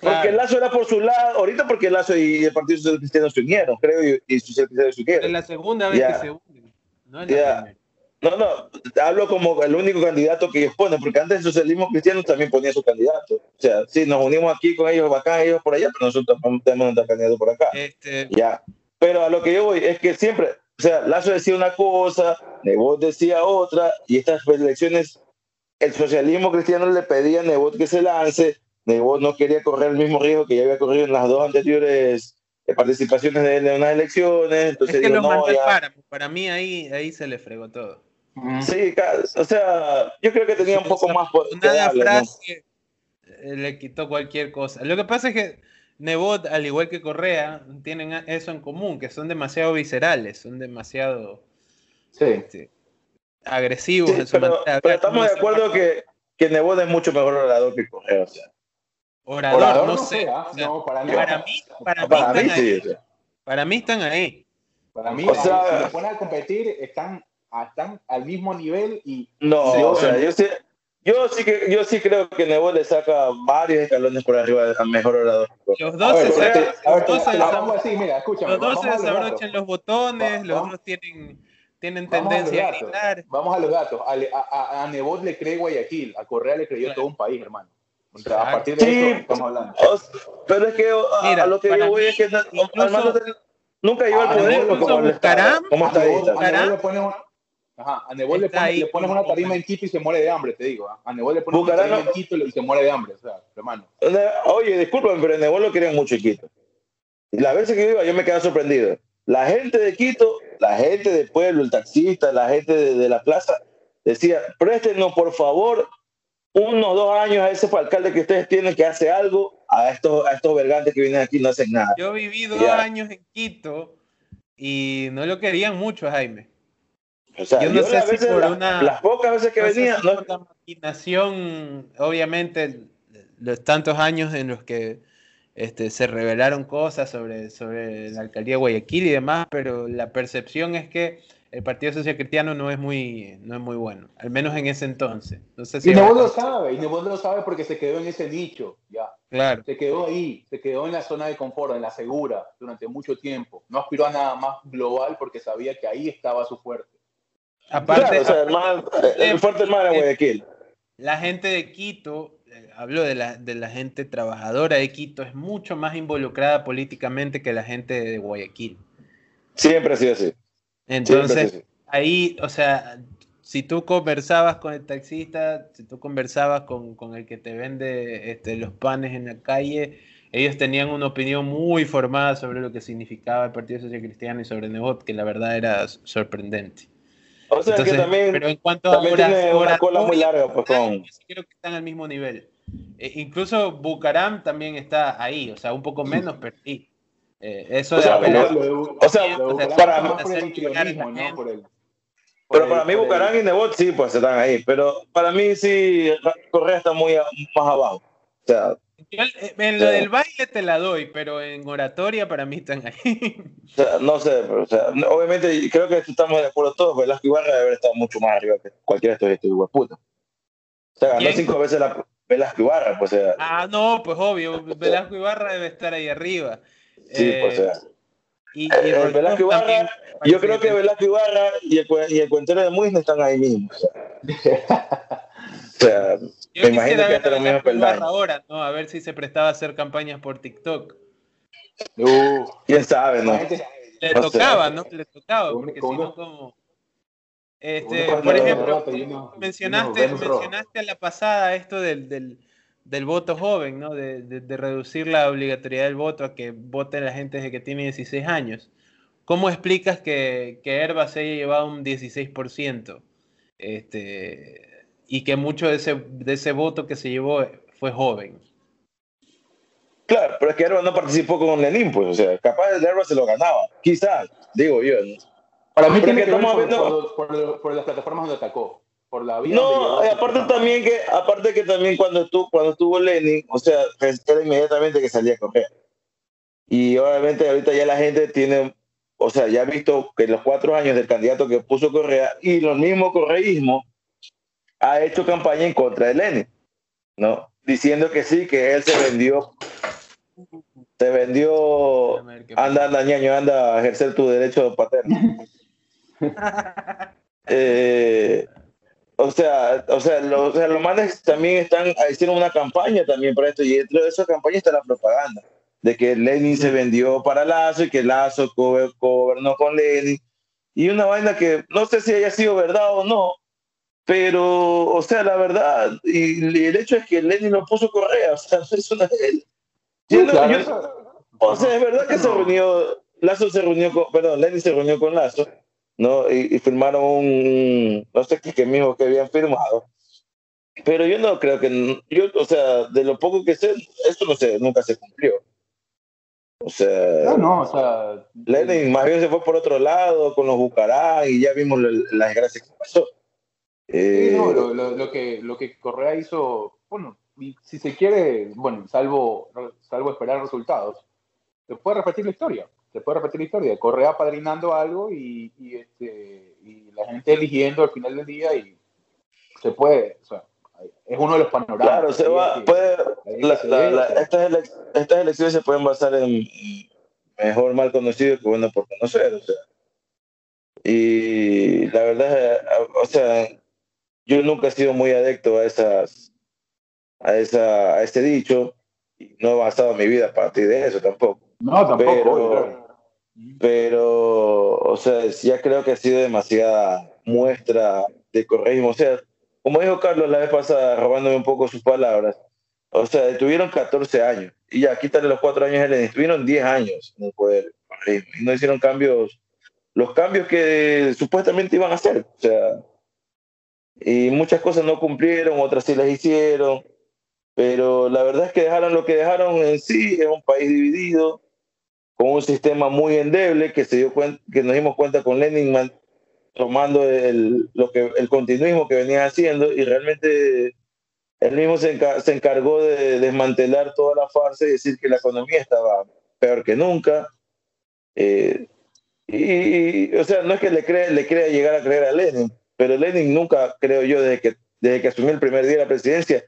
Porque el Lazo era por su lado, ahorita porque el Lazo y el Partido Social Cristiano se unieron, creo, y, y Social Cristiano se unieron. Es la segunda vez que se unen, no es la primera. No, no, hablo como el único candidato que ellos ponen, porque antes el socialismo cristiano también ponía su candidato. O sea, sí, nos unimos aquí con ellos acá, ellos por allá, pero nosotros tenemos nuestro candidato por acá. Este... Ya. Pero a lo que yo voy es que siempre, o sea, Lazo decía una cosa, Nebot decía otra, y estas elecciones, el socialismo cristiano le pedía a Nebot que se lance, Nebot no quería correr el mismo riesgo que ya había corrido en las dos anteriores participaciones de, de unas elecciones. Entonces es que digo, no, para, para mí ahí, ahí se le fregó todo. Sí, o sea, yo creo que tenía un poco más Una frase le quitó cualquier cosa. Lo que pasa es que Nebot, al igual que Correa, tienen eso en común, que son demasiado viscerales, son demasiado este, agresivos en su pero, pero estamos de acuerdo que, que Nebot es mucho mejor orador que Correa, o sea. Orador, no, sé. no, para, mí, para mí, para, mí, están ahí. Para mí están ahí. Para mí, o sea, si se ponen a competir, están están al mismo nivel y... No, o sea, yo sí, yo sí, que, yo sí creo que Nebo le saca varios escalones por arriba al mejor orador. Los dos se, desabrochan los botones, los dos tienen, tienen tendencia a, gritar. Vamos a los datos. A, a, a Nebot le cree Guayaquil, a Correa le creyó todo un país, hermano. a partir de sí, eso estamos hablando. pero es que a, lo que yo voy es que incluso, nunca iba al poder. ¿Cómo está ahí? Ajá, a Nebol le, pones una tarima en Quito y se muere de hambre, te digo. ¿ah? A Nebol le pones una tarima en Quito y se muere de hambre, o sea, hermano. Oye, discúlpame, pero a Nebol lo querían mucho en Quito. Y las veces que iba yo me quedaba sorprendido. La gente de Quito, la gente del pueblo, el taxista, la gente de, la plaza, decía, préstenos por favor unos dos años a ese alcalde que ustedes tienen que hace algo, a estos, a estos vergantes que vienen aquí no hacen nada. Yo viví dos años en Quito y no lo querían mucho, Jaime. O sea, yo no sé si por una. Las pocas veces que venía. no... Por la maquinación, obviamente, los tantos años en los que este, se revelaron cosas sobre, sobre la alcaldía de Guayaquil y demás, pero la percepción es que el Partido Social Cristiano no es muy, no es muy bueno, al menos en ese entonces. No sé si y Nebot lo sabe, y Nebot lo sabe porque se quedó en ese nicho, ya. Claro. Se quedó ahí, se quedó en la zona de confort, en la segura, durante mucho tiempo. No aspiró a nada más global porque sabía que ahí estaba su fuerte. Aparte, el fuerte hermano de Guayaquil. La gente de Quito, eh, hablo de la, de la gente trabajadora de Quito, es mucho más involucrada políticamente que la gente de Guayaquil. Siempre ha sido así. Entonces, ahí, o sea, si tú conversabas con el taxista, si tú conversabas con, con, el que te vende este, los panes en la calle, ellos tenían una opinión muy formada sobre lo que significaba el Partido Social Cristiano y sobre Nebot, que la verdad era sorprendente. O sea que también, pero en cuanto a tiene una cola muy larga, pues con... Creo que están al mismo nivel. Eh, incluso Bucaram también está ahí, o sea, un poco menos, pero sí. Eh, eso o sea, de o sea, para mí, pero para mí Bucaram y Nebot sí, pues están ahí, pero para mí sí Correa está muy más abajo. O sea, eh, en lo del baile te la doy, pero en oratoria para mí están ahí. no sé, pero, o sea, obviamente creo que estamos de acuerdo todos, Velasco Ibarra debe haber estado mucho más arriba que cualquiera de estos de puta. O sea, ganó cinco veces la Velasco Ibarra, pues. O sea, ah, no, pues obvio, Velasco Ibarra debe estar ahí arriba. Sí, pues, o sea. Y, y eh, Velasco Ibarra, yo creo que Velasco Ibarra y el, y el cuentero de Muisne están ahí mismo. O sea, me imagino que hasta lo mismo ahora, ¿no? A ver si se prestaba a hacer campañas por TikTok. Uh, quién sabe, ¿no? Le tocaba, ¿no? Le tocaba, porque si no, como. Este, por ejemplo, mencionaste, mencionaste a la pasada esto del, del, del voto joven, ¿no? De, de, de, reducir la obligatoriedad del voto a que vote la gente desde que tiene 16 años. ¿Cómo explicas que, que Herba se haya llevado un 16%? Este, y que mucho de ese, de ese voto que se llevó fue joven. Claro, pero es que Herba no participó con Lenin, pues, o sea, capaz de Herba se lo ganaba, quizás, digo yo. Para mí tiene que ver por, por, las plataformas donde atacó. Por la vía no, aparte también que, aparte que también cuando estuvo, cuando estuvo Lenin, o sea, era inmediatamente que salía a correr. Y obviamente ahorita ya la gente tiene, o sea, ya ha visto que los cuatro años del candidato que puso Correa y los mismos correísmos ha hecho campaña en contra de Lenin, ¿no? Diciendo que sí, que él se vendió, se vendió, anda, anda, ñaño, anda a ejercer tu derecho paterno. Eh, o sea, o sea, los, o manes también están, hicieron una campaña también para esto, y dentro de esa campaña está la propaganda, de que Lenin se vendió para Lazo y que Lazo gobernó con Lenin, y una vaina que no sé si haya sido verdad o no, pero, o sea, la verdad, y, el hecho es que Lenin no puso Correa, o sea, es una... o sea, es verdad que se reunió, Lazo se reunió con, perdón, Lenin se reunió con Lazo, ¿no? Y, firmaron un, no sé qué, qué mismo que habían firmado. Pero yo no creo que, yo, o sea, de lo poco que sé, esto no sé, nunca se cumplió. O sea, no, no, o sea, Lenin más bien se fue por otro lado con los Bucará y ya vimos las desgracias que pasó. Eh, no, lo, lo, que, lo que Correa hizo, bueno, si se quiere, bueno, salvo, salvo esperar resultados, se puede repetir la historia se puede repetir la historia, Correa padrinando algo y, este, y la gente eligiendo al final del día y se puede, o sea, es uno de los panoramas. Claro, se va, puede, estas, estas, elecciones se pueden basar en mejor mal conocido que bueno por conocer, o sea. Y la verdad, o sea, yo nunca he sido muy adecto a esas, a esa, a ese dicho, y no he basado mi vida a partir de eso tampoco. No, tampoco pero, o sea, ya creo que ha sido demasiada muestra de correísmo. O sea, como dijo Carlos la vez pasada, robándome un poco sus palabras, o sea, detuvieron 14 años y ya quítale los 4 años, le estuvieron 10 años en el poder y no hicieron cambios, los cambios que supuestamente iban a hacer. O sea, y muchas cosas no cumplieron, otras sí las hicieron, pero la verdad es que dejaron lo que dejaron en sí, es un país dividido, con un sistema muy endeble que, se dio cuenta, que nos dimos cuenta con Lenin tomando el, lo que, el continuismo que venía haciendo y realmente él mismo se, encargó de desmantelar toda la farsa y decir que la economía estaba peor que nunca. Eh, y, o sea, no es que le, cree, le crea llegar a creer a Lenin, pero Lenin nunca, creo yo, desde que, desde que asumió el primer día de la presidencia,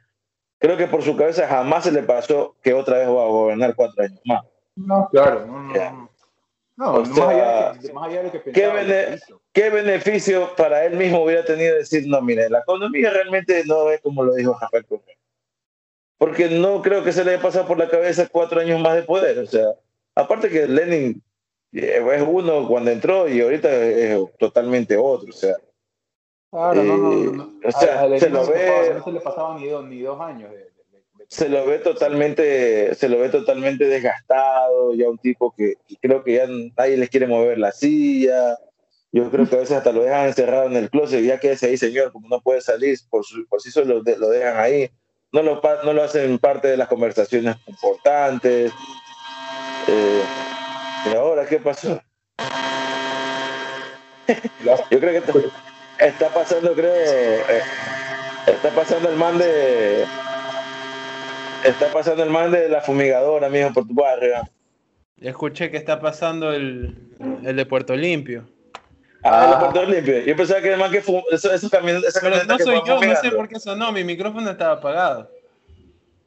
creo que por su cabeza jamás se le pasó que otra vez va a gobernar cuatro años más. No, claro, no, no. No, más, allá de, que pensaba. ¿qué, beneficio para él mismo hubiera tenido decir, no, mire, la economía realmente no es como lo dijo Rafael Porque no creo que se le haya pasado por la cabeza cuatro años más de poder. O sea, aparte que Lenin eh, es uno cuando entró y ahorita es totalmente otro. O sea, Claro, no, no, no, O sea, se lo ve. No se le pasaban ni dos, ni dos años de, se lo ve totalmente, se lo ve totalmente desgastado, ya un tipo que, creo que ya nadie les quiere mover la silla. Yo creo que a veces hasta lo dejan encerrado en el closet, ya que ese ahí, señor, como no puede salir, por, su, por sí solo lo, dejan ahí. No lo, no lo hacen parte de las conversaciones importantes. Eh, ¿Y ahora qué pasó? Yo creo que está, pasando, creo, eh, está pasando el man de Está pasando el man de la fumigadora, mijo, por tu barrio. Escuché que está pasando el, el de Puerto Limpio. Ah, el de Puerto Limpio. Yo pensaba que el man que fumó, eso, eso también, esa Pero no soy yo, no sé por qué sonó, mi micrófono estaba apagado.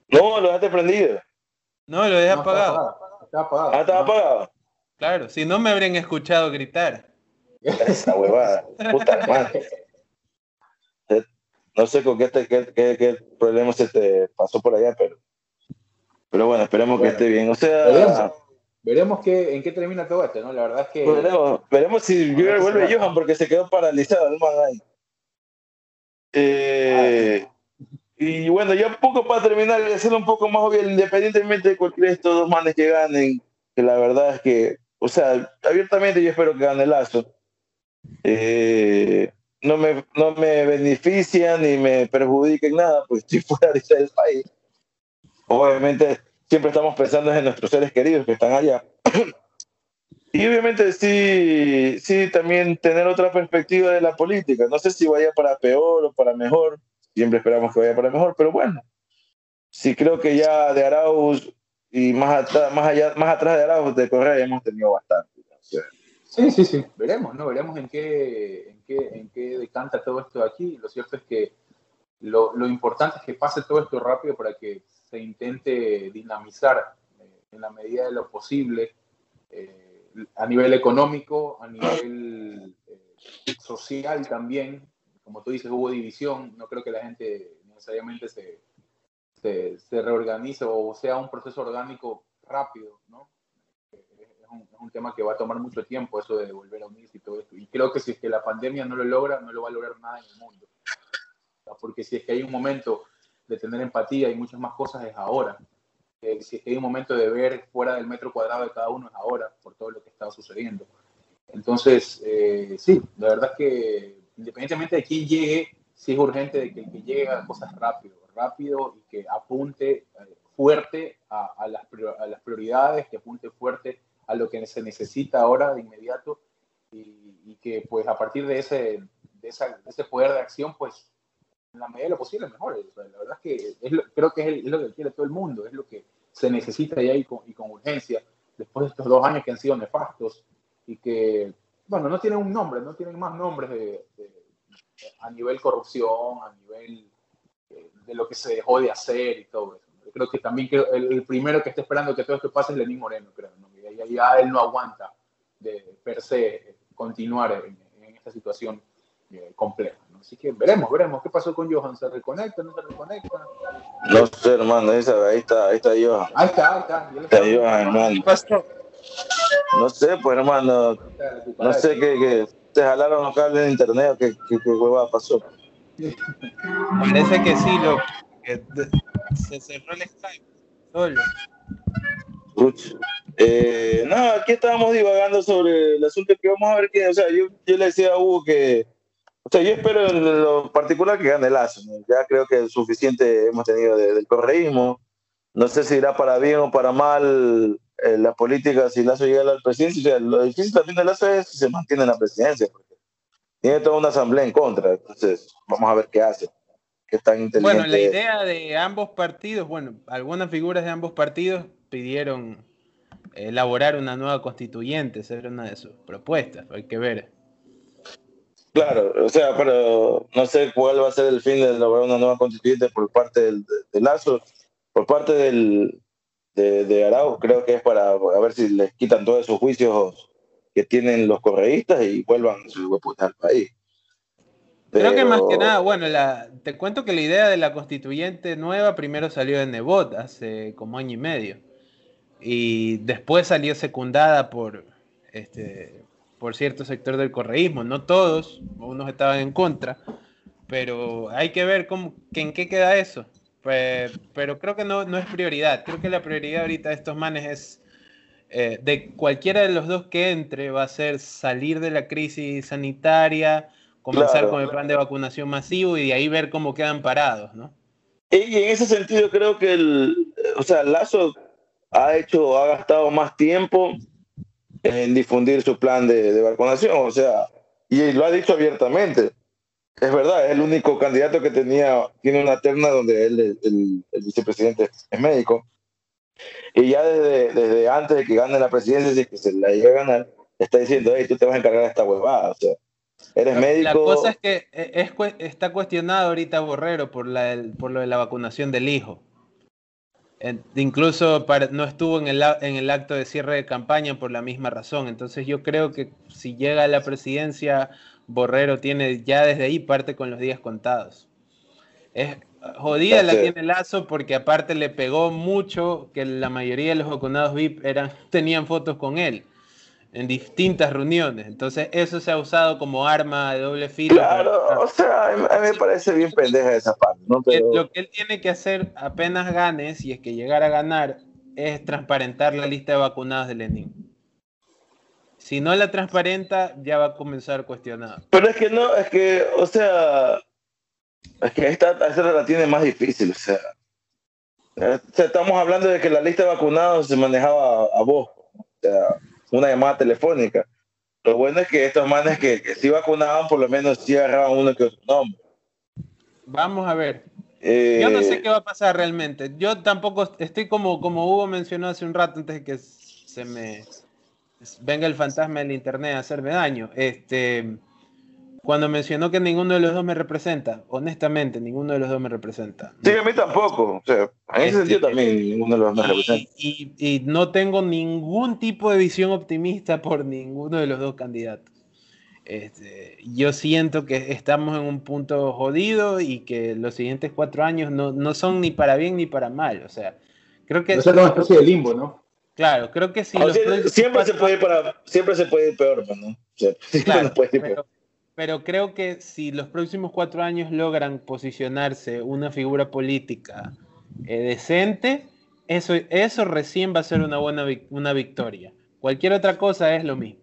No, lo dejaste prendido. No, lo dejé apagado. Estaba apagado. Ah, estaba apagado. Claro, si no me habrían escuchado gritar. Esa huevada, puta madre. No sé con qué, qué, qué, qué, problema se te pasó por allá, pero, pero bueno, esperemos que esté bien. O sea, veremos, en qué termina todo esto, ¿no? La verdad es que. Veremos, veremos si vuelve Johan porque se quedó paralizado el man ahí. Eh, y bueno, ya un poco para terminar, hacerlo un poco más obvio, independientemente de cualquiera de estos dos manes que ganen, que la verdad es que, o sea, abiertamente yo espero que gane Lazo. Eh, no me, no me benefician ni me perjudiquen nada, pues estoy fuera del país. Obviamente siempre estamos pensando en nuestros seres queridos que están allá. Y obviamente sí, sí, también tener otra perspectiva de la política. No sé si vaya para peor o para mejor. Siempre esperamos que vaya para mejor, pero bueno. Sí creo que ya de Arauz y más, más, allá, más atrás de Arauz, de Correa, hemos tenido bastante. Sí, sí, sí. Veremos, ¿no? Veremos en qué, en qué, decanta todo esto aquí. Lo cierto es que lo, lo, importante es que pase todo esto rápido para que se intente dinamizar eh, en la medida de lo posible eh, a nivel económico, a nivel eh, social también. Como tú dices, hubo división. No creo que la gente necesariamente se, se reorganice o sea un proceso orgánico rápido, ¿no? Un, es un, tema que va a tomar mucho tiempo, eso de volver a unirse y todo esto. Y creo que si es que la pandemia no lo logra, no lo va a lograr nada en el mundo. Porque si es que hay un momento de tener empatía y muchas más cosas, es ahora. Eh, si es que hay un momento de ver fuera del metro cuadrado de cada uno, es ahora, por todo lo que está sucediendo. Entonces, eh, sí, la verdad es que independientemente de quién llegue, sí es urgente de que, que llegue a cosas rápido, rápido y que apunte eh, fuerte a, a, las, a las prioridades, que apunte fuerte a lo que se necesita ahora de inmediato y, que pues a partir de ese, de, esa, ese poder de acción pues en la medida de lo posible mejor. La verdad es que creo que es, lo que quiere todo el mundo, es lo que se necesita ya y con, urgencia después de estos dos años que han sido nefastos y que, bueno, no tienen un nombre, no tienen más nombres de, a nivel corrupción, a nivel de, de lo que se dejó de hacer y todo eso. Creo que también creo, el, primero que está esperando que todo esto pase es Lenín Moreno, creo. Ya, ya, él no aguanta de per se continuar en, en esta situación eh, compleja. ¿no? Así que veremos, veremos qué pasó con Johan. ¿Se reconecta? ¿No se reconecta? No sé, hermano. Ahí, está, ahí está Johan. Ahí está, ahí está. Ahí está Johan, hermano. ¿Qué pasó? No sé, pues hermano. No sé qué. qué ¿Te jalaron los cables de internet o qué, qué, qué huevada pasó? Parece que sí, lo que se cerró el Skype solo. Uch. Eh, no, aquí estábamos divagando sobre el asunto que vamos a ver que, o sea, yo, yo le decía a Hugo que, o sea, yo espero en lo particular que gane Lazo, ¿no? ya creo que suficiente hemos tenido de, del correísmo, no sé si irá para bien o para mal eh, la política si Lazo llega a la presidencia, o sea, lo difícil también de Lazo es si se mantiene en la presidencia, porque tiene toda una asamblea en contra, entonces vamos a ver qué hace. Qué tan inteligente bueno, la idea de ambos partidos, bueno, algunas figuras de ambos partidos pidieron elaborar una nueva constituyente, esa era una de sus propuestas, hay que ver. Claro, o sea, pero no sé cuál va a ser el fin de elaborar una nueva constituyente por parte del, de, Lazo, por parte del, de, de Arau, creo que es para a ver si les quitan todos esos juicios que tienen los correístas y vuelvan su hueputa al país. Pero... Creo que más que nada, bueno, la, te cuento que la idea de la constituyente nueva primero salió de Nebot hace como año y medio y después salió secundada por, este, por cierto sector del correísmo. No todos, unos estaban en contra, pero hay que ver cómo, que en qué queda eso. Pues, pero creo que no, no es prioridad. Creo que la prioridad ahorita de estos manes es, eh, de cualquiera de los dos que entre, va a ser salir de la crisis sanitaria, comenzar claro. con el plan de vacunación masivo y de ahí ver cómo quedan parados, ¿no? Y en ese sentido creo que el, o sea, Lazo ha hecho, ha gastado más tiempo en difundir su plan de, de, vacunación, o sea, y lo ha dicho abiertamente. Es verdad, es el único candidato que tenía, tiene una terna donde él, el, el, el vicepresidente es médico. Y ya desde, desde antes de que gane la presidencia, si es que se la llegue a ganar, está diciendo, hey, tú te vas a encargar de esta huevada, o sea, eres médico. La cosa es que es, está cuestionado ahorita Borrero por, la, por lo de la vacunación del hijo. Incluso para, no estuvo en el, en el acto de cierre de campaña por la misma razón. Entonces yo creo que si llega a la presidencia, Borrero tiene ya desde ahí parte con los días contados. Es jodida la tiene Lazo porque aparte le pegó mucho que la mayoría de los vacunados VIP eran, tenían fotos con él en distintas reuniones. Entonces eso se ha usado como arma de doble filo. Claro, para... o sea, a mí me parece bien pendeja esa parte. ¿no? Pero... Lo que él tiene que hacer apenas gane, si es que llegara a ganar, es transparentar la lista de vacunados de Lenin. Si no la transparenta, ya va a comenzar cuestionado. Pero es que no, es que, o sea, es que esta, esta la tiene más difícil, o sea. O sea, estamos hablando de que la lista de vacunados se manejaba a, a vos. O sea, una llamada telefónica. Lo bueno es que estos manes que, que sí vacunaban, por lo menos sí agarraban uno que otro nombre. Vamos a ver. Eh... Yo no sé qué va a pasar realmente. Yo tampoco estoy como, como Hugo mencionó hace un rato antes de que se me venga el fantasma del internet a hacerme daño. Este, cuando mencionó que ninguno de los dos me representa, honestamente, ninguno de los dos me representa. Sí, a mí tampoco. O sea, en ese este, sentido también ninguno de los dos me representa. Y, y, y, no tengo ningún tipo de visión optimista por ninguno de los dos candidatos. Este, yo siento que estamos en un punto jodido y que los siguientes cuatro años no, no son ni para bien ni para mal. O sea, creo que... es una especie de limbo, ¿no? Claro, creo que si... siempre, se puede ir para, siempre se puede ir peor, pues, ¿no? claro, pero, pero, creo que si los próximos cuatro años logran posicionarse una figura política eh, decente, eso, eso recién va a ser una buena una victoria. Cualquier otra cosa es lo mismo.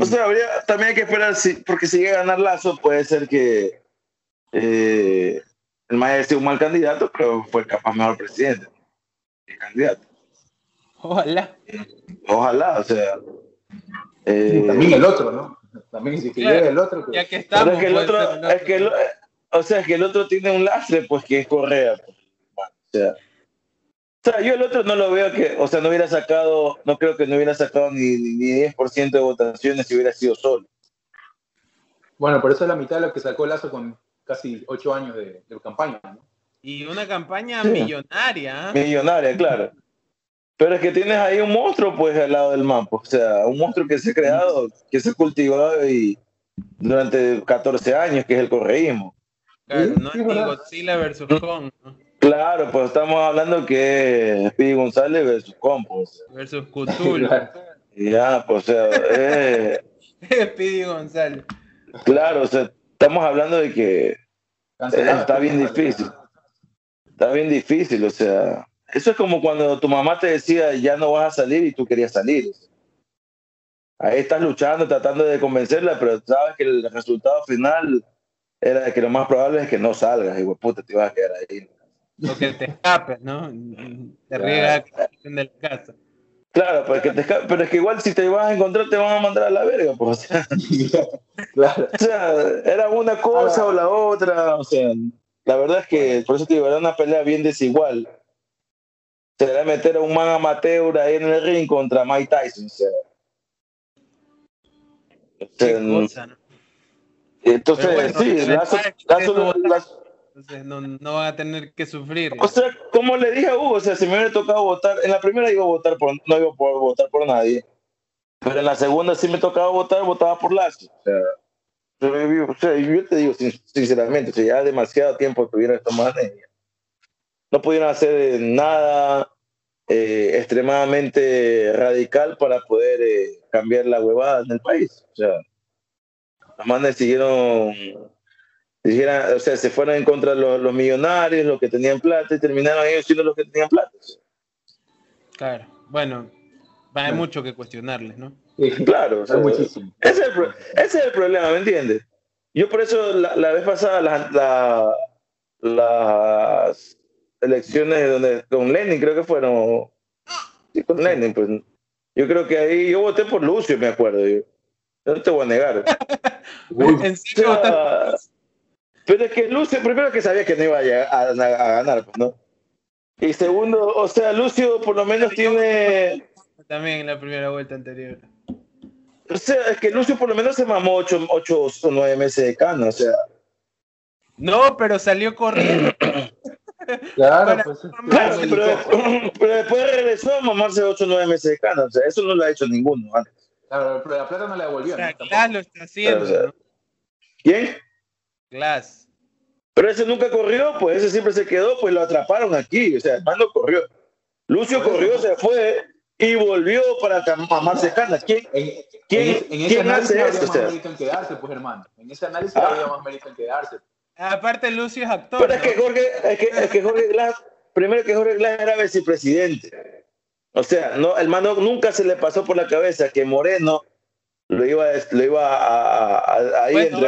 O sea, también hay que esperar, porque si llega a ganar Lazo, puede ser que eh, el maestro sea un mal candidato, pero fue capaz mejor presidente. El candidato. Ojalá. Ojalá, o sea. Eh, también el otro, ¿no? También si que llega el otro. Ya que estamos. Es que el otro, es que o sea, es que el otro tiene un lastre, pues que es Correa. Pues, o sea. O sea, yo el otro no lo veo que, o sea, no hubiera sacado, no creo que no hubiera sacado ni, ni 10% de votaciones si hubiera sido solo. Bueno, por eso es la mitad de lo que sacó Lazo con casi ocho años de, campaña, ¿no? Y una campaña millonaria. ¿eh? Millonaria, claro. Pero es que tienes ahí un monstruo, pues, al lado del mapa. O sea, un monstruo que se ha creado, que se ha cultivado y durante 14 años, que es el correísmo. Claro, no es Godzilla versus Kong. Claro, pues estamos hablando que es Speedy González versus Kong. Pues. Versus Cthulhu. ya, pues, o sea, eh, Speedy González. Claro, o sea, estamos hablando de que está bien difícil. Está bien difícil, o sea eso es como cuando tu mamá te decía, ya no vas a salir y tú querías salir. Ahí estás luchando, tratando de convencerla, pero sabes que el resultado final era de que lo más probable es que no salgas y puta, te vas a quedar ahí. O que te escapes, ¿no? Te riegas en el casa. Claro, pero, que te pero es que igual si te vas a encontrar te van a mandar a la verga, pues. O sea, claro. o sea era una cosa o la otra, o sea, la verdad es que por eso te digo, era una pelea bien desigual se debe meter a un man amateur ahí en el ring contra Mike Tyson. Entonces, sí, entonces no, no van a tener que sufrir. O sea, como le dije a Hugo, o sea, si me hubiera tocado votar, en la primera iba a votar por, no iba a poder votar por nadie, pero en la segunda sí me tocaba votar, votaba por Lazo. O sea, o sea yo te digo sinceramente, o sea, ya demasiado tiempo tuvieron estos manes, no pudieron hacer nada eh, extremadamente radical para poder eh, cambiar la huevada en el país. O sea, los manes siguieron, o sea, se fueron en contra de los, millonarios, los que tenían plata, y terminaron ellos siendo los que tenían plata. Claro, bueno, hay mucho que cuestionarles, ¿no? claro, muchísimo. Ese es, el, problema, ¿me entiendes? Yo por eso la, vez pasada las elecciones donde con Lenin creo que fueron sí, con Lenin pues yo creo que ahí yo voté por Lucio me acuerdo yo, no te voy a negar. Pero es que Lucio primero que sabía que no iba a, ganar pues no y segundo o sea Lucio por lo menos tiene también en la primera vuelta anterior. O sea es que Lucio por lo menos se mamó ocho, ocho o nueve meses de cana o sea. No, pero salió corriendo. Claro, pues, pero, después regresó a mamarse 8 o 9 meses de cana. O sea, eso no lo ha hecho ninguno antes. Claro, pero la plata no la devolvió. O sea, Glass lo está haciendo. ¿Quién? Glass. Pero ese nunca corrió, pues ese siempre se quedó, pues lo atraparon aquí. O sea, el no corrió. Lucio corrió, se fue y volvió para mamarse canas. ¿Quién, ¿quién, en, ese análisis había más mérito en quedarse, pues hermano. En ese análisis ah. había más mérito en quedarse. Aparte, Lucio es actor. Pero es que Jorge, es que, es que Jorge Glass, primero que Jorge Glass era vicepresidente. O sea, no, el mano nunca se le pasó por la cabeza que Moreno lo iba, lo iba a, a, a bueno,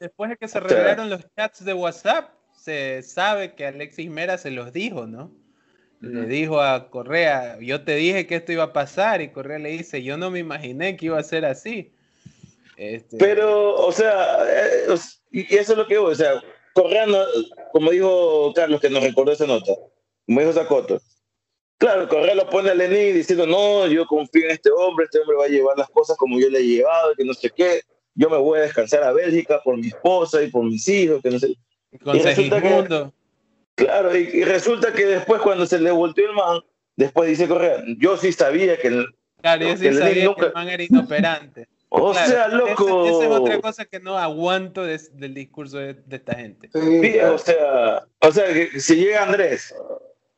Después de que se revelaron los chats de WhatsApp, se sabe que Alexis Mera se los dijo, ¿no? Le dijo a Correa, yo te dije que esto iba a pasar, y Correa le dice, yo no me imaginé que iba a ser así. Este... Pero, o sea, eh, y eso es lo que digo, o sea, Correa, como dijo Carlos, que nos recordó esa nota, como dijo Zacoto, claro, Correa lo pone a Lenin diciendo, no, yo confío en este hombre, este hombre va a llevar las cosas como yo le he llevado, que no sé qué, yo me voy a descansar a Bélgica por mi esposa y por mis hijos, que no sé. Y, resulta que, claro, y, resulta que después cuando se le volteó el man, después dice Correa, yo sí sabía que el, claro, yo sí sabía que el man era inoperante. O sea, loco. Esa, es otra cosa que no aguanto del discurso de, esta gente. o sea, o sea que si llega Andrés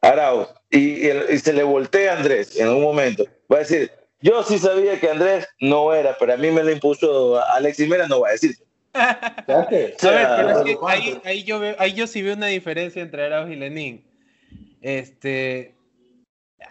Arauz y, se le voltea a Andrés en un momento, va a decir, yo sí sabía que Andrés no era, pero a mí me lo impuso Alexis Mera, no va a decir. a ver, pero es que ahí, ahí, yo veo, ahí yo sí veo una diferencia entre Arauz y Lenin. Este,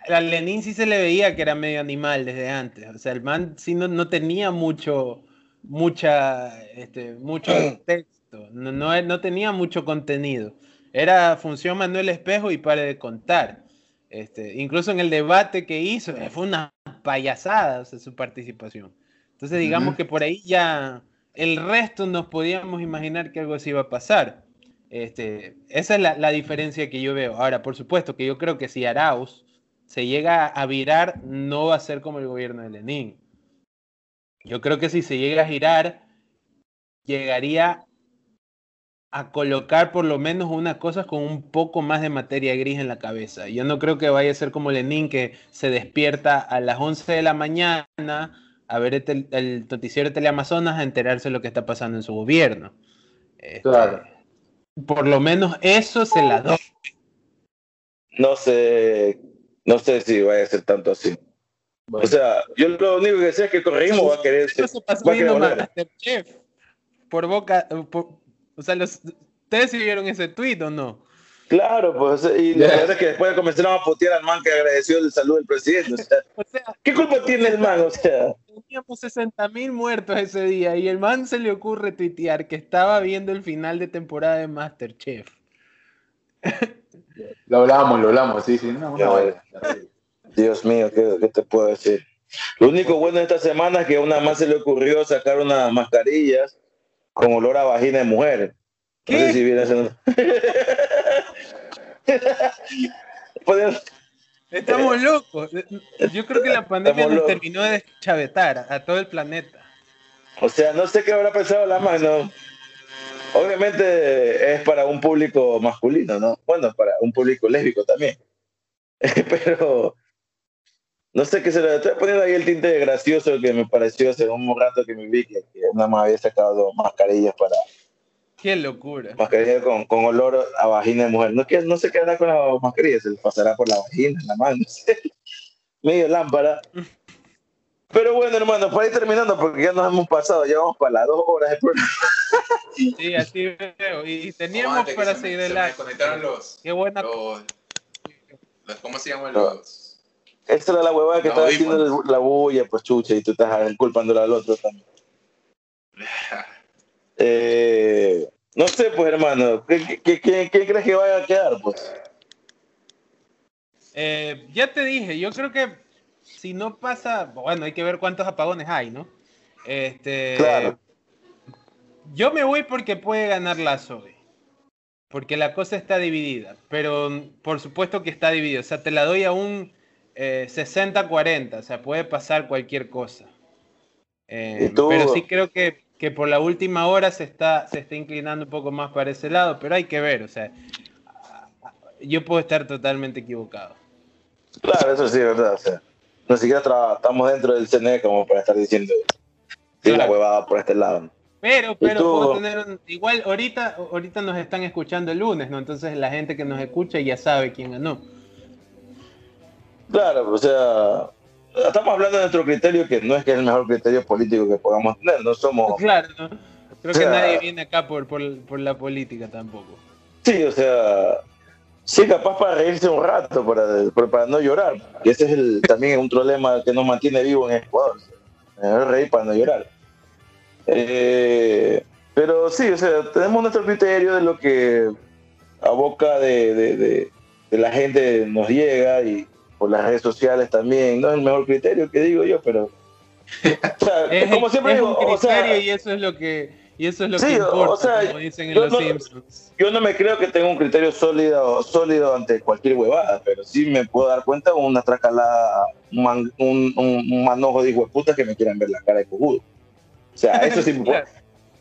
a Lenin sí se le veía que era medio animal desde antes. O sea, el man sí no, no tenía mucho, mucha, este, mucho texto, no, no, no, tenía mucho contenido. Era función Manuel Espejo y pare de contar. Este, incluso en el debate que hizo, eh, fue una payasada su participación. Entonces, digamos que por ahí ya el resto nos podíamos imaginar que algo así iba a pasar. Este, esa es la, la, diferencia que yo veo. Ahora, por supuesto que yo creo que si Arauz se llega a virar, no va a ser como el gobierno de Lenin. Yo creo que si se llega a girar, llegaría a colocar por lo menos unas cosas con un poco más de materia gris en la cabeza. Yo no creo que vaya a ser como Lenin que se despierta a las 11 de la mañana a ver el, noticiero de Teleamazonas a enterarse de lo que está pasando en su gobierno. Este, claro. Por lo menos eso se la doy. No sé no sé si vaya a ser tanto así. O sea, yo lo único que sé es que corregimos va a querer ser. se pasó viendo Masterchef. Por boca. o sea, los, ¿ustedes sí vieron ese tweet o no? Claro, pues, y la verdad es que después comenzaron a potear al man que agradeció el saludo del presidente. O sea, ¿qué culpa tiene el man? O sea, teníamos 60 mil muertos ese día y el man se le ocurre tuitear que estaba viendo el final de temporada de Masterchef. Lo hablamos, lo hablamos, sí, sí. Dios mío, ¿qué, te puedo decir? Lo único bueno de esta semana es que a una más se le ocurrió sacar unas mascarillas con olor a vagina de mujer. No sé si viene Estamos locos. Yo creo que la pandemia nos terminó de chavetar a todo el planeta. O sea, no sé qué habrá pensado la mano. Obviamente es para un público masculino, ¿no? Bueno, para un público lésbico también. Pero no sé qué se le estoy poniendo ahí el tinte gracioso que me pareció hace un rato que me vi que, nada más había sacado mascarillas para. Qué locura. Mascarillas con, con olor a vagina de mujer. No, no sé qué hará con las mascarillas, se les pasará por la vagina, la mano, no sé. Medio lámpara. Pero bueno, hermano, para ir terminando, porque ya nos hemos pasado, ya vamos para las dos horas de programa. Sí, así veo. Y teníamos para seguir el Se conectaron los. Qué buena. Los, ¿Cómo se llaman los.? Esta era la huevada que estaba haciendo la bulla, pues chucha, y tú estás culpándola al otro también. eh, no sé, pues hermano, ¿qué, qué, qué, qué crees que vaya a quedar? Pues? Eh, ya te dije, yo creo que si no pasa, bueno, hay que ver cuántos apagones hay, ¿no? Este, claro. Yo me voy porque puede ganar la SOE. Porque la cosa está dividida. Pero por supuesto que está dividida. O sea, te la doy a un 60-40. Eh, o sea, puede pasar cualquier cosa. Eh, pero sí creo que, que, por la última hora se está, se está inclinando un poco más para ese lado. Pero hay que ver. O sea, yo puedo estar totalmente equivocado. Claro, eso sí, verdad. O sea no siquiera estamos dentro del CNE como para estar diciendo sí, la huevada por este lado. Pero, pero puedo tener igual ahorita, ahorita nos están escuchando el lunes, ¿no? Entonces la gente que nos escucha ya sabe quién ganó. Claro, o sea, estamos hablando de nuestro criterio que no es que es el mejor criterio político que podamos tener, no somos. Claro, ¿no? Creo que nadie viene acá por, por, por la política tampoco. Sí, o sea, sí, capaz para reírse un rato, para, para no llorar. Y ese es el, también un problema que nos mantiene vivo en Ecuador. Reír para no llorar. Eh, pero sí, o sea, tenemos nuestro criterio de lo que a boca de, de, la gente nos llega y por las redes sociales también. No es el mejor criterio que digo yo, pero. como siempre digo, un criterio y eso es lo que y eso es lo que importa, como dicen en los Simpsons. Yo no me creo que tenga un criterio sólido, sólido ante cualquier huevada, pero sí me puedo dar cuenta con una tracalada, un, un, manojo de hijo de puta que me quieran ver la cara de cojudo. O sea, eso sí, puedo,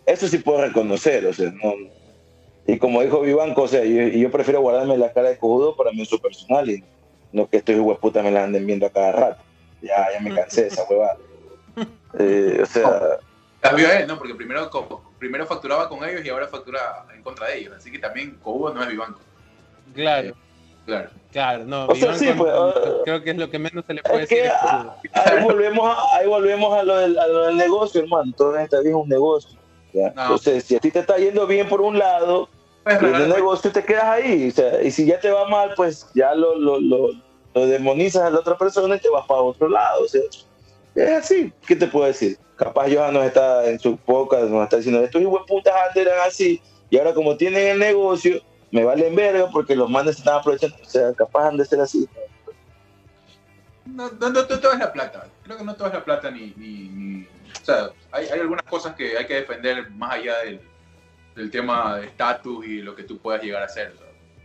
eso sí puedo reconocer, o sea, no, y como dijo Vivanco, o sea, yo, yo, prefiero guardarme la cara de cojudo para mi uso personal y no que estos hijo de puta me la anden viendo a cada rato. Ya, ya me cansé de esa huevada. Eh, o sea... Cambió él, ¿no? Porque primero, primero facturaba con ellos y ahora factura en contra de ellos. Así que también Cobo no es Vivanco. Claro. Eh, claro. Claro, no, o sea, sí, pues, uh, creo que es lo que menos se le puede decir. ahí, volvemos a, ahí volvemos a lo, del, a lo del negocio, hermano. Todo está bien un negocio. Entonces, si a ti te está yendo bien por un lado, pues, en el negocio te quedas ahí. O sea, y si ya te va mal, pues ya lo, lo, lo, lo demonizas a la otra persona y te vas para otro lado. O sea, es así. ¿Qué te puedo decir? Capaz Johan nos está en su podcast, nos está diciendo, estos putas antes eran así, y ahora como tienen el negocio, me valen verga porque los manes se están aprovechando. O sea, capaz han de ser así. No, no, no, todo es la plata. Creo que no todo es la plata ni... ni, O sea, hay, hay, algunas cosas que hay que defender más allá del, del tema de estatus y lo que tú puedas llegar a hacer.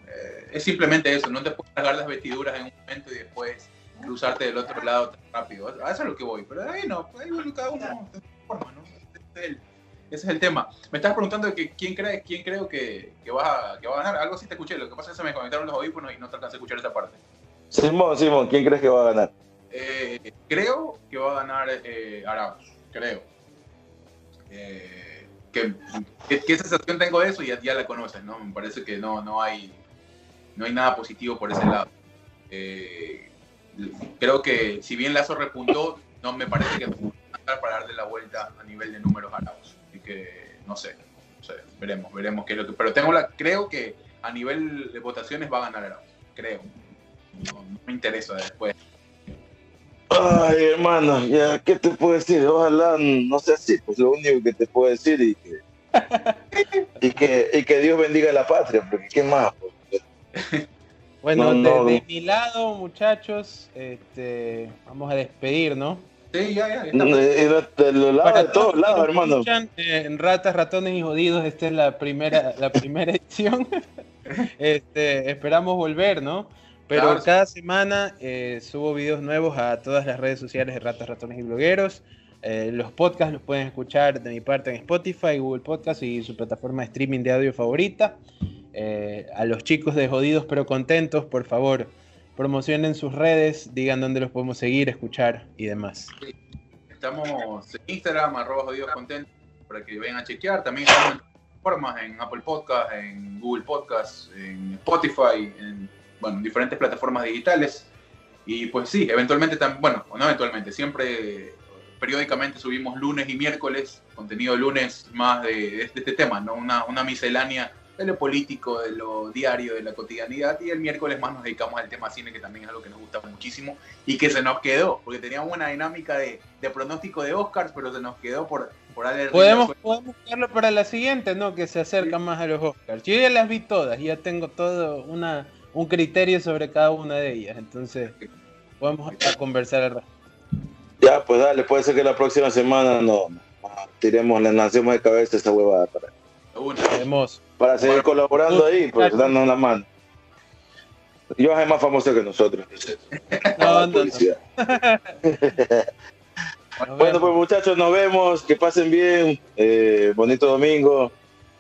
Eh, es simplemente eso, no te puedes cargar las vestiduras en un momento y después cruzarte del otro lado tan rápido. A eso es lo que voy. Pero ahí no, ahí cada uno de forma, ¿no? Ese es, el, tema. Me estás preguntando que quién, cree, quién creo que, que, va a, que va a ganar. Algo sí te escuché. Lo que pasa es que se me conectaron los audífonos y no te alcancé a escuchar esa parte. Simón, Simón, ¿quién crees que va a ganar? Eh, creo que va a ganar eh, Arauz. Creo. Eh, ¿qué, qué, sensación tengo de eso? Ya, ya la conoces, ¿no? Me parece que no, no, hay, no hay nada positivo por ese lado. Eh, creo que si bien Lazo repuntó, no me parece que para darle la vuelta a nivel de números a Arauz. Así que no sé, veremos, veremos qué es lo que. Pero tengo la, creo que a nivel de votaciones va a ganar Arauz, creo. No, me interesa después. Ay, hermano, ya, ¿qué te puedo decir? Ojalá no sea así, pues lo único que te puedo decir y que, y que, y que Dios bendiga a la patria, porque ¿qué más? Pues? Bueno, de, mi lado, muchachos, este, vamos a despedir, ¿no? Sí, ya, ya. De, los lados, de todos lados, hermano. Eh, en Ratas, Ratones y Jodidos, esta es la primera, la primera edición. este, esperamos volver, ¿no? Pero cada semana eh, subo videos nuevos a todas las redes sociales de Ratas, Ratones y Blogueros. Eh, los podcasts los pueden escuchar de mi parte en Spotify, Google Podcast y su plataforma de streaming de audio favorita. Eh, a los chicos de Jodidos pero Contentos, por favor, promocionen sus redes, digan dónde los podemos seguir, escuchar y demás. Estamos en Instagram, arroba Jodidos Contentos, para que vengan a chequear. También estamos en plataformas, en Apple Podcast, en Google Podcast, en Spotify, en bueno, diferentes plataformas digitales. Y pues sí, eventualmente, bueno, no eventualmente, siempre periódicamente subimos lunes y miércoles, contenido lunes más de, este tema, ¿no? Una, una miscelánea de lo político, de lo diario, de la cotidianidad. Y el miércoles más nos dedicamos al tema cine, que también es algo que nos gusta muchísimo y que se nos quedó, porque teníamos una dinámica de, pronóstico de Oscars, pero se nos quedó por, por darle podemos, podemos buscarlo para la siguiente, ¿no? Que se acerca más a los Oscars. Yo ya las vi todas, ya tengo todo una, un criterio sobre cada una de ellas. Entonces, podemos conversar al Ya, pues dale, puede ser que la próxima semana no, tiremos, le lancemos de cabeza esa huevada para. Hermoso para seguir colaborando ahí, pues dando una mano. Yo es más famoso que nosotros. No, bueno, pues muchachos, nos vemos. Que pasen bien. Eh, bonito domingo.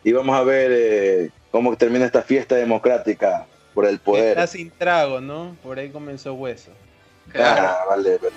Y vamos a ver eh, cómo termina esta fiesta democrática por el poder. Está sin trago, ¿no? Por ahí comenzó hueso. Ah, vale, vale.